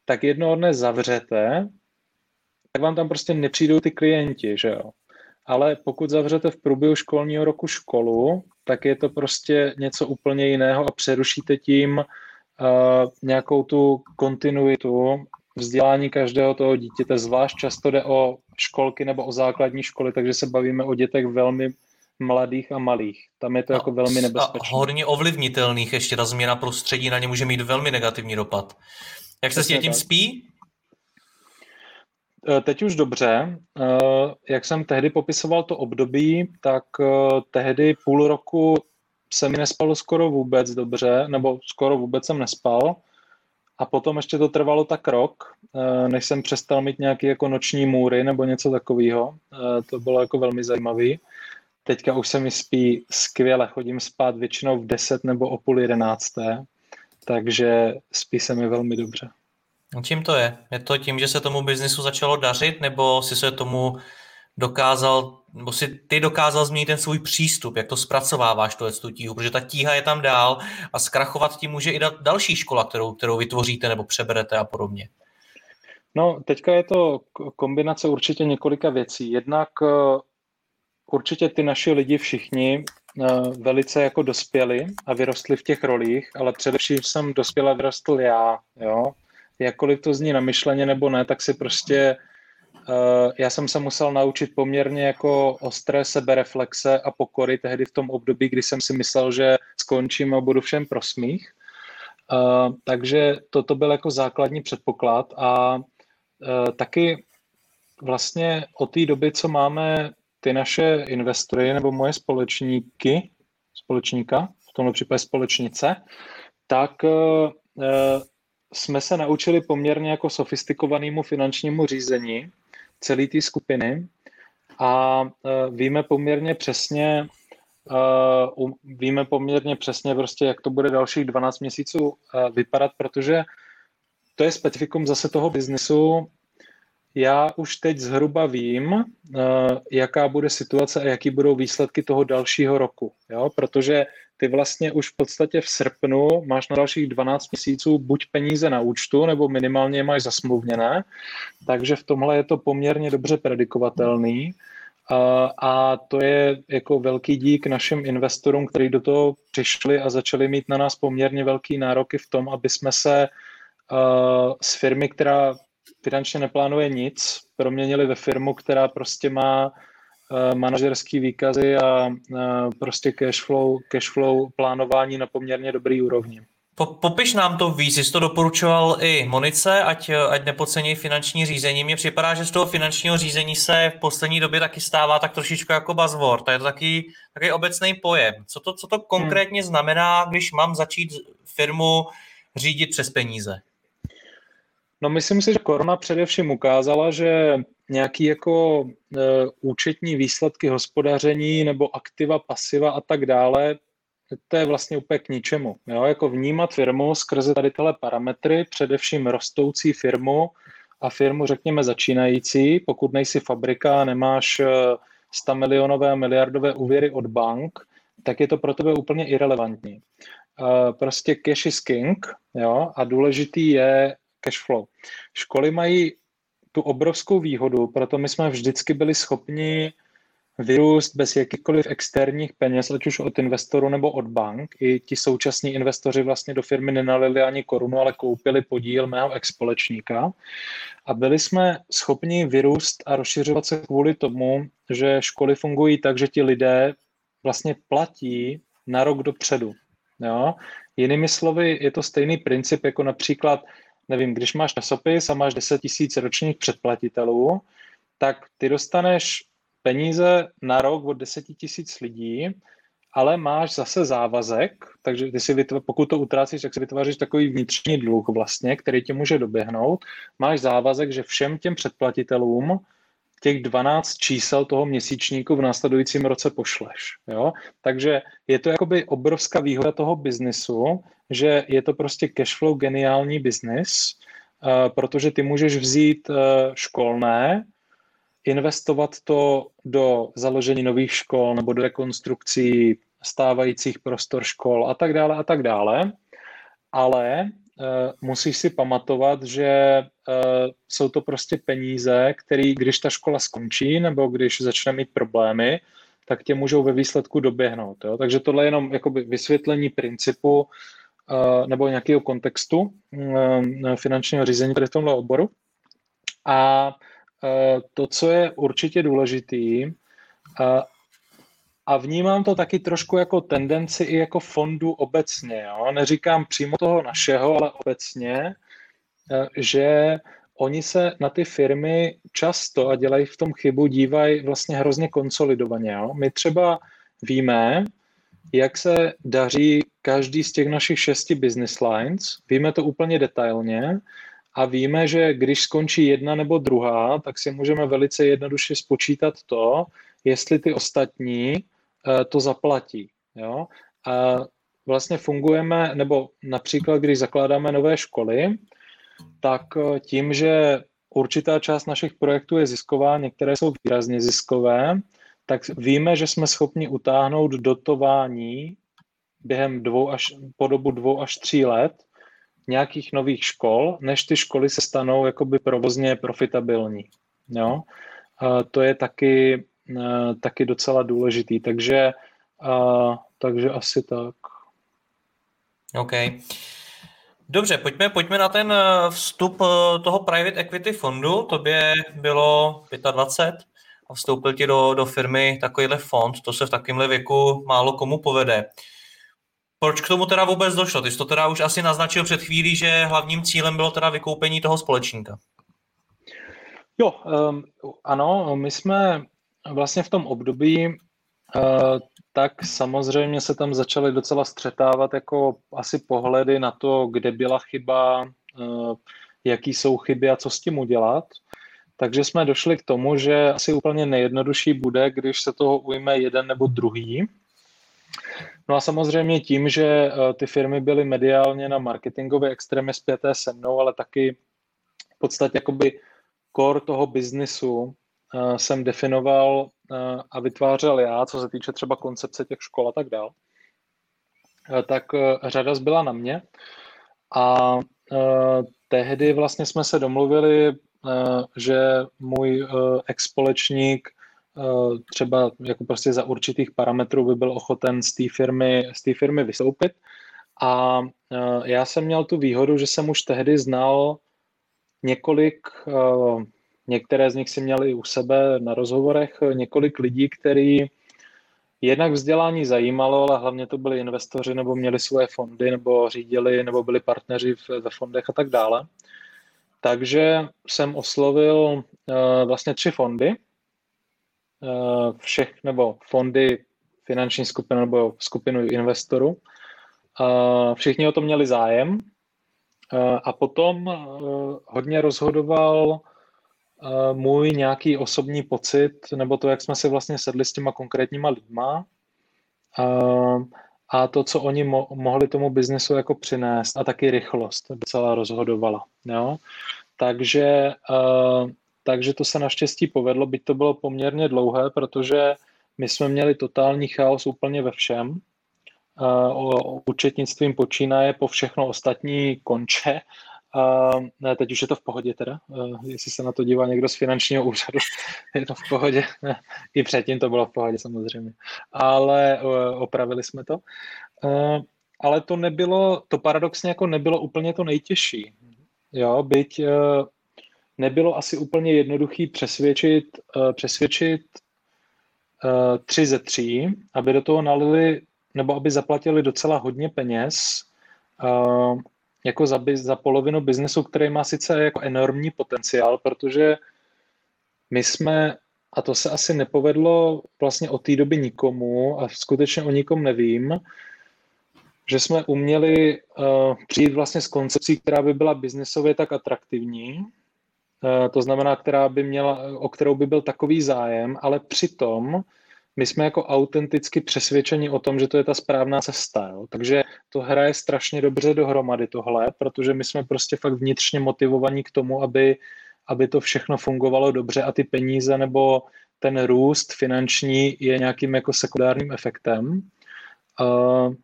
tak jednoho dne zavřete tak vám tam prostě nepřijdou ty klienti, že jo. Ale pokud zavřete v průběhu školního roku školu, tak je to prostě něco úplně jiného a přerušíte tím uh, nějakou tu kontinuitu vzdělání každého toho dítěte. Zvlášť často jde o školky nebo o základní školy, takže se bavíme o dětech velmi mladých a malých. Tam je to a, jako velmi nebezpečné. A hodně ovlivnitelných, ještě ta změna prostředí na ně může mít velmi negativní dopad. Jak se s tím spí? Eh, teď už dobře. Eh, jak jsem tehdy popisoval to období, tak eh, tehdy půl roku se mi nespalo skoro vůbec dobře, nebo skoro vůbec jsem nespal. A potom ještě to trvalo tak rok, než jsem přestal mít nějaké jako noční můry nebo něco takového. To bylo jako velmi zajímavé. Teďka už se mi spí skvěle, chodím spát většinou v 10 nebo o půl jedenácté, takže spí se mi velmi dobře. No, čím to je? Je to tím, že se tomu biznisu začalo dařit, nebo si se tomu dokázal, nebo si ty dokázal změnit ten svůj přístup, jak to zpracováváš tu, tu tíhu, protože ta tíha je tam dál a zkrachovat tím může i další škola, kterou, kterou vytvoříte nebo přeberete a podobně. No, teďka je to kombinace určitě několika věcí. Jednak eh, určitě ty naši lidi všichni eh, velice jako dospěli a vyrostli v těch rolích, ale především jsem dospěl a vyrostl já, jo jakkoliv to zní namyšleně nebo ne, tak si prostě já jsem se musel naučit poměrně jako ostré sebereflexe a pokory tehdy v tom období, kdy jsem si myslel, že skončím a budu všem prosmích. Takže toto byl jako základní předpoklad a taky vlastně od té doby, co máme ty naše investory nebo moje společníky, společníka, v tomto případě společnice, tak jsme se naučili poměrně jako sofistikovanému finančnímu řízení celé té skupiny a uh, víme poměrně přesně, uh, víme poměrně přesně prostě, jak to bude dalších 12 měsíců uh, vypadat, protože to je specifikum zase toho biznesu. Já už teď zhruba vím, uh, jaká bude situace a jaký budou výsledky toho dalšího roku, jo? protože ty vlastně už v podstatě v srpnu máš na dalších 12 měsíců buď peníze na účtu, nebo minimálně máš zasmluvněné, takže v tomhle je to poměrně dobře predikovatelný. A, to je jako velký dík našim investorům, kteří do toho přišli a začali mít na nás poměrně velký nároky v tom, aby jsme se z firmy, která finančně neplánuje nic, proměnili ve firmu, která prostě má manažerský výkazy a eh, prostě cashflow, cashflow plánování na poměrně dobrý úrovni. Popiš nám to víc, jsi to doporučoval i Monice, ať, ať nepodcení finanční řízení. Mně připadá, že z toho finančního řízení se v poslední době taky stává tak trošičku jako buzzword. je to taky, taky obecný pojem. Co to, co to konkrétně hmm. znamená, když mám začít firmu řídit přes peníze? No myslím si, že korona především ukázala, že nějaký jako e, účetní výsledky hospodaření nebo aktiva, pasiva a tak dále, to je vlastně úplně k ničemu. Jo? Jako vnímat firmu skrze tady tyhle parametry, především rostoucí firmu a firmu, řekněme, začínající, pokud nejsi fabrika a nemáš 100 e, milionové a miliardové úvěry od bank, tak je to pro tebe úplně irrelevantní. E, prostě cash is king jo? a důležitý je cash flow. Školy mají tu obrovskou výhodu, proto my jsme vždycky byli schopni vyrůst bez jakýchkoliv externích peněz, ať už od investorů nebo od bank. I ti současní investoři vlastně do firmy nenalili ani korunu, ale koupili podíl mého expolečníka. A byli jsme schopni vyrůst a rozšiřovat se kvůli tomu, že školy fungují tak, že ti lidé vlastně platí na rok dopředu. Jo? Jinými slovy, je to stejný princip jako například nevím, když máš časopis a máš 10 tisíc ročních předplatitelů, tak ty dostaneš peníze na rok od 10 tisíc lidí, ale máš zase závazek, takže ty si vytv- pokud to utrácíš, tak si vytváříš takový vnitřní dluh vlastně, který tě může doběhnout. Máš závazek, že všem těm předplatitelům těch 12 čísel toho měsíčníku v následujícím roce pošleš. Jo? Takže je to jakoby obrovská výhoda toho biznesu, že je to prostě cashflow geniální biznis, uh, protože ty můžeš vzít uh, školné, investovat to do založení nových škol nebo do rekonstrukcí stávajících prostor škol a tak dále a tak dále, ale musíš si pamatovat, že uh, jsou to prostě peníze, které, když ta škola skončí nebo když začne mít problémy, tak tě můžou ve výsledku doběhnout. Jo? Takže tohle je jenom jakoby vysvětlení principu uh, nebo nějakého kontextu finančního řízení tady v tomhle oboru. A to, co je určitě důležitý, a vnímám to taky trošku jako tendenci i jako fondu obecně. Jo? Neříkám přímo toho našeho, ale obecně, eh, že oni se na ty firmy často, a dělají v tom chybu, dívají vlastně hrozně konsolidovaně. Jo? My třeba víme, jak se daří každý z těch našich šesti business lines, víme to úplně detailně a víme, že když skončí jedna nebo druhá, tak si můžeme velice jednoduše spočítat to, jestli ty ostatní to zaplatí. Jo? A vlastně fungujeme, nebo například, když zakládáme nové školy, tak eh, tím, že určitá část našich projektů je zisková, některé jsou výrazně ziskové, tak víme, že jsme schopni utáhnout dotování během dvou až, po dobu dvou až tří let nějakých nových škol, než ty školy se stanou jakoby provozně profitabilní. Jo? A to je taky Eh, taky docela důležitý. Takže, takže asi tak. OK. Dobře, pojďme, pojďme na ten eh, vstup eh, toho private equity fondu. Tobě bylo 25 a vstoupil ti do, do firmy takovýhle fond. To se v takovémhle věku málo komu povede. Proč k tomu teda vůbec došlo? Ty jsi to teda už asi naznačil před chvílí, že hlavním cílem bylo teda vykoupení toho společníka. Jo, um, ano, my jsme vlastně v tom období uh, tak samozřejmě se tam začaly docela střetávat jako asi pohledy na to, kde byla chyba, uh, jaký jsou chyby a co s tím udělat. Takže jsme došli k tomu, že asi úplně nejjednodušší bude, když se toho ujme jeden nebo druhý. No a samozřejmě tím, že uh, ty firmy byly mediálně na marketingové extrémy zpěté se mnou, ale taky v podstatě jakoby core toho biznisu jsem definoval uh, a vytvářel já, co se týče třeba koncepce těch škol a tak dál, uh, tak řada zbyla na mě. A tehdy vlastně jsme se domluvili, že můj ex-společník třeba jako prostě za určitých parametrů by byl ochoten z té firmy, z té firmy vystoupit. A já jsem měl tu výhodu, že jsem už tehdy znal několik, některé z nich si měli u sebe na rozhovorech, několik lidí, který jednak vzdělání zajímalo, ale hlavně to byli investoři nebo měli svoje fondy nebo řídili nebo byli partneři ve fondech a tak dále. Takže jsem oslovil uh, vlastně tři fondy, uh, všech nebo fondy finanční skupiny nebo skupinu investorů. Uh, všichni o to měli zájem a potom hodně rozhodoval můj nějaký osobní pocit, nebo to, jak jsme si vlastně sedli s těma konkrétníma lidma a to, co oni mo- mohli tomu biznesu jako přinést a taky rychlost docela rozhodovala. Jo? Takže, takže to se naštěstí povedlo, byť to bylo poměrně dlouhé, protože my jsme měli totální chaos úplně ve všem o účetnictvím počínaje po všechno ostatní konče. A ne, teď už je to v pohodě teda, jestli se na to dívá někdo z finančního úřadu, je to v pohodě. I předtím to bylo v pohodě samozřejmě. Ale opravili jsme to. Ale to nebylo, to paradoxně jako nebylo úplně to nejtěžší. Jo, byť nebylo asi úplně jednoduchý přesvědčit, přesvědčit tři ze tří, aby do toho nalili nebo aby zaplatili docela hodně peněz uh, jako za, za polovinu biznesu, který má sice jako enormní potenciál, protože my jsme, a to se asi nepovedlo vlastně od té doby nikomu a skutečně o nikom nevím, že jsme uměli uh, přijít vlastně s koncepcí, která by byla biznesově tak atraktivní, uh, to znamená, která by měla, o kterou by byl takový zájem, ale přitom my jsme jako autenticky přesvědčeni o tom, že to je ta správná cesta. Jo? Takže to hraje strašně dobře dohromady tohle, protože my jsme prostě fakt vnitřně motivovaní k tomu, aby, aby to všechno fungovalo dobře a ty peníze nebo ten růst finanční je nějakým jako sekundárním efektem. Uh,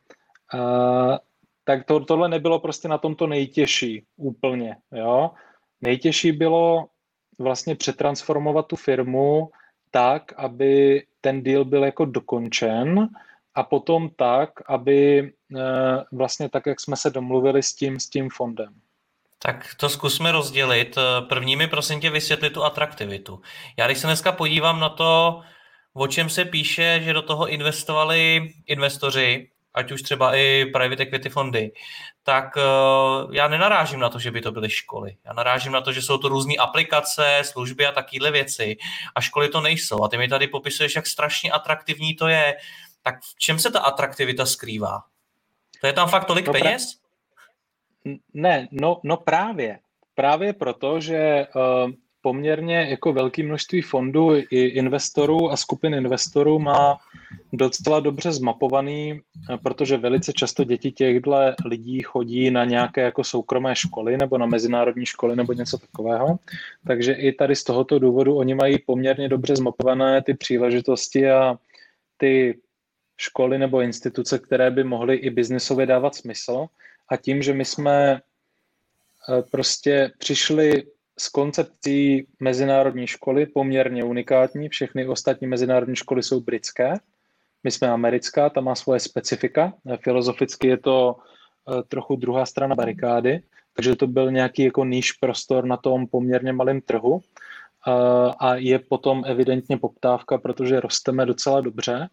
uh, tak to, tohle nebylo prostě na tomto nejtěžší úplně. Jo? Nejtěžší bylo vlastně přetransformovat tu firmu tak, aby ten deal byl jako dokončen a potom tak, aby eh, vlastně tak, jak jsme se domluvili s tím, s tím fondem. Tak to zkusme rozdělit. První mi prosím tě vysvětlit tu atraktivitu. Já když se dneska podívám na to, o čem se píše, že do toho investovali investoři, ať už třeba i private equity fondy, tak uh, já nenarážím na to, že by to byly školy. Já narážím na to, že jsou to různé aplikace, služby a takovéhle věci. A školy to nejsou. A ty mi tady popisuješ, jak strašně atraktivní to je. Tak v čem se ta atraktivita skrývá? To je tam fakt tolik no, peněz? Ne, no, no právě. Právě proto, že uh, poměrně jako velké množství fondů i investorů a skupin investorů má docela dobře zmapovaný, protože velice často děti těchto lidí chodí na nějaké jako soukromé školy nebo na mezinárodní školy nebo něco takového. Takže i tady z tohoto důvodu oni mají poměrně dobře zmapované ty příležitosti a ty školy nebo instituce, které by mohly i biznisově dávat smysl. A tím, že my jsme eh, prostě přišli s koncepcí mezinárodní školy poměrně unikátní. Všechny ostatní mezinárodní školy jsou britské. My jsme americká, ta má svoje specifika. Filozoficky je to trochu druhá strana barikády, takže to byl nějaký jako níž prostor na tom poměrně malém trhu a je potom evidentně poptávka, protože rosteme docela dobře,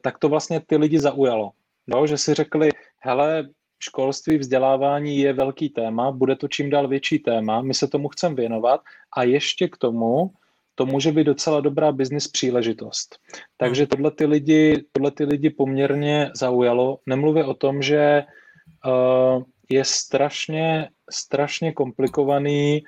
tak to vlastně ty lidi zaujalo. No, že si řekli, hele, školství, vzdělávání je velký téma, bude to čím dál větší téma, my se tomu chceme věnovat a ještě k tomu to může být docela dobrá business příležitost. Takže hmm. tohle ty lidi, tohle ty lidi poměrně zaujalo. Nemluvě o tom, že uh, je strašně, strašně komplikovaný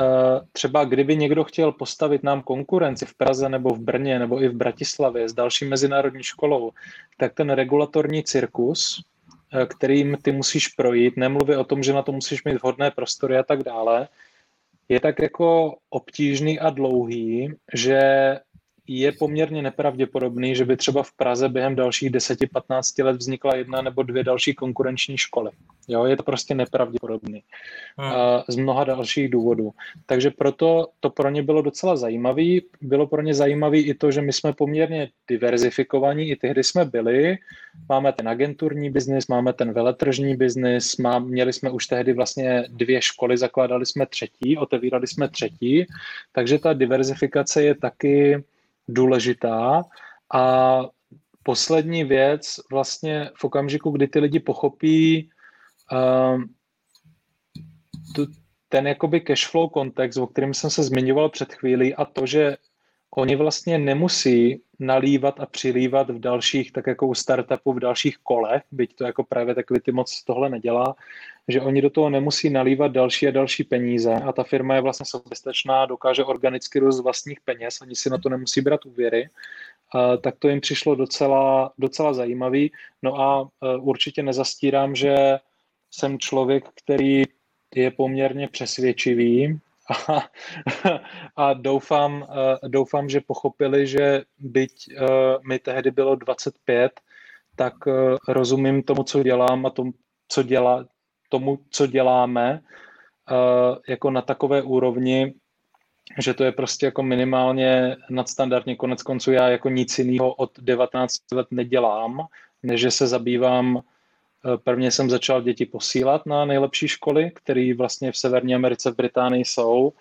Uh, třeba kdyby někdo chtěl postavit nám konkurenci v Praze nebo v Brně nebo i v Bratislavě s další mezinárodní školou, tak ten regulatorní cirkus, kterým ty musíš projít, nemluvě o tom, že na to musíš mít vhodné prostory a tak dále, je tak jako obtížný a dlouhý, že je poměrně nepravděpodobný, že by třeba v Praze během dalších 10-15 let vznikla jedna nebo dvě další konkurenční školy. Jo, je to prostě nepravděpodobný. Hmm. Z mnoha dalších důvodů. Takže proto to pro ně bylo docela zajímavé. Bylo pro ně zajímavé i to, že my jsme poměrně diverzifikovaní, i tehdy jsme byli. Máme ten agenturní biznis, máme ten veletržní biznis, má, měli jsme už tehdy vlastně dvě školy, zakládali jsme třetí, otevírali jsme třetí, takže ta diverzifikace je taky důležitá. A poslední věc, vlastně v okamžiku, kdy ty lidi pochopí uh, tu, ten jakoby cashflow kontext, o kterém jsem se zmiňoval před chvílí a to, že oni vlastně nemusí nalívat a přilívat v dalších, tak jako u startupu, v dalších kolech, byť to jako právě takový ty moc tohle nedělá, že oni do toho nemusí nalívat další a další peníze. A ta firma je vlastně soběstačná, dokáže organicky růst vlastních peněz, ani si na to nemusí brát úvěry, tak to jim přišlo docela, docela zajímavý. No a e, určitě nezastírám, že jsem člověk, který je poměrně přesvědčivý a, a doufám, doufám, že pochopili, že byť mi tehdy bylo 25, tak rozumím tomu, co dělám a tomu, co dělá, tomu, co děláme, jako na takové úrovni, že to je prostě jako minimálně nadstandardně. Konec konců já jako nic jiného od 19 let nedělám, než se zabývám Prvně jsem začal děti posílat na nejlepší školy, které vlastně v Severní Americe, v Británii jsou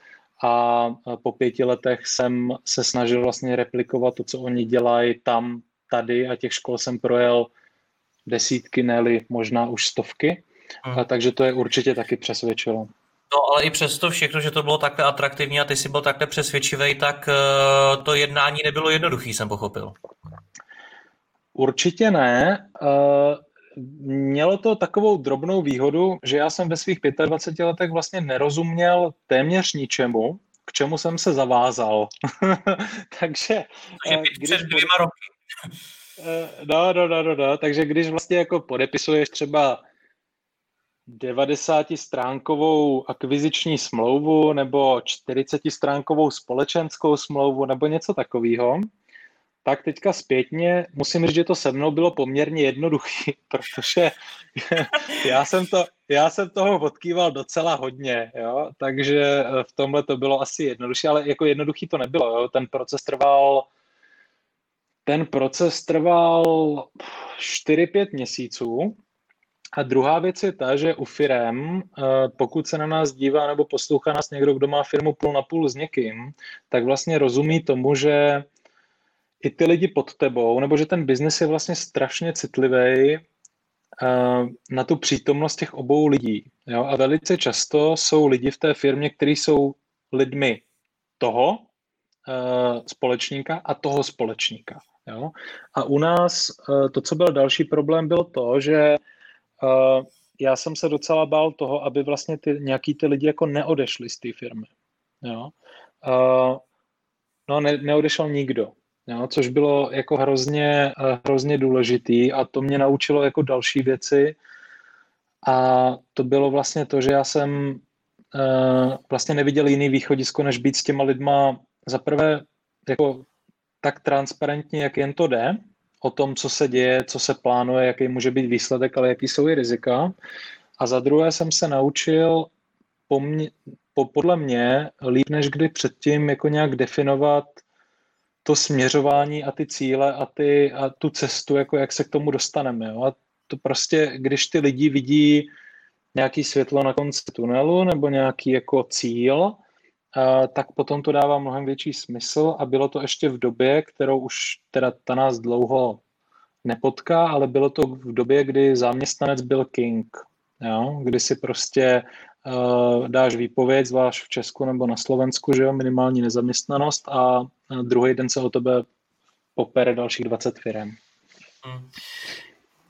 a po pěti letech jsem se snažil vlastně replikovat to, co oni dělají tam, tady a těch škol jsem projel desítky, ne možná už stovky. Hmm. A takže to je určitě taky přesvědčilo. No ale i přesto všechno, že to bylo takhle atraktivní a ty jsi byl takhle přesvědčivý, tak uh, to jednání nebylo jednoduchý, jsem pochopil. Určitě ne. Uh, mělo to takovou drobnou výhodu, že já jsem ve svých 25 letech vlastně nerozuměl téměř ničemu, k čemu jsem se zavázal. takže... Takže uh, když před dvěma roky. no, no, no, no, no, takže když vlastně jako podepisuješ třeba 90-stránkovou akviziční smlouvu nebo 40-stránkovou společenskou smlouvu nebo něco takového, tak teďka zpětně musím říct, že to se mnou bylo poměrně jednoduchý, protože já jsem, to, já jsem toho odkýval docela hodně, jo? takže v tomhle to bylo asi jednodušší, ale jako jednoduchý to nebylo. Jo? Ten proces trval ten proces trval 4-5 měsíců a druhá věc je ta, že u firem, eh, pokud se na nás dívá nebo poslouchá nás někdo, kdo má firmu půl na půl s někým, tak vlastně rozumí tomu, že i ty lidi pod tebou, nebo že ten biznis je vlastně strašně citlivý eh, na tu přítomnost těch obou lidí. Jo? A velice často jsou lidi v té firmě, kteří jsou lidmi toho uh, společníka a toho společníka. Jo? A u nás uh, to, co byl další problém, bylo to, že já jsem se docela bál toho, aby vlastně ty, nějaký ty lidi jako neodešli z té firmy. Jo? No, ne, neodešel nikdo, jo? což bylo jako hrozně, uh, hrozně důležitý a to mě naučilo jako další věci a to bylo vlastně to, že já jsem uh, vlastně neviděl jiný východisko, než být s těma lidma za prvé jako tak transparentně, jak jen to jde, o tom, co se děje, co se plánuje, jaký může být výsledek, ale jaký jsou i rizika. A za druhé jsem se naučil po mě, po, podle mě líp než kdy předtím jako nějak definovat to směřování a ty cíle a, ty, a tu cestu, jako jak se k tomu dostaneme. Jo? A to prostě, když ty lidi vidí nějaký světlo na konci tunelu nebo nějaký jako cíl, tak potom to dává mnohem větší smysl a bylo to ještě v době, kterou už teda ta nás dlouho nepotká, ale bylo to v době, kdy zaměstnanec byl king, jo? kdy si prostě dáš výpověď, zvlášť v Česku nebo na Slovensku, že jo, minimální nezaměstnanost a druhý den se o tebe popere dalších 20 firm. Hmm.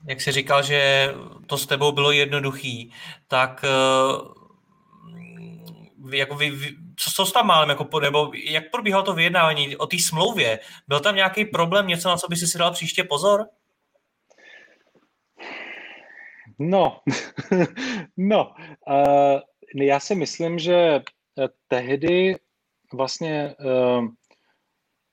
Jak jsi říkal, že to s tebou bylo jednoduchý, tak uh, jako vy, vy, co, co tam málem, jako, nebo jak probíhalo to vyjednávání o té smlouvě? Byl tam nějaký problém, něco, na co by si si dal příště pozor? No, no, uh, já si myslím, že eh, tehdy vlastně uh,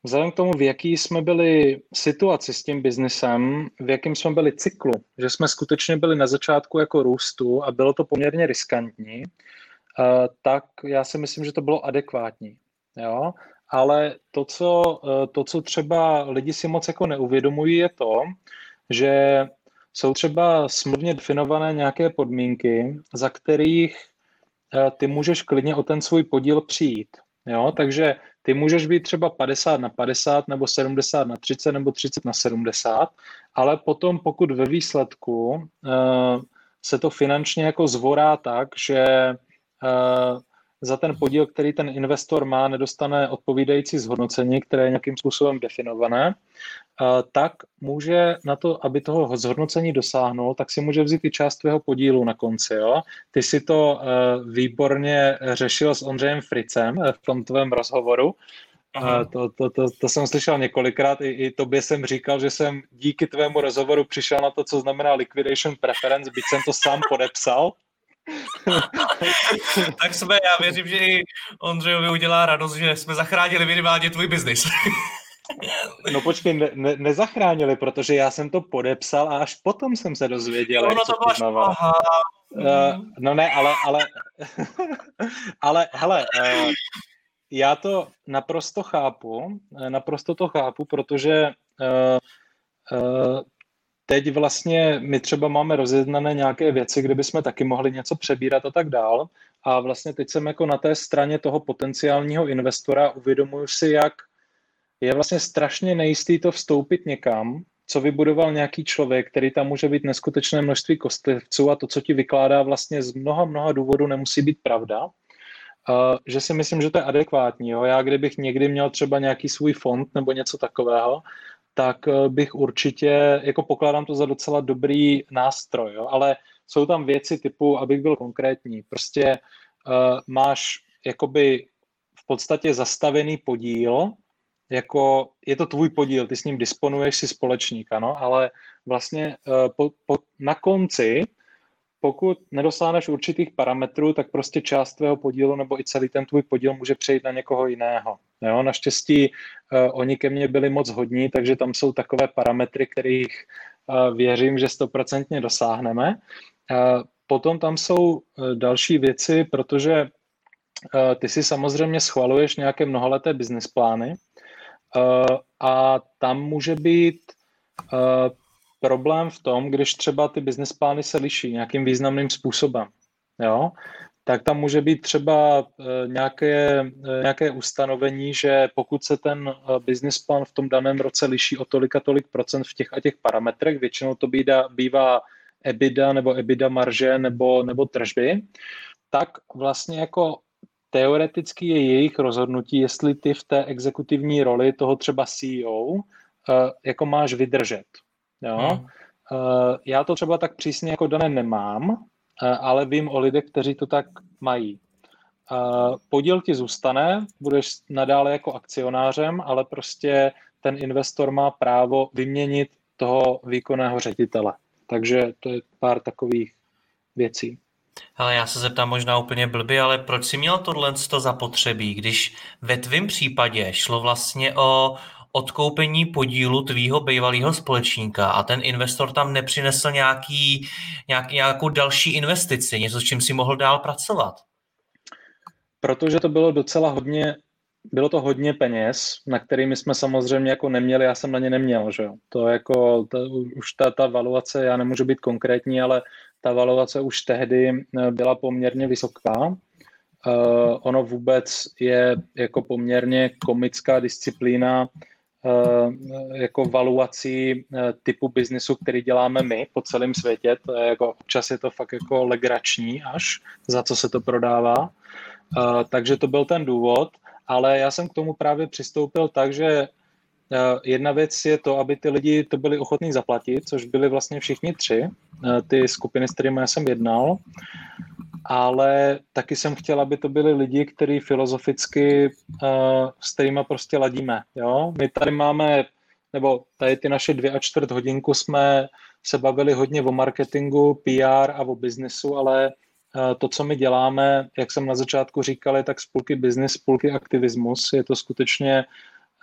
vzhledem k tomu, v jaký jsme byli situaci s tím biznesem, v jakém jsme byli cyklu, že jsme skutečně byli na začátku jako růstu a bylo to poměrně riskantní, uh, tak já si myslím, že to bylo adekvátní. Jo? Ale to co, to, co třeba lidi si moc jako neuvědomují, je to, že jsou třeba smluvně definované nějaké podmínky, za kterých eh, ty můžeš klidně o ten svůj podíl přijít. Jo? Takže ty můžeš být třeba 50 na 50 nebo 70 na 30 nebo 30 na 70, ale potom pokud ve výsledku uh, se to finančně jako zvorá tak, že uh, za ten podíl, který ten investor má, nedostane odpovídající zhodnocení, které je nějakým způsobem definované, tak může na to, aby toho zhodnocení dosáhnul, tak si může vzít i část tvého podílu na konci. Jo? Ty si to e, výborně řešil s Ondřejem Fricem e, v tom tvém rozhovoru. Uh, to, to, to, to jsem slyšel několikrát, I, i tobě jsem říkal, že jsem díky tvému rozhovoru přišel na to, co znamená liquidation preference, byť jsem to sám podepsal. tak jsme, já věřím, že i Ondřejovi udělá radost, že jsme zachránili minimálně tvůj biznis. No počkej, ne, ne, nezachránili, protože já jsem to podepsal a až potom jsem se dozvěděl, no, to to uh, No ne, ale, ale, ale hele, uh, já to naprosto chápu, eh, naprosto to chápu, protože uh, uh, teď vlastně my třeba máme rozjednané nějaké věci, kde bychom taky mohli něco přebírat a tak dál. A vlastně teď jsem jako na té straně toho potenciálního investora, uvědomuju si, jak je vlastně strašně nejistý to vstoupit někam, co vybudoval nějaký člověk, který tam může být neskutečné množství kostlivců a to, co ti vykládá vlastně z mnoha, mnoha důvodů, nemusí být pravda. Uh, že si myslím, že to je adekvátní. Jo? Já kdybych někdy měl třeba nějaký svůj fond nebo něco takového, tak uh, bych určitě, jako pokládám to za docela dobrý nástroj, jo? ale jsou tam věci typu, abych byl konkrétní, prostě uh, máš jakoby v podstatě zastavený podíl jako je to tvůj podíl, ty s ním disponuješ si společník, ano, ale vlastně uh, po, po, na konci, pokud nedosáhneš určitých parametrů, tak prostě část tvého podílu nebo i celý ten tvůj podíl může přejít na někoho jiného. Jo? Naštěstí uh, oni ke mně byli moc hodní, takže tam jsou takové parametry, kterých uh, věřím, že stoprocentně dosáhneme. Uh, potom tam jsou další věci, protože ty si samozřejmě schvaluješ nějaké mnohaleté business plány, a tam může být problém v tom, když třeba ty business plány se liší nějakým významným způsobem. Jo? Tak tam může být třeba uh, nějaké, nějaké ustanovení, že pokud se ten business plan v tom daném roce liší o tolik a tolik procent v těch a těch parametrech, většinou to bývá, bývá EBITDA nebo EBITDA marže nebo, nebo tržby, tak vlastně jako teoreticky je jejich rozhodnutí, jestli ty v té exekutivní roli toho třeba CEO eh, jako máš vydržet. Jo? Hmm. Já to třeba tak přísně jako dané nemám, ale vím o lidech, kteří to tak mají. Uh, podíl ti zůstane, budeš nadále jako akcionářem, ale prostě ten investor má právo vyměnit toho výkonného ředitele. Takže to je pár takových věcí. Ale já se zeptám možná úplně blbě, ale proč si měl tohle to zapotřebí, když ve tvém případě šlo vlastně o odkoupení podílu tvýho bývalého společníka a ten investor tam nepřinesl nějaký, nějaký, nějakou další investici, něco, s čím si mohl dál pracovat? Protože to bylo docela hodně bylo to hodně peněz, na kterými jsme samozřejmě jako neměli, já jsem na ně neměl, že jo. To jako, to, už ta, ta valuace, já nemůžu být konkrétní, ale ta valuace už tehdy eh, byla poměrně vysoká. Uh, ono vůbec je jako poměrně komická disciplína jako valuací uh, typu biznesu, který děláme my po celém světě. To je jako, občas je to fakt jako legrační až, za co se to prodává. Uh, takže to byl ten důvod ale já jsem k tomu právě přistoupil tak, že eh, jedna věc je to, aby ty lidi to byli ochotní zaplatit, což byli vlastně všichni tři, eh, ty skupiny, s kterými já jsem jednal, ale taky jsem chtěl, aby to byli lidi, kteří filozoficky eh, s kterými prostě ladíme. Jo? My tady máme, nebo tady ty naše dvě a čtvrt hodinku jsme se bavili hodně o marketingu, PR a o biznesu, ale Eh, to, co my děláme, jak jsem na začátku říkal, je tak spolky business, spolky aktivismus. Je to skutečně,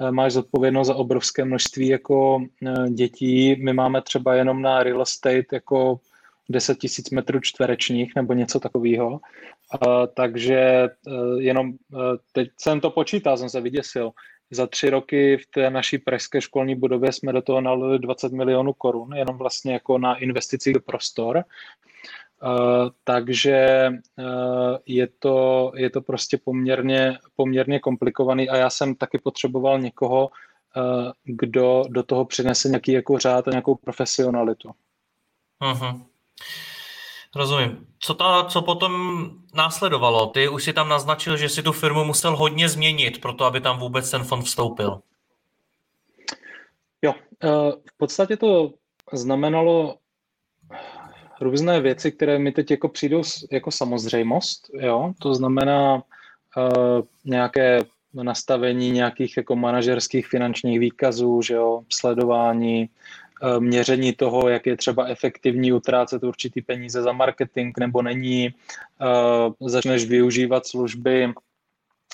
eh, máš zodpovědnost za obrovské množství jako eh, dětí. My máme třeba jenom na real estate jako 10 tisíc metrů čtverečních nebo něco takového. takže jenom teď jsem to počítal, jsem se vyděsil. Za tři roky v té naší pražské školní budově jsme do toho nalili 20 milionů korun, jenom vlastně jako na investici do prostor. Uh, takže uh, je, to, je to prostě poměrně, poměrně komplikovaný a já jsem taky potřeboval někoho, uh, kdo do toho přinese nějaký jako řád a nějakou profesionalitu. Uh-huh. Rozumím. Co, ta, co potom následovalo? Ty už si tam naznačil, že si tu firmu musel hodně změnit, proto aby tam vůbec ten fond vstoupil. Jo, v podstatě to znamenalo různé věci, které mi teď jako přijdou jako samozřejmost, jo, to znamená uh, nějaké nastavení nějakých jako manažerských finančních výkazů, že jo, sledování, měření toho, jak je třeba efektivní utrácet určitý peníze za marketing nebo není, uh, začneš využívat služby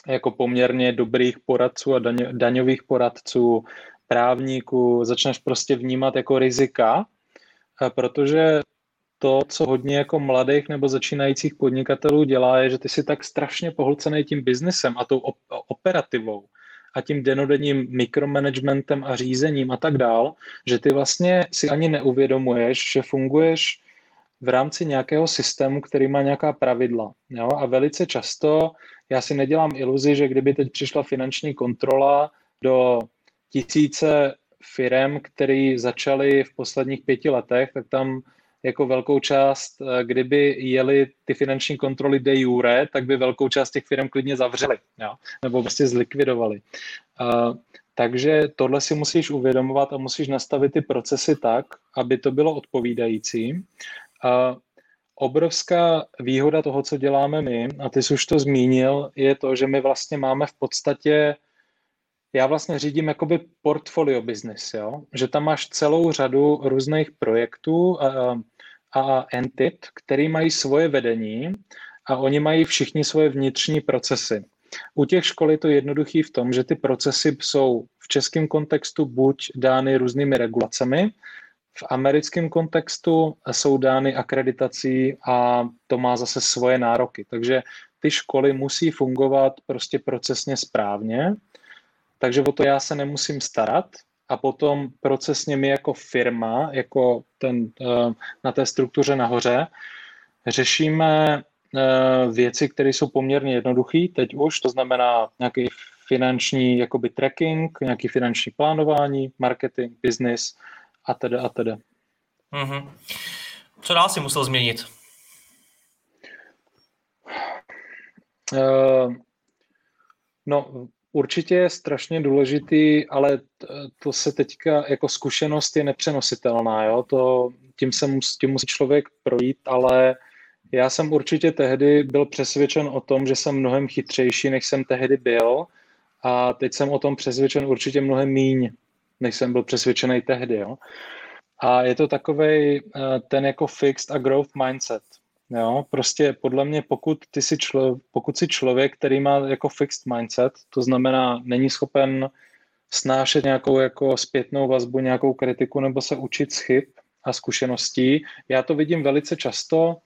jako poměrně dobrých poradců a daň, daňových poradců, právníků, začneš prostě vnímat jako rizika, protože to, co hodně jako mladých nebo začínajících podnikatelů dělá, je, že ty si tak strašně pohlcený tím biznesem a tou op- operativou a tím denodenním mikromanagementem a řízením a tak dál, že ty vlastně si ani neuvědomuješ, že funguješ v rámci nějakého systému, který má nějaká pravidla. Jo? A velice často já si nedělám iluzi, že kdyby teď přišla finanční kontrola do tisíce firem, které začaly v posledních pěti letech, tak tam jako velkou část, eh, kdyby jeli ty finanční kontroly de jure, tak by velkou část těch firm klidně zavřeli, jo? nebo prostě zlikvidovali. Uh, takže tohle si musíš uvědomovat a musíš nastavit ty procesy tak, aby to bylo odpovídající. Uh, obrovská výhoda toho, co děláme my, a ty jsi už to zmínil, je to, že my vlastně máme v podstatě já vlastně řídím jakoby portfolio business, jo? že tam máš celou řadu různých projektů a, entit, který mají svoje vedení a oni mají všichni svoje vnitřní procesy. U těch škol je to jednoduchý v tom, že ty procesy jsou v českém kontextu buď dány různými regulacemi, v americkém kontextu jsou dány akreditací a to má zase svoje nároky. Takže ty školy musí fungovat prostě procesně správně takže o to já se nemusím starat a potom procesně my jako firma, jako ten, eh, na té struktuře nahoře, řešíme eh, věci, které jsou poměrně jednoduché teď už, to znamená nějaký finanční jakoby tracking, nějaký finanční plánování, marketing, business a tedy a tedy. Mm-hmm. Co dál si musel změnit? Uh, no, Určitě je strašně důležitý, ale to se teďka jako zkušenost je nepřenositelná, jo? To, tím, se mus, tím musí člověk projít, ale já jsem určitě tehdy byl přesvědčen o tom, že jsem mnohem chytřejší, než jsem tehdy byl a teď jsem o tom přesvědčen určitě mnohem míň, než jsem byl přesvědčený tehdy. Jo? A je to takový eh, ten jako fixed a growth mindset. Jo, prostě podle mě, pokud, ty si člo, pokud si člověk, který má jako fixed mindset, to znamená, není schopen snášet nějakou jako zpětnou vazbu, nějakou kritiku nebo se učit z chyb a zkušeností. Já to vidím velice často,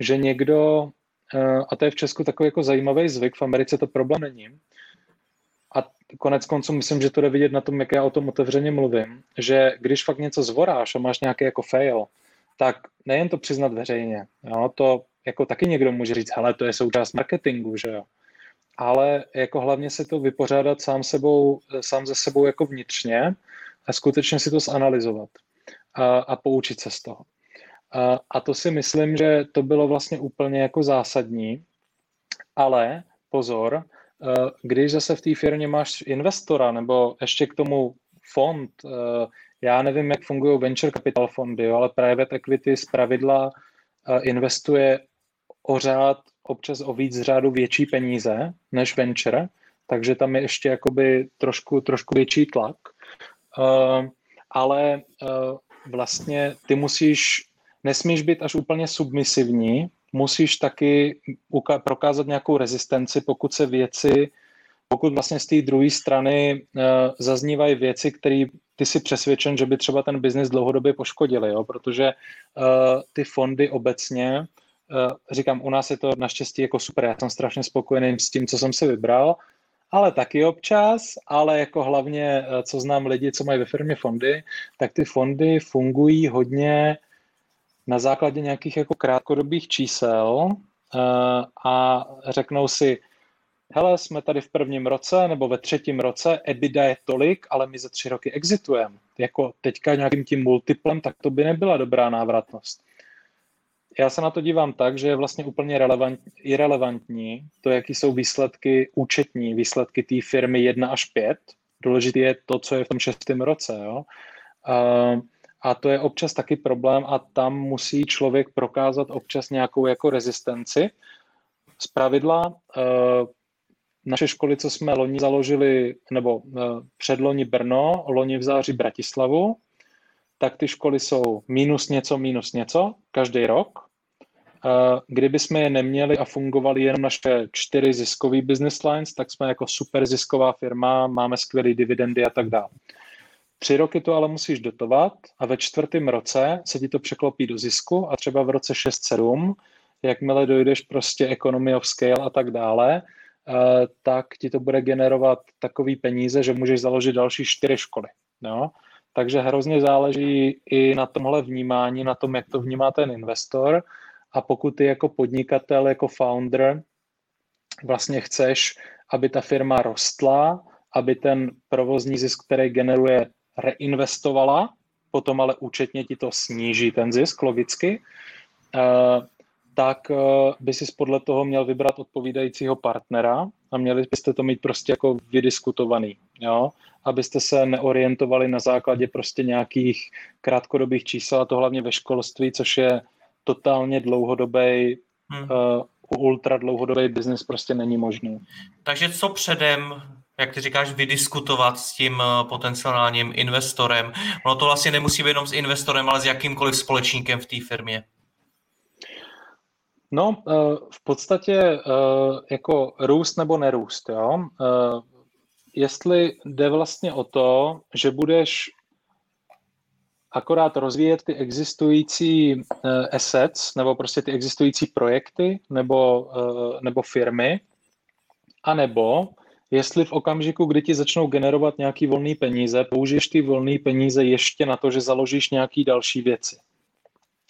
že někdo, eh, a to je v Česku takový jako zajímavý zvyk, v Americe to problém není, a konec konců myslím, že to jde vidět na tom, jak já o tom otevřeně mluvím, že když fakt něco zvoráš a máš nějaký jako fail, tak nejen to přiznat veřejně, jo, to jako taky někdo může říct, hele, to je součást marketingu, že jo, ale jako hlavně si to vypořádat sám, sebou, sám ze sebou jako vnitřně a skutečně si to zanalizovat a, a poučit se z toho. A, a to si myslím, že to bylo vlastně úplně jako zásadní, ale pozor, když zase v té firmě máš investora nebo ještě k tomu fond, já nevím, jak fungují venture capital fondy, ale private equity z pravidla investuje o řád, občas o víc řádu větší peníze než venture, takže tam je ještě jakoby trošku, trošku větší tlak. Ale vlastně ty musíš, nesmíš být až úplně submisivní, musíš taky prokázat nějakou rezistenci, pokud se věci, pokud vlastně z té druhé strany uh, zaznívají věci, které ty si přesvědčen, že by třeba ten biznis dlouhodobě poškodili, jo? protože uh, ty fondy obecně, uh, říkám, u nás je to naštěstí jako super, já jsem strašně spokojený s tím, co jsem si vybral, ale taky občas, ale jako hlavně, co znám lidi, co mají ve firmě fondy, tak ty fondy fungují hodně na základě nějakých jako krátkodobých čísel uh, a řeknou si, hele, jsme tady v prvním roce nebo ve třetím roce, EBITDA je tolik, ale my za tři roky exitujeme. Jako teďka nějakým tím multiplem, tak to by nebyla dobrá návratnost. Já se na to dívám tak, že je vlastně úplně relevant, irrelevantní to, jaký jsou výsledky účetní, výsledky té firmy 1 až 5. Důležité je to, co je v tom šestém roce. Jo? Uh, a to je občas taky problém a tam musí člověk prokázat občas nějakou jako rezistenci. Z pravidla eh, naše školy, co jsme loni založili, nebo eh, předloni Brno, loni v září Bratislavu, tak ty školy jsou minus něco, minus něco každý rok. Eh, kdyby jsme je neměli a fungovali jenom naše čtyři ziskové business lines, tak jsme jako super zisková firma, máme skvělé dividendy a tak dále. Tři roky to ale musíš dotovat a ve čtvrtém roce se ti to překlopí do zisku a třeba v roce 6-7, jakmile dojdeš prostě economy of scale a tak dále, tak ti to bude generovat takový peníze, že můžeš založit další čtyři školy. No? Takže hrozně záleží i na tomhle vnímání, na tom, jak to vnímá ten investor a pokud ty jako podnikatel, jako founder vlastně chceš, aby ta firma rostla, aby ten provozní zisk, který generuje, reinvestovala, potom ale účetně ti to sníží ten zisk logicky, eh, tak eh, by si podle toho měl vybrat odpovídajícího partnera a měli byste to mít prostě jako vydiskutovaný, jo? abyste se neorientovali na základě prostě nějakých krátkodobých čísel, a to hlavně ve školství, což je totálně dlouhodobý, hmm. uh, ultra dlouhodobý biznis prostě není možný. Takže co předem jak ty říkáš, vydiskutovat s tím eh, potenciálním investorem. Ono to vlastně nemusí být jenom s investorem, ale s jakýmkoliv společníkem v té firmě. No, eh, v podstatě eh, jako růst nebo nerůst, jo. Jestli jde vlastně o to, že budeš akorát rozvíjet ty existující assets nebo prostě ty existující projekty nebo, nebo firmy, anebo jestli v okamžiku, kdy ti začnou generovat nějaký volný peníze, použiješ ty volné peníze ještě na to, že založíš nějaký další věci.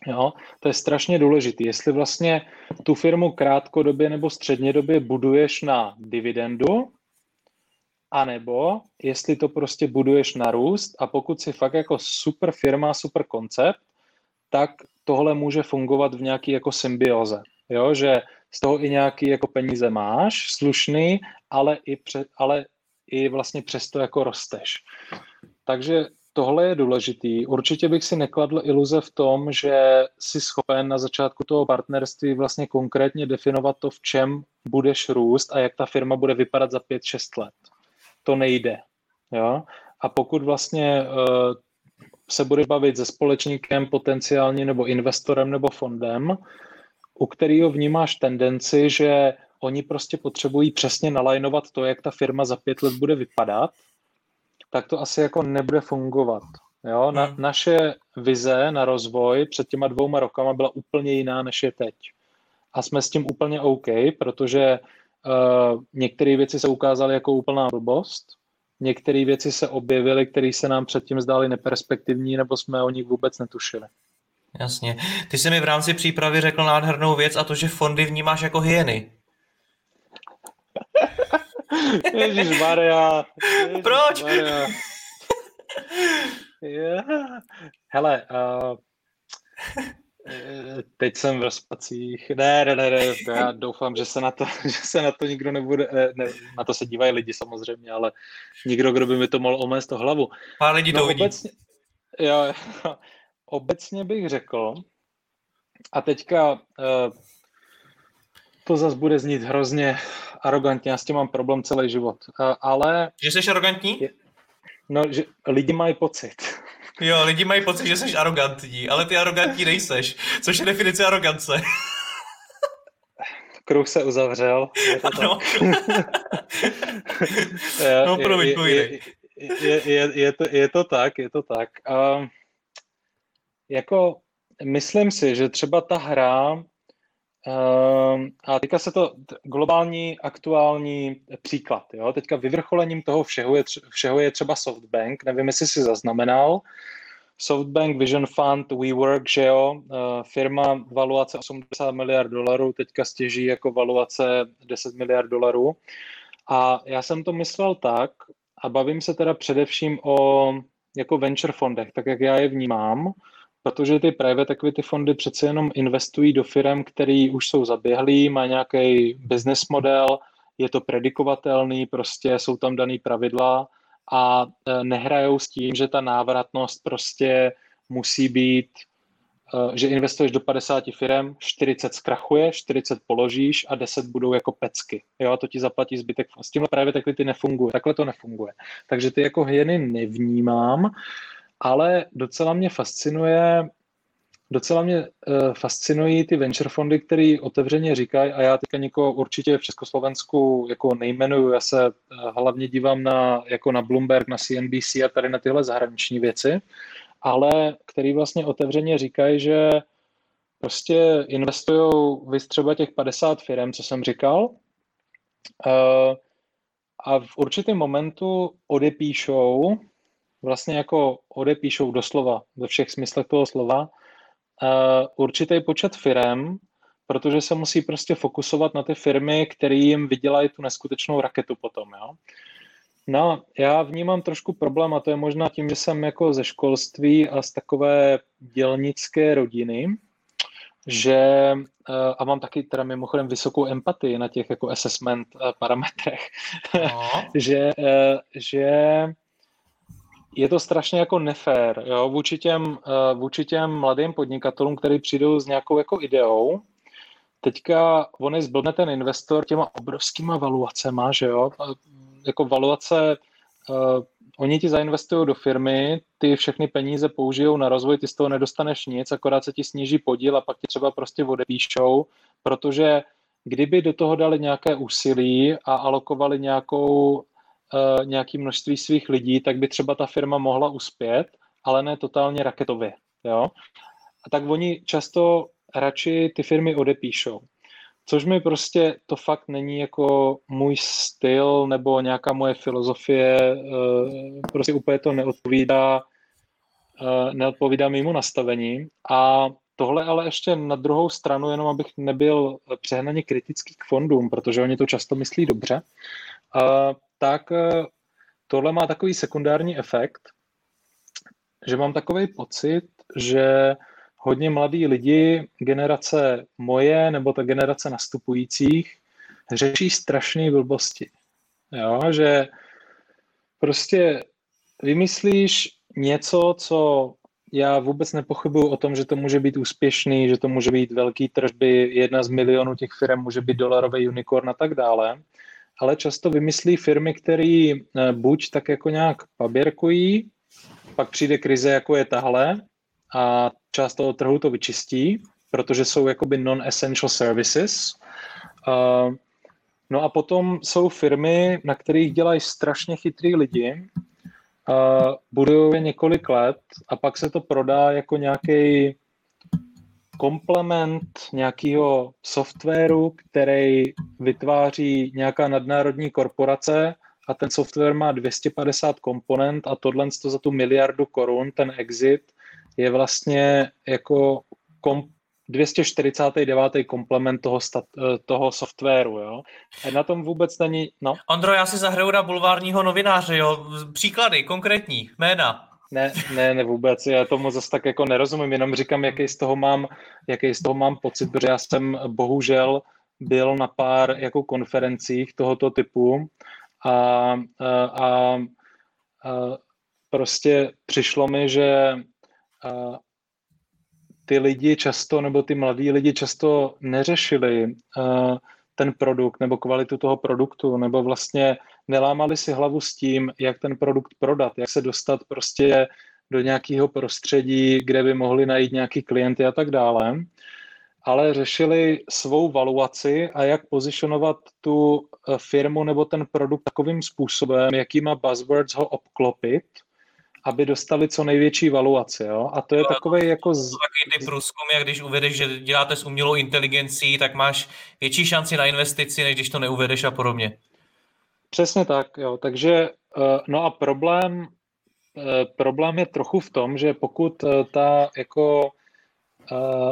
Jo? To je strašně důležité. Jestli vlastně tu firmu krátkodobě nebo střednědobě buduješ na dividendu, anebo jestli to prostě buduješ na růst a pokud si fakt jako super firma, super koncept, tak tohle může fungovat v nějaký jako symbioze. Jo? Že z toho i nějaký jako peníze máš, slušný, ale i, pře, ale i vlastně přesto jako rosteš. Takže tohle je důležitý. Určitě bych si nekladl iluze v tom, že jsi schopen na začátku toho partnerství vlastně konkrétně definovat to, v čem budeš růst a jak ta firma bude vypadat za 5-6 let. To nejde. Jo? A pokud vlastně uh, se budeš bavit se společníkem potenciálně nebo investorem nebo fondem, u kterého vnímáš tendenci, že oni prostě potřebují přesně nalajnovat to, jak ta firma za pět let bude vypadat, tak to asi jako nebude fungovat. Jo? Na, hmm. Naše vize na rozvoj před těma dvouma rokama byla úplně jiná, než je teď. A jsme s tím úplně OK, protože uh, některé věci se ukázaly jako úplná blbost, některé věci se objevily, které se nám předtím zdály neperspektivní, nebo jsme o nich vůbec netušili. Jasně. Ty jsi mi v rámci přípravy řekl nádhernou věc a to, že fondy vnímáš jako hyeny. Ježíš Maria. Proč? Yeah. Hele, uh, teď jsem v rozpacích. Ne, ne, ne, ne, já doufám, že se na to, že se na to nikdo nebude, eh, ne, na to se dívají lidi samozřejmě, ale nikdo, kdo by mi to mohl omést to hlavu. Pár lidí to no, vidí. Obecně, jo, obecně bych řekl, a teďka uh, to zase bude znít hrozně arrogantně, já s tím mám problém celý život, ale... Že jsi arrogantní? No, že lidi mají pocit. Jo, lidi mají pocit, že jsi arrogantní, ale ty arrogantní nejseš. Což je definice arogance. Kruh se uzavřel. Je to ano. no, promiň, je, je, je, je, to, je to tak, je to tak. Uh, jako myslím si, že třeba ta hra, uh, a teďka se to globální, aktuální příklad, jo? teďka vyvrcholením toho všeho je, všeho je třeba SoftBank, nevím, jestli si zaznamenal, SoftBank Vision Fund, WeWork, že jo, uh, firma valuace 80 miliard dolarů, teďka stěží jako valuace 10 miliard dolarů. A já jsem to myslel tak, a bavím se teda především o jako venture fondech, tak jak já je vnímám, protože ty private equity fondy přece jenom investují do firm, které už jsou zaběhlý, má nějaký business model, je to predikovatelný, prostě jsou tam daný pravidla a e, nehrajou s tím, že ta návratnost prostě musí být, e, že investuješ do 50 firm, 40 zkrachuje, 40 položíš a 10 budou jako pecky. Jo, a to ti zaplatí zbytek. S tímhle private equity nefunguje, takhle to nefunguje. Takže ty jako hyeny nevnímám, ale docela mě fascinuje, docela mě uh, fascinují ty venture fondy, které otevřeně říkají, a já teďka někoho určitě v Československu jako nejmenuju, já se uh, hlavně dívám na, jako na Bloomberg, na CNBC a tady na tyhle zahraniční věci, ale který vlastně otevřeně říkají, že prostě investují vy třeba těch 50 firm, co jsem říkal, uh, a v určitém momentu odepíšou vlastně jako odepíšou doslova ve všech smyslech toho slova uh, určitý počet firm, protože se musí prostě fokusovat na ty firmy, které jim vydělají tu neskutečnou raketu potom, jo. No, já vnímám trošku problém a to je možná tím, že jsem jako ze školství a z takové dělnické rodiny, že, eh, a mám taky teda mimochodem vysokou empatii na těch jako assessment eh, parametrech, no. že, že je to strašně jako nefér jo, vůči, těm, eh, vůči těm mladým podnikatelům, kteří přijdou s nějakou jako ideou. Teďka on je zblbne ten investor těma obrovskýma valuacema, že jo, jako valuace, uh, oni ti zainvestují do firmy, ty všechny peníze použijou na rozvoj, ty z toho nedostaneš nic, akorát se ti sníží podíl a pak ti třeba prostě odepíšou, protože kdyby do toho dali nějaké úsilí a alokovali nějakou uh, nějaké množství svých lidí, tak by třeba ta firma mohla uspět, ale ne totálně raketově. Jo? A tak oni často radši ty firmy odepíšou. Což mi prostě to fakt není jako můj styl nebo nějaká moje filozofie, uh, prostě úplně to neodpovídá, uh, neodpovídá mému nastavení. A tohle ale ještě na druhou stranu, jenom abych nebyl přehnaně kritický k fondům, protože oni to často myslí dobře, tak eh, tohle má takový sekundární efekt, že mám takový pocit, že hodně mladí lidi, generace moje nebo ta generace nastupujících, řeší strašné blbosti. Jo, že prostě vymyslíš něco, co já vůbec nepochybuju o tom, že to může být úspěšný, že to může být velký tržby, jedna z milionů těch firm může být dolarový unicorn a tak dále ale často vymyslí firmy, které eh, buď tak jako nějak paběrkují, pak přijde krize, jako je tahle, a část toho trhu to vyčistí, protože jsou jakoby non-essential services. Uh, no a potom jsou firmy, na kterých dělají strašně chytrý lidi, uh, budují je několik let a pak se to prodá jako nějaký komplement nějakého softwaru, který vytváří nějaká nadnárodní korporace a ten software má 250 komponent a tohle za tu miliardu korun, ten exit, je vlastně jako kom, 249. komplement toho, stat, eh, toho softwaru, jo. A na tom vůbec není, no. Ondro, já si zahraju na bulvárního novináře, jo. Příklady, konkrétní, jména. Ne, ne, ne vůbec, já tomu zase tak jako nerozumím, jenom říkám, jaký z toho mám, jaký z toho mám pocit, protože já jsem bohužel byl na pár jako konferencích tohoto typu a, a, a, a prostě přišlo mi, že a, ty lidi často, nebo ty mladí lidi často neřešili uh, ten produkt nebo kvalitu toho produktu, nebo vlastně nelámali si hlavu s tím, jak ten produkt prodat, jak se dostat prostě do nějakého prostředí, kde by mohli najít nějaký klienty a tak dále, ale řešili svou valuaci a jak pozicionovat tu eh, firmu nebo ten produkt takovým způsobem, jakýma buzzwords ho obklopit, aby dostali co největší valuaci. Jo? A to je takový jako... Z... Taky ty průzkumy, jak když uvedeš, že děláte s umělou inteligencí, tak máš větší šanci na investici, než když to neuvedeš a podobně. Přesně tak, jo. Takže, eh, no a problém, eh, problém je trochu v tom, že pokud eh, ta jako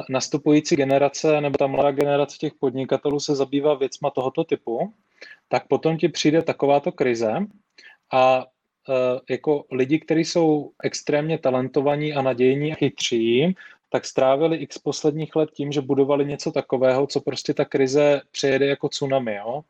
nastupující generace nebo ta mladá generace těch podnikatelů se zabývá věcma tohoto typu, tak potom ti přijde takováto krize a jako lidi, kteří jsou extrémně talentovaní a nadějní a chytří, tak strávili x posledních let tím, že budovali něco takového, co prostě ta krize přejede jako tsunami. Jo?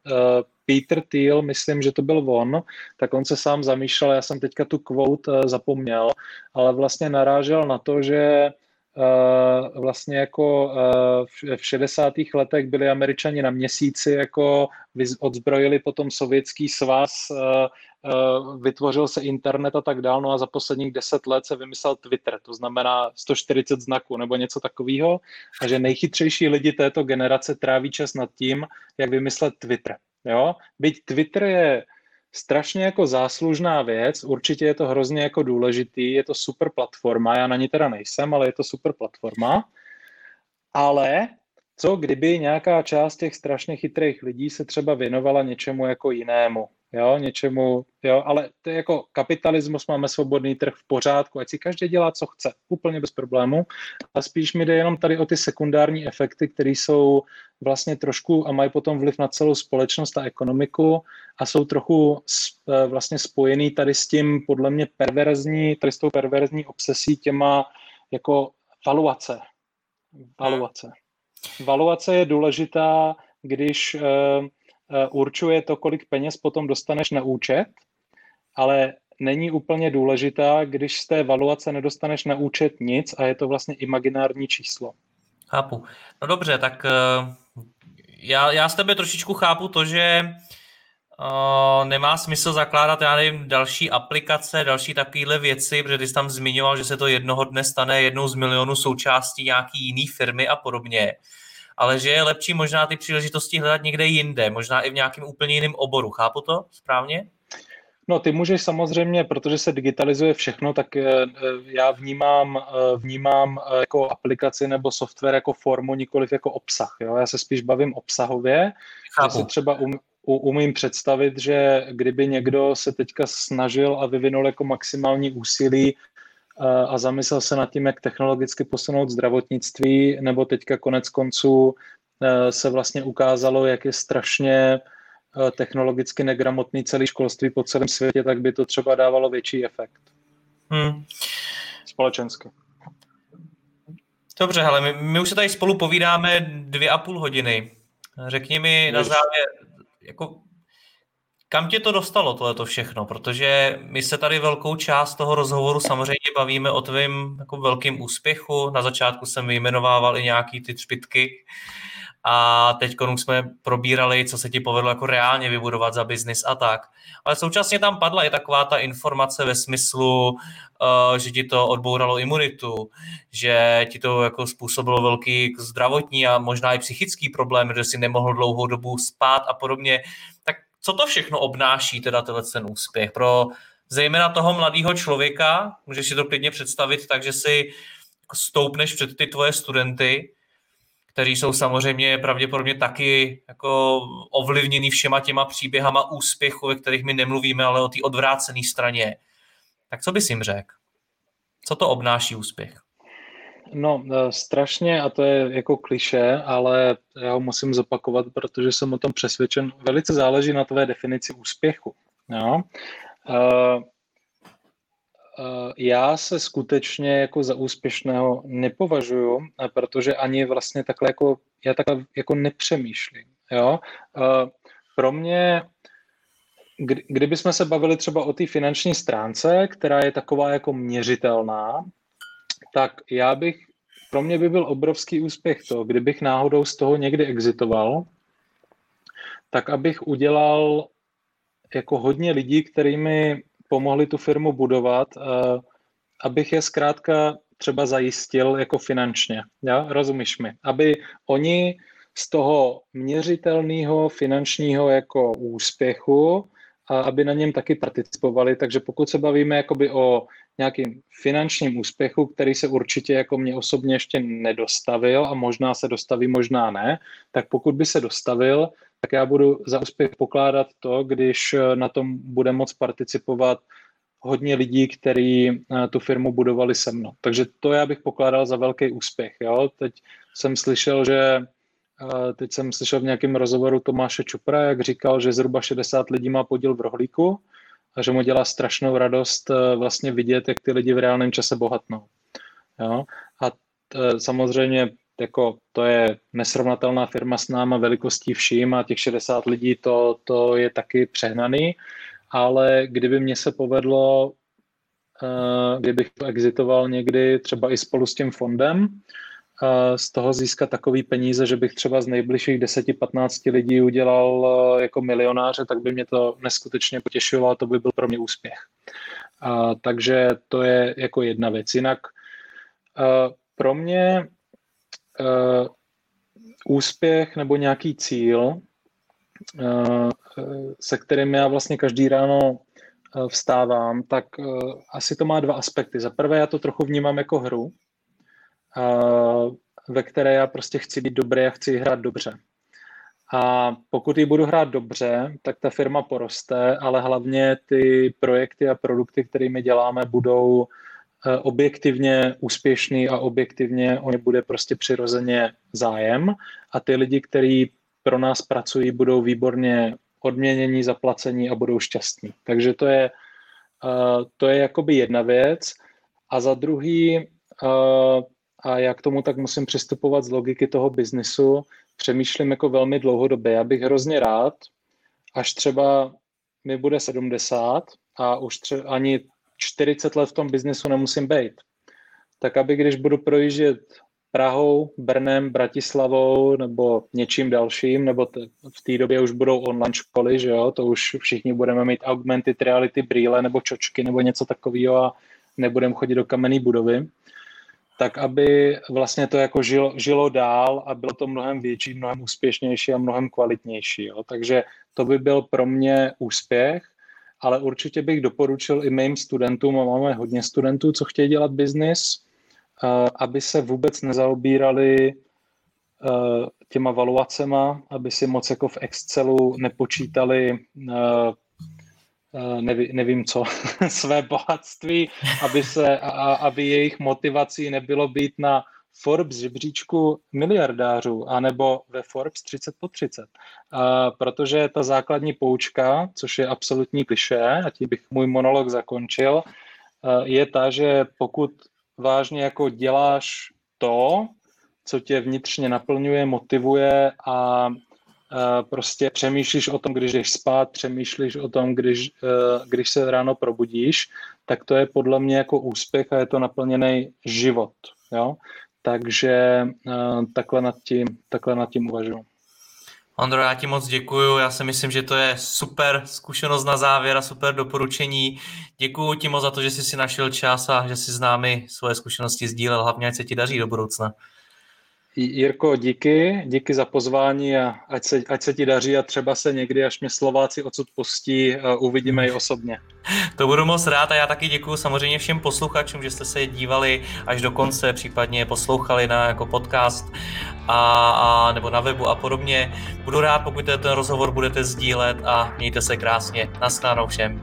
Peter Thiel, myslím, že to byl on, tak on se sám zamýšlel, já jsem teďka tu quote eh, zapomněl, ale vlastně narážel na to, že Uh, vlastně jako uh, v 60. letech byli američani na měsíci, jako odzbrojili potom sovětský svaz, vytvořil se internet a tak dál, no a za posledních 10 let se vymyslel Twitter, to znamená 140 znaků nebo něco takového, a že nejchytřejší lidi této generace tráví čas nad tím, jak vymyslet Twitter. Jo? Byť Twitter je strašně jako záslužná věc, určitě je to hrozně jako důležitý, je to super platforma, já na ní teda nejsem, ale je to super platforma, ale co kdyby nějaká část těch strašně chytrých lidí se třeba věnovala něčemu jako jinému, jo, něčemu, jo, ale to je jako kapitalismus, máme svobodný trh v pořádku, ať si každý dělá, co chce, úplně bez problému. A spíš mi jde jenom tady o ty sekundární efekty, které jsou vlastně trošku a mají potom vliv na celou společnost a ekonomiku a jsou trochu e, vlastně spojený tady s tím podle mě perverzní, tady s tou perverzní obsesí těma jako valuace. Valuace. Valuace je důležitá, když Eh, určuje to, kolik peněz potom dostaneš na účet, ale není úplně důležitá, když z té valuace nedostaneš na účet nic a je to vlastně imaginární číslo. Chápu. No dobře, tak uh, já, já z tebe trošičku chápu to, že uh, nemá smysl zakládat, já nevím, další aplikace, další takovéhle věci, protože ty jsi tam zmiňoval, že se to jednoho dne stane jednou z milionů součástí nějaký jiný firmy a podobně ale že je lepší možná ty příležitosti hledat někde jinde, možná i v nějakém úplně jiném oboru. Chápu to správně? No, ty můžeš samozřejmě, protože se digitalizuje všechno, tak eh, eh, já vnímám, eh, vnímám jako aplikaci nebo software jako formu, nikoliv jako obsah. Jo? Já se spíš bavím obsahově, Chápu. že si třeba um, umím představit, že kdyby někdo se teďka snažil a vyvinul jako maximální úsilí a zamyslel se nad tím, jak technologicky posunout zdravotnictví, nebo teďka konec konců e, se vlastně ukázalo, jak je strašně e, technologicky negramotný celý školství po celém světě, tak by to třeba dávalo větší efekt. Hmm. Společensky. Dobře, hele, my, my už se tady spolu povídáme dvě a půl hodiny. Řekni mi na závěr, jako kam tě to dostalo, tohleto všechno? Protože my se tady velkou část toho rozhovoru samozřejmě bavíme o tvém jako velkým úspěchu. Na začátku jsem vyjmenovával i nějaký ty třpitky a teď jsme probírali, co se ti povedlo jako reálně vybudovat za biznis a tak. Ale současně tam padla i taková ta informace ve smyslu, uh, že ti to odbouralo imunitu, že ti to jako způsobilo velký zdravotní a možná i psychický problém, že si nemohl dlouhou dobu spát a podobně. Tak co to všechno obnáší teda ten úspěch pro zejména toho mladého člověka, můžeš si to klidně představit tak, že si stoupneš před ty tvoje studenty kteří jsou samozřejmě pravděpodobně taky jako ovlivněný všema těma příběhama úspěchu, ve kterých my nemluvíme, ale o té odvrácené straně. Tak co bys jim řekl? Co to obnáší úspěch? No, e, strašně, a to je jako kliše, ale já ho musím zopakovat, protože jsem o tom přesvědčen. Velice záleží na tvé definici úspěchu. Jo? Uh, já se skutečně jako za úspěšného nepovažuju, protože ani vlastně takhle jako, já takhle jako nepřemýšlím. Jo? Pro mě, kdy, kdybychom se bavili třeba o té finanční stránce, která je taková jako měřitelná, tak já bych, pro mě by byl obrovský úspěch to, kdybych náhodou z toho někdy exitoval, tak abych udělal jako hodně lidí, kterými pomohli tu firmu budovat, eh, abych je zkrátka třeba zajistil jako finančně. Ja? Rozumíš mi? Aby oni z toho měřitelného finančního jako úspěchu, a aby na něm taky participovali. Takže pokud se bavíme jakoby o nějakým finančním úspěchu, který se určitě jako mě osobně ještě nedostavil a možná se dostaví, možná ne, tak pokud by se dostavil, tak já budu za úspěch pokládat to, když eh, na tom bude moc participovat hodně lidí, kteří eh, tu firmu budovali se mnou. Takže to já bych pokládal za velký úspěch. Jo? Teď jsem slyšel, že teď jsem slyšel v nějakém rozhovoru Tomáše Čupra, jak říkal, že zhruba 60 lidí má podíl v rohlíku a že mu dělá strašnou radost vlastně vidět, jak ty lidi v reálném čase bohatnou. Jo? A samozřejmě jako to je nesrovnatelná firma s náma velikostí vším a těch 60 lidí to, to je taky přehnaný, ale kdyby mě se povedlo, uh, kdybych to exitoval někdy třeba i spolu s tím fondem, z toho získat takový peníze, že bych třeba z nejbližších 10-15 lidí udělal uh, jako milionáře, tak by mě to neskutečně potěšilo a to by byl pro mě úspěch. Uh, takže to je jako jedna věc. Jinak uh, pro mě uh, úspěch nebo nějaký cíl, se kterým já vlastně každý ráno vstávám, tak asi to má dva aspekty. Za prvé já to trochu vnímám jako hru, ve které já prostě chci být dobrý a chci hrát dobře. A pokud ji budu hrát dobře, tak ta firma poroste, ale hlavně ty projekty a produkty, kterými děláme, budou Eh, objektivně úspěšný a objektivně o ně bude prostě přirozeně zájem a ty lidi, kteří pro nás pracují, budou výborně odměnění, zaplacení a budou šťastní. Takže to je, uh, to je jakoby jedna věc. A za druhý, uh, a já k tomu tak musím přistupovat z logiky toho biznisu, přemýšlím jako velmi dlouhodobě. Já bych hrozně rád, až třeba mi bude 70 a už tře- ani 40 let v tom biznesu nemusím být. Tak aby když budu projíždět Prahou, Brnem, Bratislavou nebo něčím dalším, nebo t- v té době už budou online školy, že jo, to už všichni budeme mít augmented reality brýle nebo čočky nebo něco takového a nebudeme chodit do kamenné budovy, tak aby vlastně to jako žilo, žilo dál a bylo to mnohem větší, mnohem úspěšnější a mnohem kvalitnější. Jo. Takže to by byl pro mě úspěch ale určitě bych doporučil i mým studentům, a máme hodně studentů, co chtějí dělat biznis, eh, aby se vůbec nezaobírali eh, těma valuacema, aby si moc jako v Excelu nepočítali eh, nevím, nevím co, své bohatství, aby, se, a, aby jejich motivací nebylo být na Forbes žebříčku miliardářů, anebo ve Forbes 30 po 30. A protože ta základní poučka, což je absolutní kliše, a tím bych můj monolog zakončil, je ta, že pokud vážně jako děláš to, co tě vnitřně naplňuje, motivuje a prostě přemýšlíš o tom, když jdeš spát, přemýšlíš o tom, když, když se ráno probudíš, tak to je podle mě jako úspěch a je to naplněný život. Jo? Takže uh, takhle nad tím, takhle nad tím uvažuji. Ondro, já ti moc děkuju. Já si myslím, že to je super zkušenost na závěr a super doporučení. Děkuji ti moc za to, že jsi si našel čas a že jsi s námi svoje zkušenosti sdílel. Hlavně, ať se ti daří do budoucna. Jirko, díky, díky za pozvání a ať se, ať se ti daří a třeba se někdy, až mě Slováci odsud pustí, uvidíme i osobně. To budu moc rád a já taky děkuji samozřejmě všem posluchačům, že jste se dívali až do konce, případně poslouchali na jako podcast a, a nebo na webu a podobně. Budu rád, pokud ten rozhovor budete sdílet a mějte se krásně. Naschledanou všem.